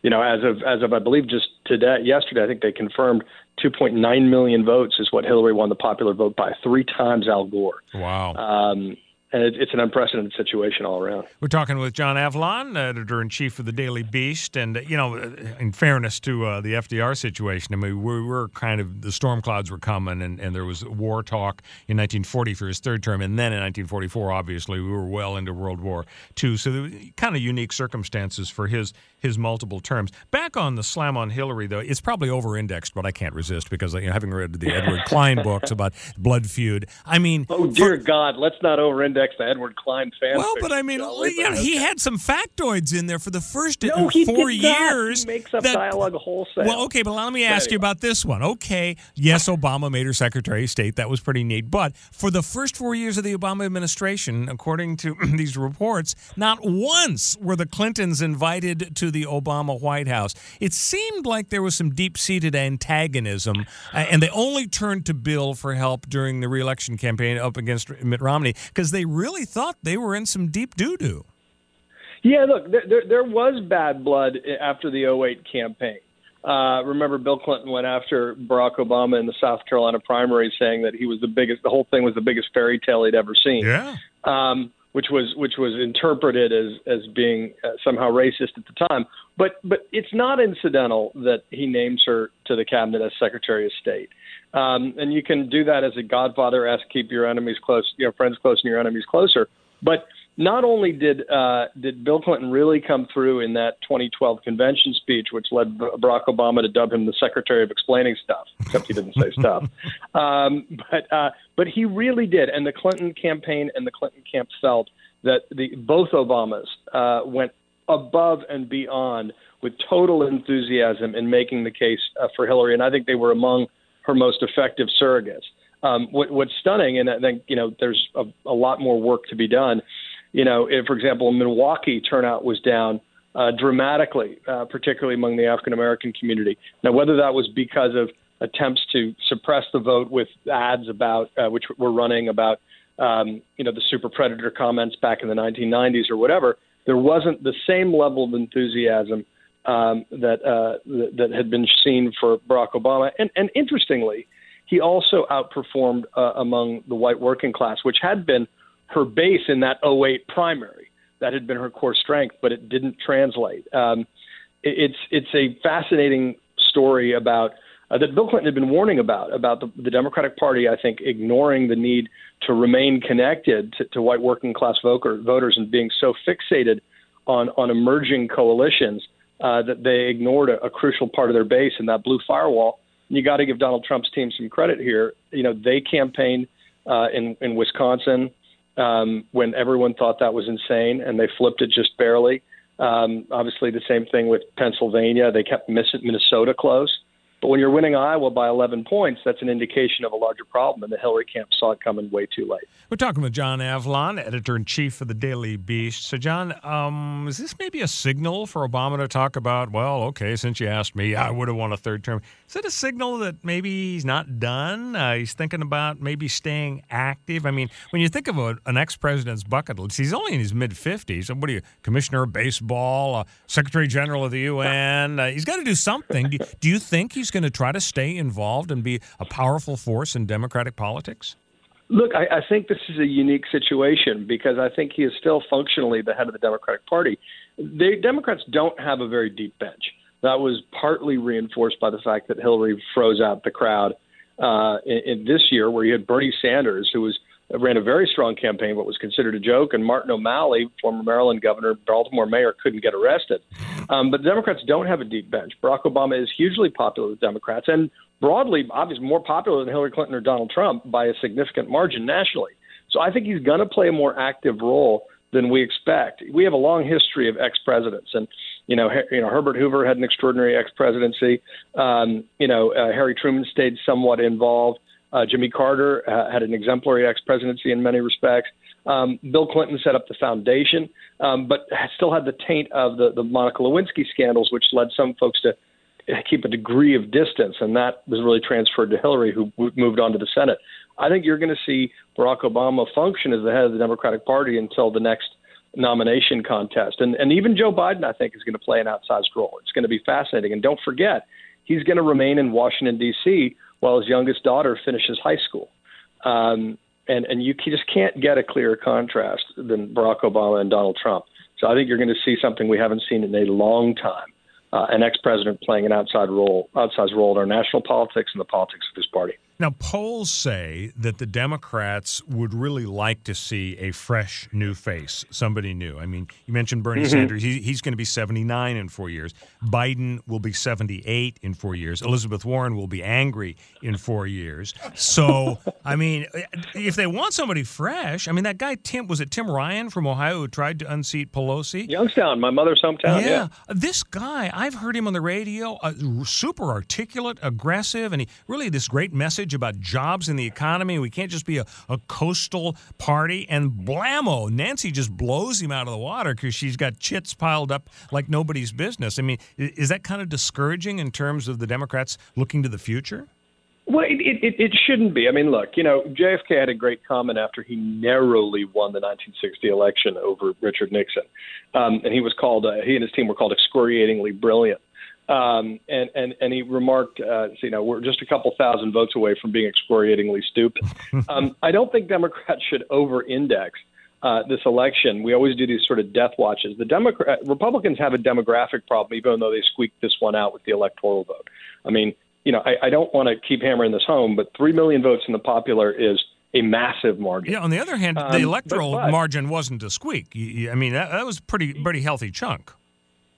you know, as of as of I believe just today, yesterday, I think they confirmed 2.9 million votes is what Hillary won the popular vote by, three times Al Gore. Wow. Um, and it, it's an unprecedented situation all around. We're talking with John Avlon, editor in chief of the Daily Beast, and uh, you know, in fairness to uh, the FDR situation, I mean, we were kind of the storm clouds were coming, and, and there was war talk in 1940 for his third term, and then in 1944, obviously, we were well into World War II, so there were kind of unique circumstances for his his multiple terms. Back on the slam on Hillary, though, it's probably over-indexed, but I can't resist because you know, having read the Edward Klein books about blood feud, I mean, Oh dear God, let's not over-index the Edward Klein fan. well, but I mean, yeah, he had some factoids in there for the first no, four years. He makes up that- dialogue wholesale. Well, okay, but let me ask you about this one. Okay, yes, Obama made her Secretary of State. That was pretty neat. But for the first four years of the Obama administration, according to these reports, not once were the Clintons invited to the Obama White House. It seemed like there was some deep seated antagonism, uh, and they only turned to Bill for help during the reelection campaign up against Mitt Romney because they really thought they were in some deep doo doo. Yeah, look, there, there, there was bad blood after the 08 campaign. Uh, remember, Bill Clinton went after Barack Obama in the South Carolina primary, saying that he was the biggest. The whole thing was the biggest fairy tale he'd ever seen. Yeah. um, which was which was interpreted as as being uh, somehow racist at the time. But but it's not incidental that he names her to the cabinet as Secretary of State. Um, and you can do that as a Godfather esque keep your enemies close, your know, friends close and your enemies closer. But not only did uh, did Bill Clinton really come through in that 2012 convention speech, which led Barack Obama to dub him the Secretary of Explaining Stuff, except he didn't say stuff. Um, but uh, but he really did, and the Clinton campaign and the Clinton camp felt that the both Obamas uh, went above and beyond with total enthusiasm in making the case uh, for Hillary, and I think they were among her most effective surrogates. Um, what, what's stunning, and I think you know, there's a, a lot more work to be done. You know, if, for example, Milwaukee turnout was down uh, dramatically, uh, particularly among the African American community. Now, whether that was because of attempts to suppress the vote with ads about uh, which were running about um, you know the super predator comments back in the 1990s or whatever, there wasn't the same level of enthusiasm um, that, uh, that had been seen for Barack Obama. And, and interestingly, he also outperformed uh, among the white working class, which had been her base in that 08 primary. That had been her core strength, but it didn't translate. Um, it, it's it's a fascinating story about uh, that Bill Clinton had been warning about about the, the Democratic Party. I think ignoring the need to remain connected to, to white working class voter, voters and being so fixated on on emerging coalitions uh, that they ignored a, a crucial part of their base in that blue firewall. And you got to give Donald Trump's team some credit here. You know, they campaigned uh, in in Wisconsin um, when everyone thought that was insane, and they flipped it just barely. Um, obviously, the same thing with Pennsylvania. They kept Minnesota close. But when you're winning Iowa by 11 points, that's an indication of a larger problem, and the Hillary camp saw it coming way too late. We're talking with John Avlon, editor in chief of the Daily Beast. So, John, um, is this maybe a signal for Obama to talk about? Well, okay, since you asked me, I would have won a third term. Is it a signal that maybe he's not done? Uh, he's thinking about maybe staying active. I mean, when you think of a, an ex-president's bucket list, he's only in his mid 50s. What are you, commissioner of baseball, uh, secretary general of the UN? Uh, he's got to do something. Do, do you think he's going to try to stay involved and be a powerful force in Democratic politics? Look, I, I think this is a unique situation because I think he is still functionally the head of the Democratic Party. The Democrats don't have a very deep bench. That was partly reinforced by the fact that Hillary froze out the crowd uh, in, in this year, where you had Bernie Sanders, who was ran a very strong campaign, but was considered a joke. And Martin O'Malley, former Maryland governor, Baltimore mayor, couldn't get arrested. Um, but the Democrats don't have a deep bench. Barack Obama is hugely popular with Democrats and broadly, obviously, more popular than Hillary Clinton or Donald Trump by a significant margin nationally. So I think he's going to play a more active role than we expect. We have a long history of ex presidents, and you know, you know, Herbert Hoover had an extraordinary ex presidency. Um, you know, uh, Harry Truman stayed somewhat involved. Uh, Jimmy Carter uh, had an exemplary ex presidency in many respects. Um, Bill Clinton set up the foundation, um, but still had the taint of the, the Monica Lewinsky scandals, which led some folks to keep a degree of distance, and that was really transferred to Hillary, who moved on to the Senate. I think you're going to see Barack Obama function as the head of the Democratic Party until the next nomination contest, and and even Joe Biden, I think, is going to play an outsized role. It's going to be fascinating, and don't forget, he's going to remain in Washington D.C while his youngest daughter finishes high school. Um, and and you just can't get a clearer contrast than Barack Obama and Donald Trump. So I think you're going to see something we haven't seen in a long time. Uh, an ex-president playing an outside role, outsized role in our national politics and the politics of his party. Now, polls say that the Democrats would really like to see a fresh new face, somebody new. I mean, you mentioned Bernie mm-hmm. Sanders. He, he's going to be 79 in four years. Biden will be 78 in four years. Elizabeth Warren will be angry in four years. So, I mean, if they want somebody fresh, I mean, that guy, Tim, was it Tim Ryan from Ohio who tried to unseat Pelosi? Youngstown, my mother's hometown. Yeah. yeah. This guy, I've heard him on the radio, uh, super articulate, aggressive, and he really this great message message about jobs in the economy. We can't just be a, a coastal party. And blammo, Nancy just blows him out of the water because she's got chits piled up like nobody's business. I mean, is that kind of discouraging in terms of the Democrats looking to the future? Well, it, it, it shouldn't be. I mean, look, you know, JFK had a great comment after he narrowly won the 1960 election over Richard Nixon, um, and he was called. Uh, he and his team were called excoriatingly brilliant. Um, and, and, and he remarked, uh, you know, we're just a couple thousand votes away from being excoriatingly stupid. um, I don't think Democrats should over-index uh, this election. We always do these sort of death watches. The Democrat Republicans have a demographic problem, even though they squeaked this one out with the electoral vote. I mean, you know, I, I don't want to keep hammering this home, but three million votes in the popular is a massive margin. Yeah. On the other hand, the um, electoral but, but, margin wasn't a squeak. I mean, that, that was pretty pretty healthy chunk.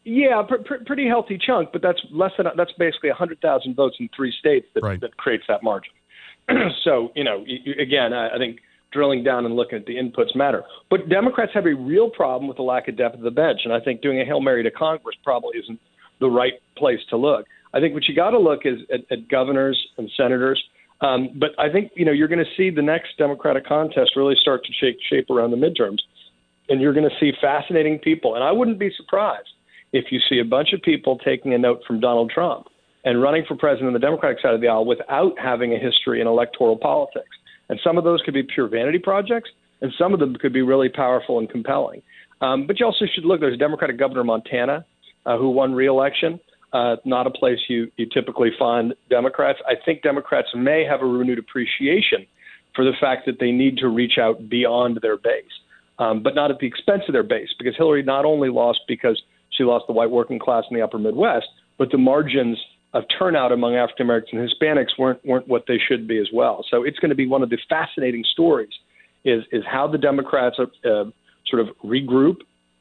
Yeah, pr- pr- pretty healthy chunk, but that's less than that's basically 100,000 votes in three states that, right. that creates that margin. so you know, you, again, I, I think drilling down and looking at the inputs matter. But Democrats have a real problem with the lack of depth of the bench, and I think doing a hail mary to Congress probably isn't the right place to look. I think what you got to look is at, at governors and senators. Um, but I think you know you're going to see the next Democratic contest really start to shake shape around the midterms, and you're going to see fascinating people. And I wouldn't be surprised if you see a bunch of people taking a note from Donald Trump and running for president on the Democratic side of the aisle without having a history in electoral politics. And some of those could be pure vanity projects, and some of them could be really powerful and compelling. Um, but you also should look. There's a Democratic governor of Montana uh, who won re-election. Uh, not a place you, you typically find Democrats. I think Democrats may have a renewed appreciation for the fact that they need to reach out beyond their base, um, but not at the expense of their base, because Hillary not only lost because she lost the white working class in the upper Midwest, but the margins of turnout among African Americans and Hispanics weren't weren't what they should be as well. So it's going to be one of the fascinating stories is is how the Democrats uh, sort of regroup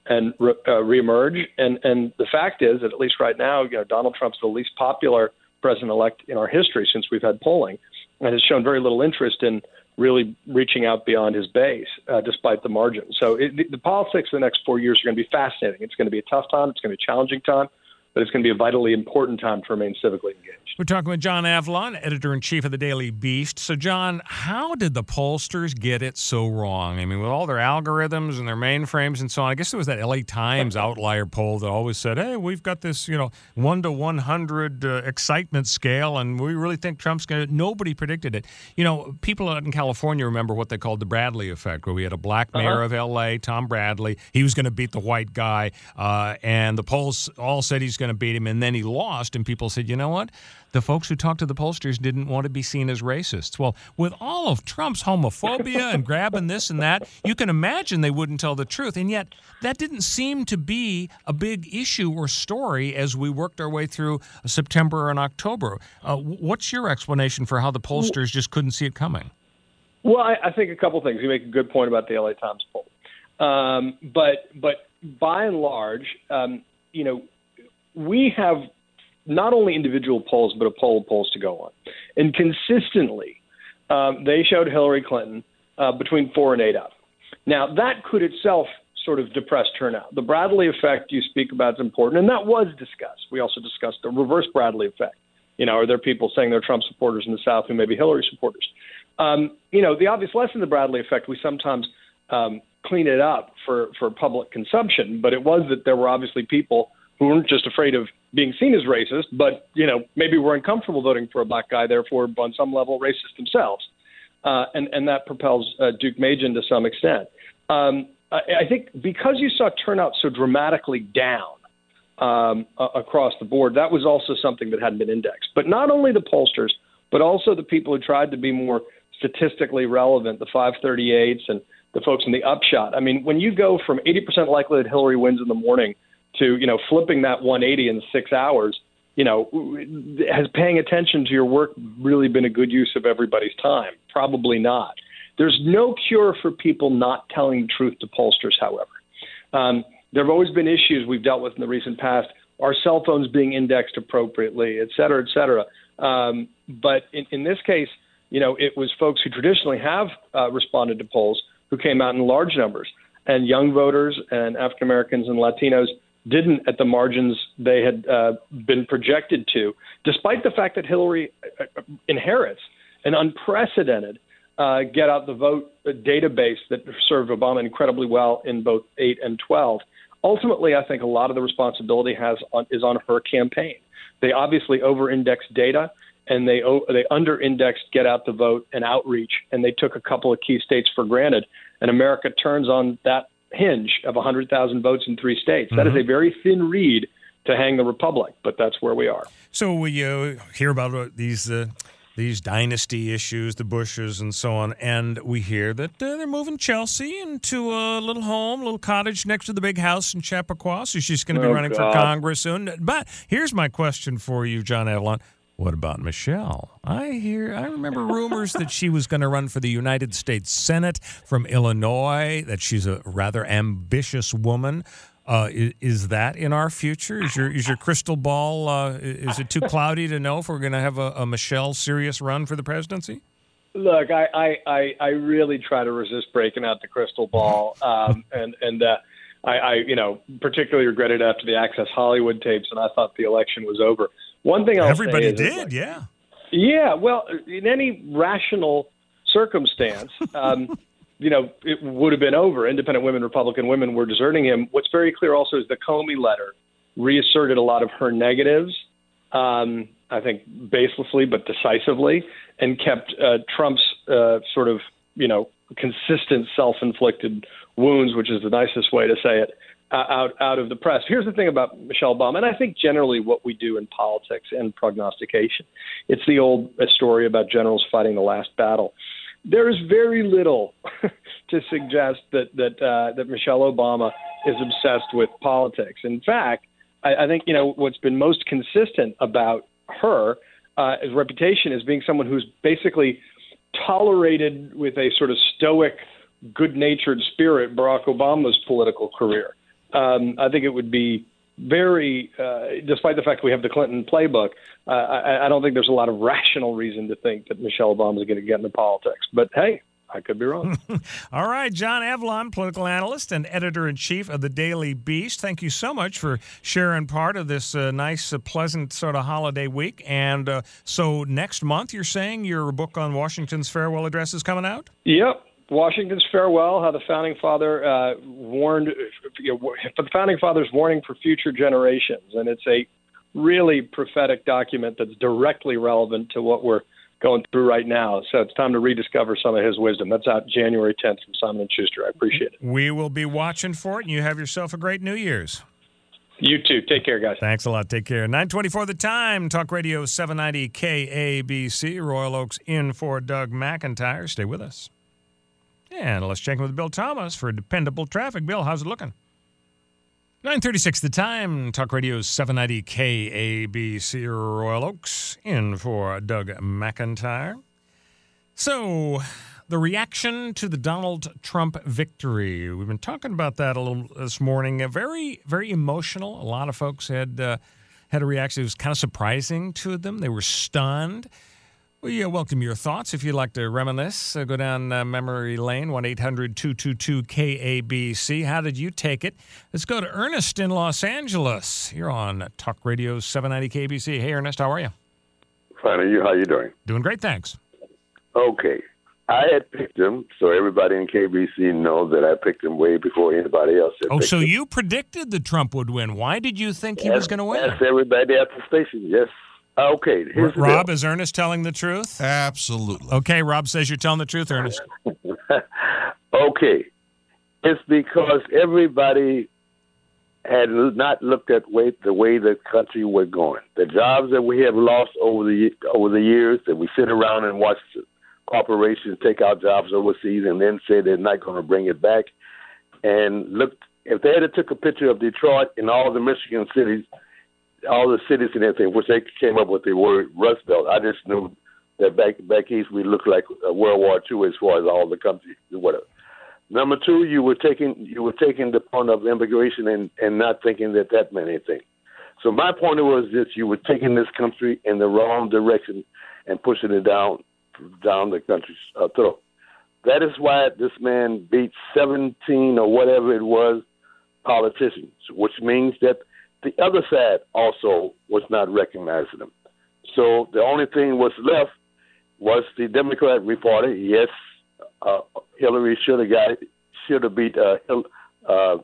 and re, uh, reemerge. And and the fact is that at least right now, you know, Donald Trump's the least popular president elect in our history since we've had polling, and has shown very little interest in really reaching out beyond his base, uh, despite the margin. So it, the, the politics of the next four years are going to be fascinating. It's going to be a tough time. It's going to be a challenging time but it's going to be a vitally important time to remain civically engaged. We're talking with John Avlon, editor in chief of the Daily Beast. So, John, how did the pollsters get it so wrong? I mean, with all their algorithms and their mainframes and so on, I guess it was that LA Times outlier poll that always said, hey, we've got this, you know, 1 to 100 uh, excitement scale, and we really think Trump's going to. Nobody predicted it. You know, people out in California remember what they called the Bradley effect, where we had a black mayor uh-huh. of LA, Tom Bradley. He was going to beat the white guy, uh, and the polls all said he's going going to beat him, and then he lost, and people said, you know what? The folks who talked to the pollsters didn't want to be seen as racists. Well, with all of Trump's homophobia and grabbing this and that, you can imagine they wouldn't tell the truth. And yet, that didn't seem to be a big issue or story as we worked our way through September and October. Uh, what's your explanation for how the pollsters just couldn't see it coming? Well, I, I think a couple things. You make a good point about the LA Times poll, um, but but by and large, um, you know, we have not only individual polls, but a poll of polls to go on. And consistently, um, they showed Hillary Clinton uh, between four and eight up. Now, that could itself sort of depress turnout. The Bradley effect you speak about is important, and that was discussed. We also discussed the reverse Bradley effect. You know, are there people saying they're Trump supporters in the South who may be Hillary supporters? Um, you know, the obvious lesson of the Bradley effect, we sometimes um, clean it up for, for public consumption, but it was that there were obviously people who weren't just afraid of being seen as racist, but you know maybe were uncomfortable voting for a black guy, therefore on some level racist themselves, uh, and and that propels uh, Deukmejian to some extent. Um, I, I think because you saw turnout so dramatically down um, uh, across the board, that was also something that hadn't been indexed. But not only the pollsters, but also the people who tried to be more statistically relevant, the 538s and the folks in the upshot. I mean, when you go from 80% likelihood Hillary wins in the morning to you know flipping that 180 in six hours you know has paying attention to your work really been a good use of everybody's time? Probably not. There's no cure for people not telling the truth to pollsters however. Um, there have always been issues we've dealt with in the recent past our cell phones being indexed appropriately et cetera et cetera. Um, but in, in this case you know it was folks who traditionally have uh, responded to polls who came out in large numbers and young voters and African Americans and Latinos didn't at the margins they had uh, been projected to, despite the fact that Hillary uh, uh, inherits an unprecedented uh, get out the vote database that served Obama incredibly well in both 8 and 12. Ultimately, I think a lot of the responsibility has on, is on her campaign. They obviously over-indexed data and they they under-indexed get out the vote and outreach, and they took a couple of key states for granted. And America turns on that hinge of 100,000 votes in three states. Mm-hmm. That is mm-hmm. a very thin reed to hang the republic, but that's where we are. So we uh, hear about uh, these. Uh, these dynasty issues, the Bushes and so on, and we hear that uh, they're moving Chelsea into a little home, a little cottage next to the big house in Chappaqua. So she's going to be oh, running God. for Congress soon. But here's my question for you, John Avlon: what about Michelle? I hear I remember rumors that she was going to run for the United States Senate from Illinois, that she's a rather ambitious woman. Uh, is, is, that in our future? Is your is your crystal ball uh, is it too cloudy to know if we're going to have a, a Michelle serious run for the presidency? Look, I, I, I, I really try to resist breaking out the crystal ball, um, and and uh, I, I, you know, particularly regretted after the Access Hollywood tapes, and I thought the election was over. One thing I'll everybody did, like, yeah. Yeah, well, in any rational circumstance, um, you know, it would have been over. Independent women, Republican women were deserting him. What's very clear also is the Comey letter reasserted a lot of her negatives. Um, I think baselessly but decisively, and kept uh, Trump's uh, sort of you know consistent self-inflicted wounds, which is the nicest way to say it, out out of the press. Here's the thing about Michelle Obama, and I think generally what we do in politics and prognostication, it's the old story about generals fighting the last battle. There is very little to suggest that that uh, that Michelle Obama is obsessed with politics. In fact, I, I think you know what's been most consistent about her uh, his reputation as being someone who's basically tolerated with a sort of stoic, good-natured spirit Barack Obama's political career. Um, I think it would be very, uh, despite the fact we have the Clinton playbook, uh, I, I don't think there's a lot of rational reason to think that Michelle Obama is going to get into politics. But hey, I could be wrong. All right, John Avlon, political analyst and editor in chief of the Daily Beast. Thank you so much for sharing part of this uh, nice, uh, pleasant sort of holiday week. And uh, so next month, you're saying your book on Washington's farewell address is coming out? Yep. Washington's farewell, how the founding father uh, warned, you know, the founding father's warning for future generations, and it's a really prophetic document that's directly relevant to what we're going through right now. So it's time to rediscover some of his wisdom. That's out January 10th from Simon and Schuster. I appreciate it. We will be watching for it, and you have yourself a great New Year's. You too. Take care, guys. Thanks a lot. Take care. 924 the time. Talk Radio 790 KABC. Royal Oakes in for Doug McIntyre. Stay with us. And let's check in with Bill Thomas for dependable traffic. Bill, how's it looking? 936 the time. Talk Radio 790 KABC Royal Oakes in for Doug McIntyre. So, the reaction to the Donald Trump victory. We've been talking about that a little this morning. A very, very emotional. A lot of folks had uh, had a reaction. It was kind of surprising to them. They were stunned. We uh, welcome your thoughts. If you'd like to reminisce, uh, go down uh, memory lane, 1 800 222 KABC. How did you take it? Let's go to Ernest in Los Angeles. You're on Talk Radio 790 KABC. Hey, Ernest, how are you? Fine. Are you? How you doing? Doing great, thanks. Okay. I had picked him, so everybody in KBC knows that I picked him way before anybody else. Had Oh, so him. you predicted that Trump would win. Why did you think he was going to win? That's everybody at the station. Yes. Okay. Here's the Rob, deal. is Ernest telling the truth? Absolutely. Okay, Rob says you're telling the truth, Ernest. okay. It's because everybody had not looked at way, the way the country was going. The jobs that we have lost over the over the years that we sit around and watch corporations take our jobs overseas and then say they're not going to bring it back. And look, if they had took a picture of Detroit and all the Michigan cities, all the cities and everything, which they came up with the word Rust Belt, I just knew that back back east we looked like World War II as far as all the countries, whatever. Number two, you were taking you were taking the point of immigration and and not thinking that that meant anything. So my point was this: you were taking this country in the wrong direction and pushing it down down the country's uh, throat. That is why this man beat 17 or whatever it was politicians, which means that the other side also was not recognizing him. So the only thing was left was the Democrat reporter. Yes, uh, Hillary should have got should have beat uh, Hil- uh,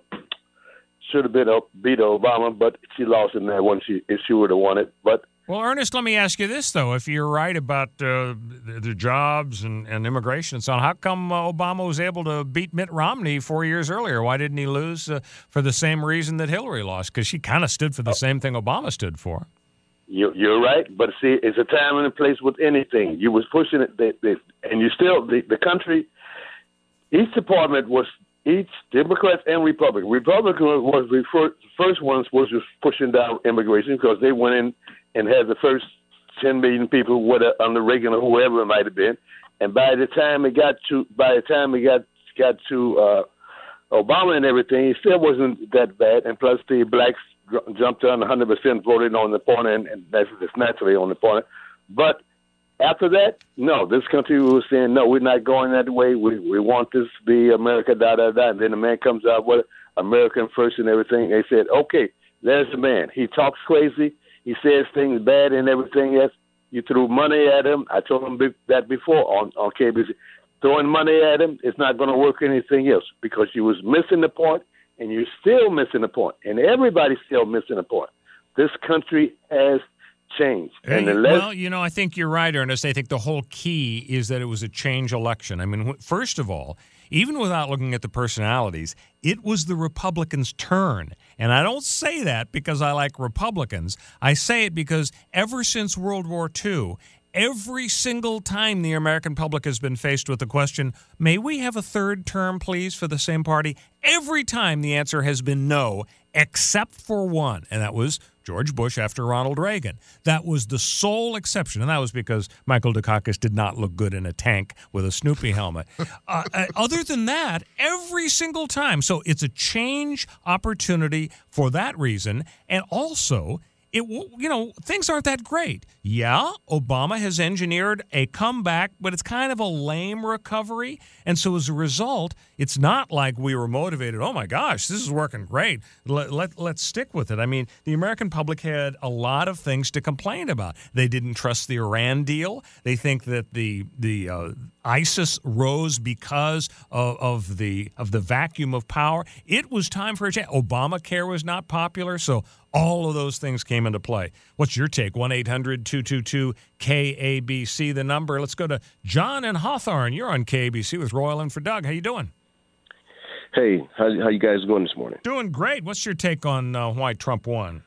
should have been uh, beat Obama, but she lost in that one. She if she would have won it, but Well, Ernest, let me ask you this, though. If you're right about uh, the, the jobs and, and immigration and so on, how come uh, Obama was able to beat Mitt Romney four years earlier? Why didn't he lose uh, for the same reason that Hillary lost? Because she kind of stood for the same thing Obama stood for. You, you're right, but see, it's a time and a place with anything. You was pushing it, they, they, and you still the, the country. Each department was each Democrats and Republican. Republican was the first, first ones was just pushing down immigration because they went in and had the first 10 million people whether under Reagan or whoever it might have been. And by the time it got to by the time it got got to uh, Obama and everything, it still wasn't that bad. And plus, the blacks jumped on 100 percent voting on the point, and, and that's, that's naturally on the point. But after that, no, this country was saying, no, we're not going that way. We we want this to be America, da da da. And then the man comes out with American first and everything. They said, okay, there's the man. He talks crazy. He says things bad and everything else. You threw money at him. I told him that before on on KABC. Throwing money at him, it's not going to work anything else because you was missing the point, and you're still missing the point, and everybody's still missing the point. This country has changed. And unless, well, you know, I think you're right, Ernest. I think the whole key is that it was a change election. I mean, first of all, even without looking at the personalities, it was the Republicans' turn. And I don't say that because I like Republicans. I say it because ever since World War II, every single time the American public has been faced with the question, may we have a third term, please, for the same party? Every time the answer has been no, except for one, and that was George Bush after Ronald Reagan. That was the sole exception, and that was because Michael Dukakis did not look good in a tank with a Snoopy helmet. Uh, uh, other than that, every single time. So it's a change opportunity for that reason, and also it you know things aren't that great. Yeah, Obama has engineered a comeback, but it's kind of a lame recovery, and so as a result, it's not like we were motivated. Oh my gosh, this is working great. Let, let let's stick with it. I mean, the American public had a lot of things to complain about. They didn't trust the Iran deal. They think that the the uh, ISIS rose because of, of the of the vacuum of power. It was time for a change. Obamacare was not popular, so all of those things came into play. What's your take? 1 800 222 KABC, the number. Let's go to John and Hawthorne. You're on KABC with Royal and for Doug. How you doing? Hey, how, how you guys going this morning? Doing great. What's your take on uh, why Trump won?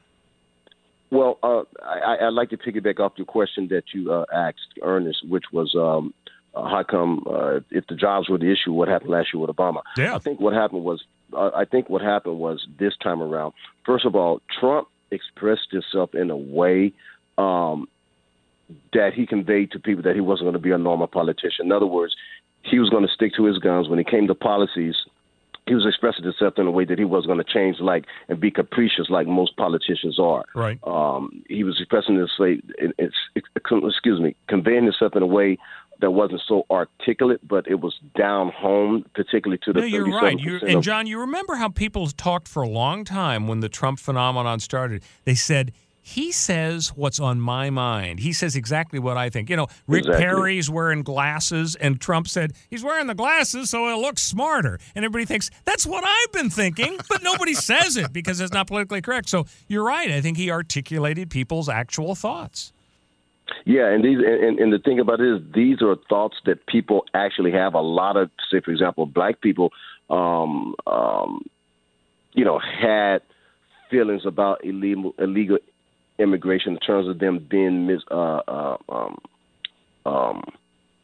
Well, uh, I, would like to piggyback off your question that you uh, asked Ernest, which was um, uh, how come uh, if the jobs were the issue, what happened last year with Obama? Yeah. I think what happened was I think what happened was this time around. First of all, Trump expressed himself in a way um, that he conveyed to people that he wasn't going to be a normal politician. In other words, he was going to stick to his guns when it came to policies. He was expressing himself in a way that he was going to change, like and be capricious, like most politicians are. Right. Um, he was expressing this way. It's, excuse me, conveying himself in a way that wasn't so articulate, but it was down home, particularly to the. No, you're right. You, and John, you remember how people talked for a long time when the Trump phenomenon started. They said he says what's on my mind. He says exactly what I think. You know, Rick exactly. Perry's wearing glasses, and Trump said he's wearing the glasses so he'll look smarter. And everybody thinks that's what I've been thinking, but nobody says it because it's not politically correct. So you're right. I think he articulated people's actual thoughts. Yeah, and these and, and the thing about it is these are thoughts that people actually have. A lot of, say, for example, black people, um, um, you know, had feelings about illegal illegal immigration in terms of them being mis, uh, uh, um, um,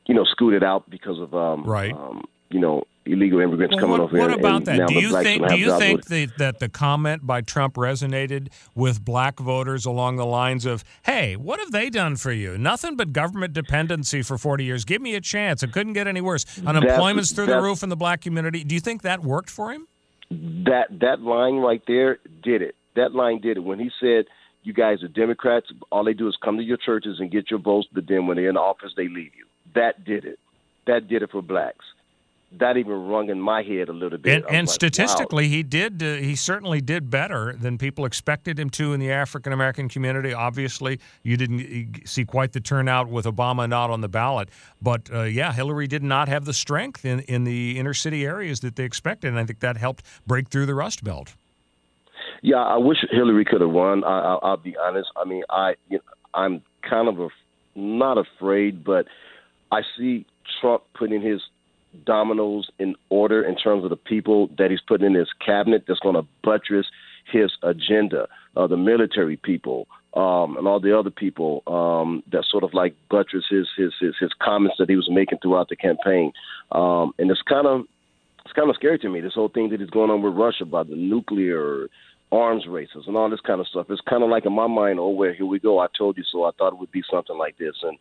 you know, scooted out because of um, right. Um, you know, illegal immigrants well, coming what, over here. What about that? Do you think? Do you think the, that the comment by Trump resonated with black voters along the lines of, "Hey, what have they done for you? Nothing but government dependency for forty years. Give me a chance. It couldn't get any worse. Unemployment's through the roof in the black community." Do you think that worked for him? That that line right there did it. That line did it when he said. You guys are Democrats. All they do is come to your churches and get your votes, but then when they're in office, they leave you. That did it. That did it for blacks that even rung in my head a little bit. And, and like, statistically, wow. he did. Uh, he certainly did better than people expected him to in the African American community. Obviously, you didn't see quite the turnout with Obama not on the ballot, but uh, yeah, Hillary did not have the strength in in the inner city areas that they expected, and I think that helped break through the Rust Belt. Yeah, I wish Hillary could have won. I, will be honest. I mean, I you know, I'm kind of a, not afraid, but I see Trump putting his dominoes in order in terms of the people that he's putting in his cabinet that's going to buttress his agenda. Uh, the military people um, and all the other people um, that sort of like buttress his, his his his comments that he was making throughout the campaign. Um, and it's kind of it's kind of scary to me. This whole thing that is going on with Russia about the nuclear arms races and all this kind of stuff. It's kind of like in my mind, oh, well, here we go. I told you so. I thought it would be something like this, and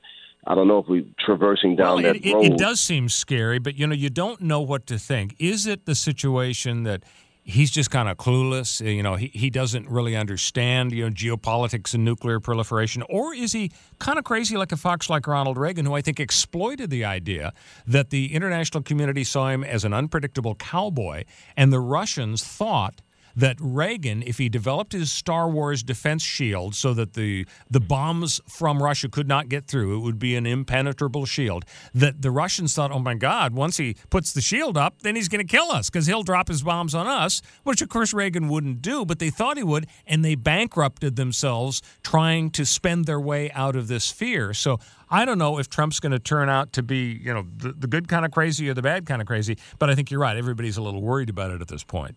I don't know if we're traversing down well, that it, road. It, it does seem scary, but you know, you don't know what to think. Is it the situation that he's just kind of clueless. Uh, you know, he, he doesn't really understand, you know, geopolitics and nuclear proliferation. Or is he kind of crazy like a fox like Ronald Reagan, who I think exploited the idea that the international community saw him as an unpredictable cowboy, and the Russians thought that Reagan, if he developed his Star Wars defense shield so that the the bombs from Russia could not get through, it would be an impenetrable shield. That the Russians thought, oh my God, once he puts the shield up, then he's going to kill us because he'll drop his bombs on us, which of course Reagan wouldn't do, but they thought he would, and they bankrupted themselves trying to spend their way out of this fear. So I don't know if Trump's going to turn out to be, you know, the, the good kind of crazy or the bad kind of crazy, but I think you're right. Everybody's a little worried about it at this point.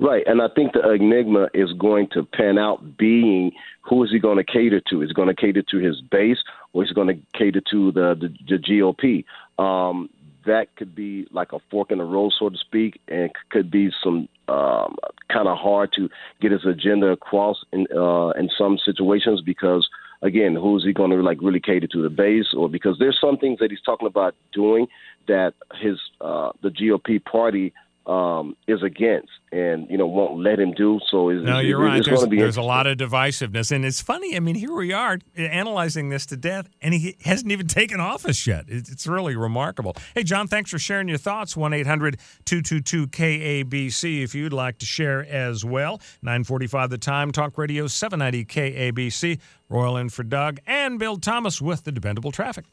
Right, and I think the enigma is going to pan out being who is he going to cater to? Is going to cater to his base, or is going to cater to the the, the GOP? Um, that could be like a fork in the road, so to speak, and could be some um, kind of hard to get his agenda across in uh, in some situations because again, who's he going to like really cater to the base, or because there's some things that he's talking about doing that his uh, the GOP party um, is against and you know won't let him do. So it's, no, you're it, right. There's, there's a lot of divisiveness, and it's funny. I mean, here we are analyzing this to death, and he hasn't even taken office yet. It's really remarkable. Hey, John, thanks for sharing your thoughts. One 222 KABC if you'd like to share as well. 945 the time. Talk Radio 790 KABC. Royal in for Doug and Bill Thomas with the dependable traffic.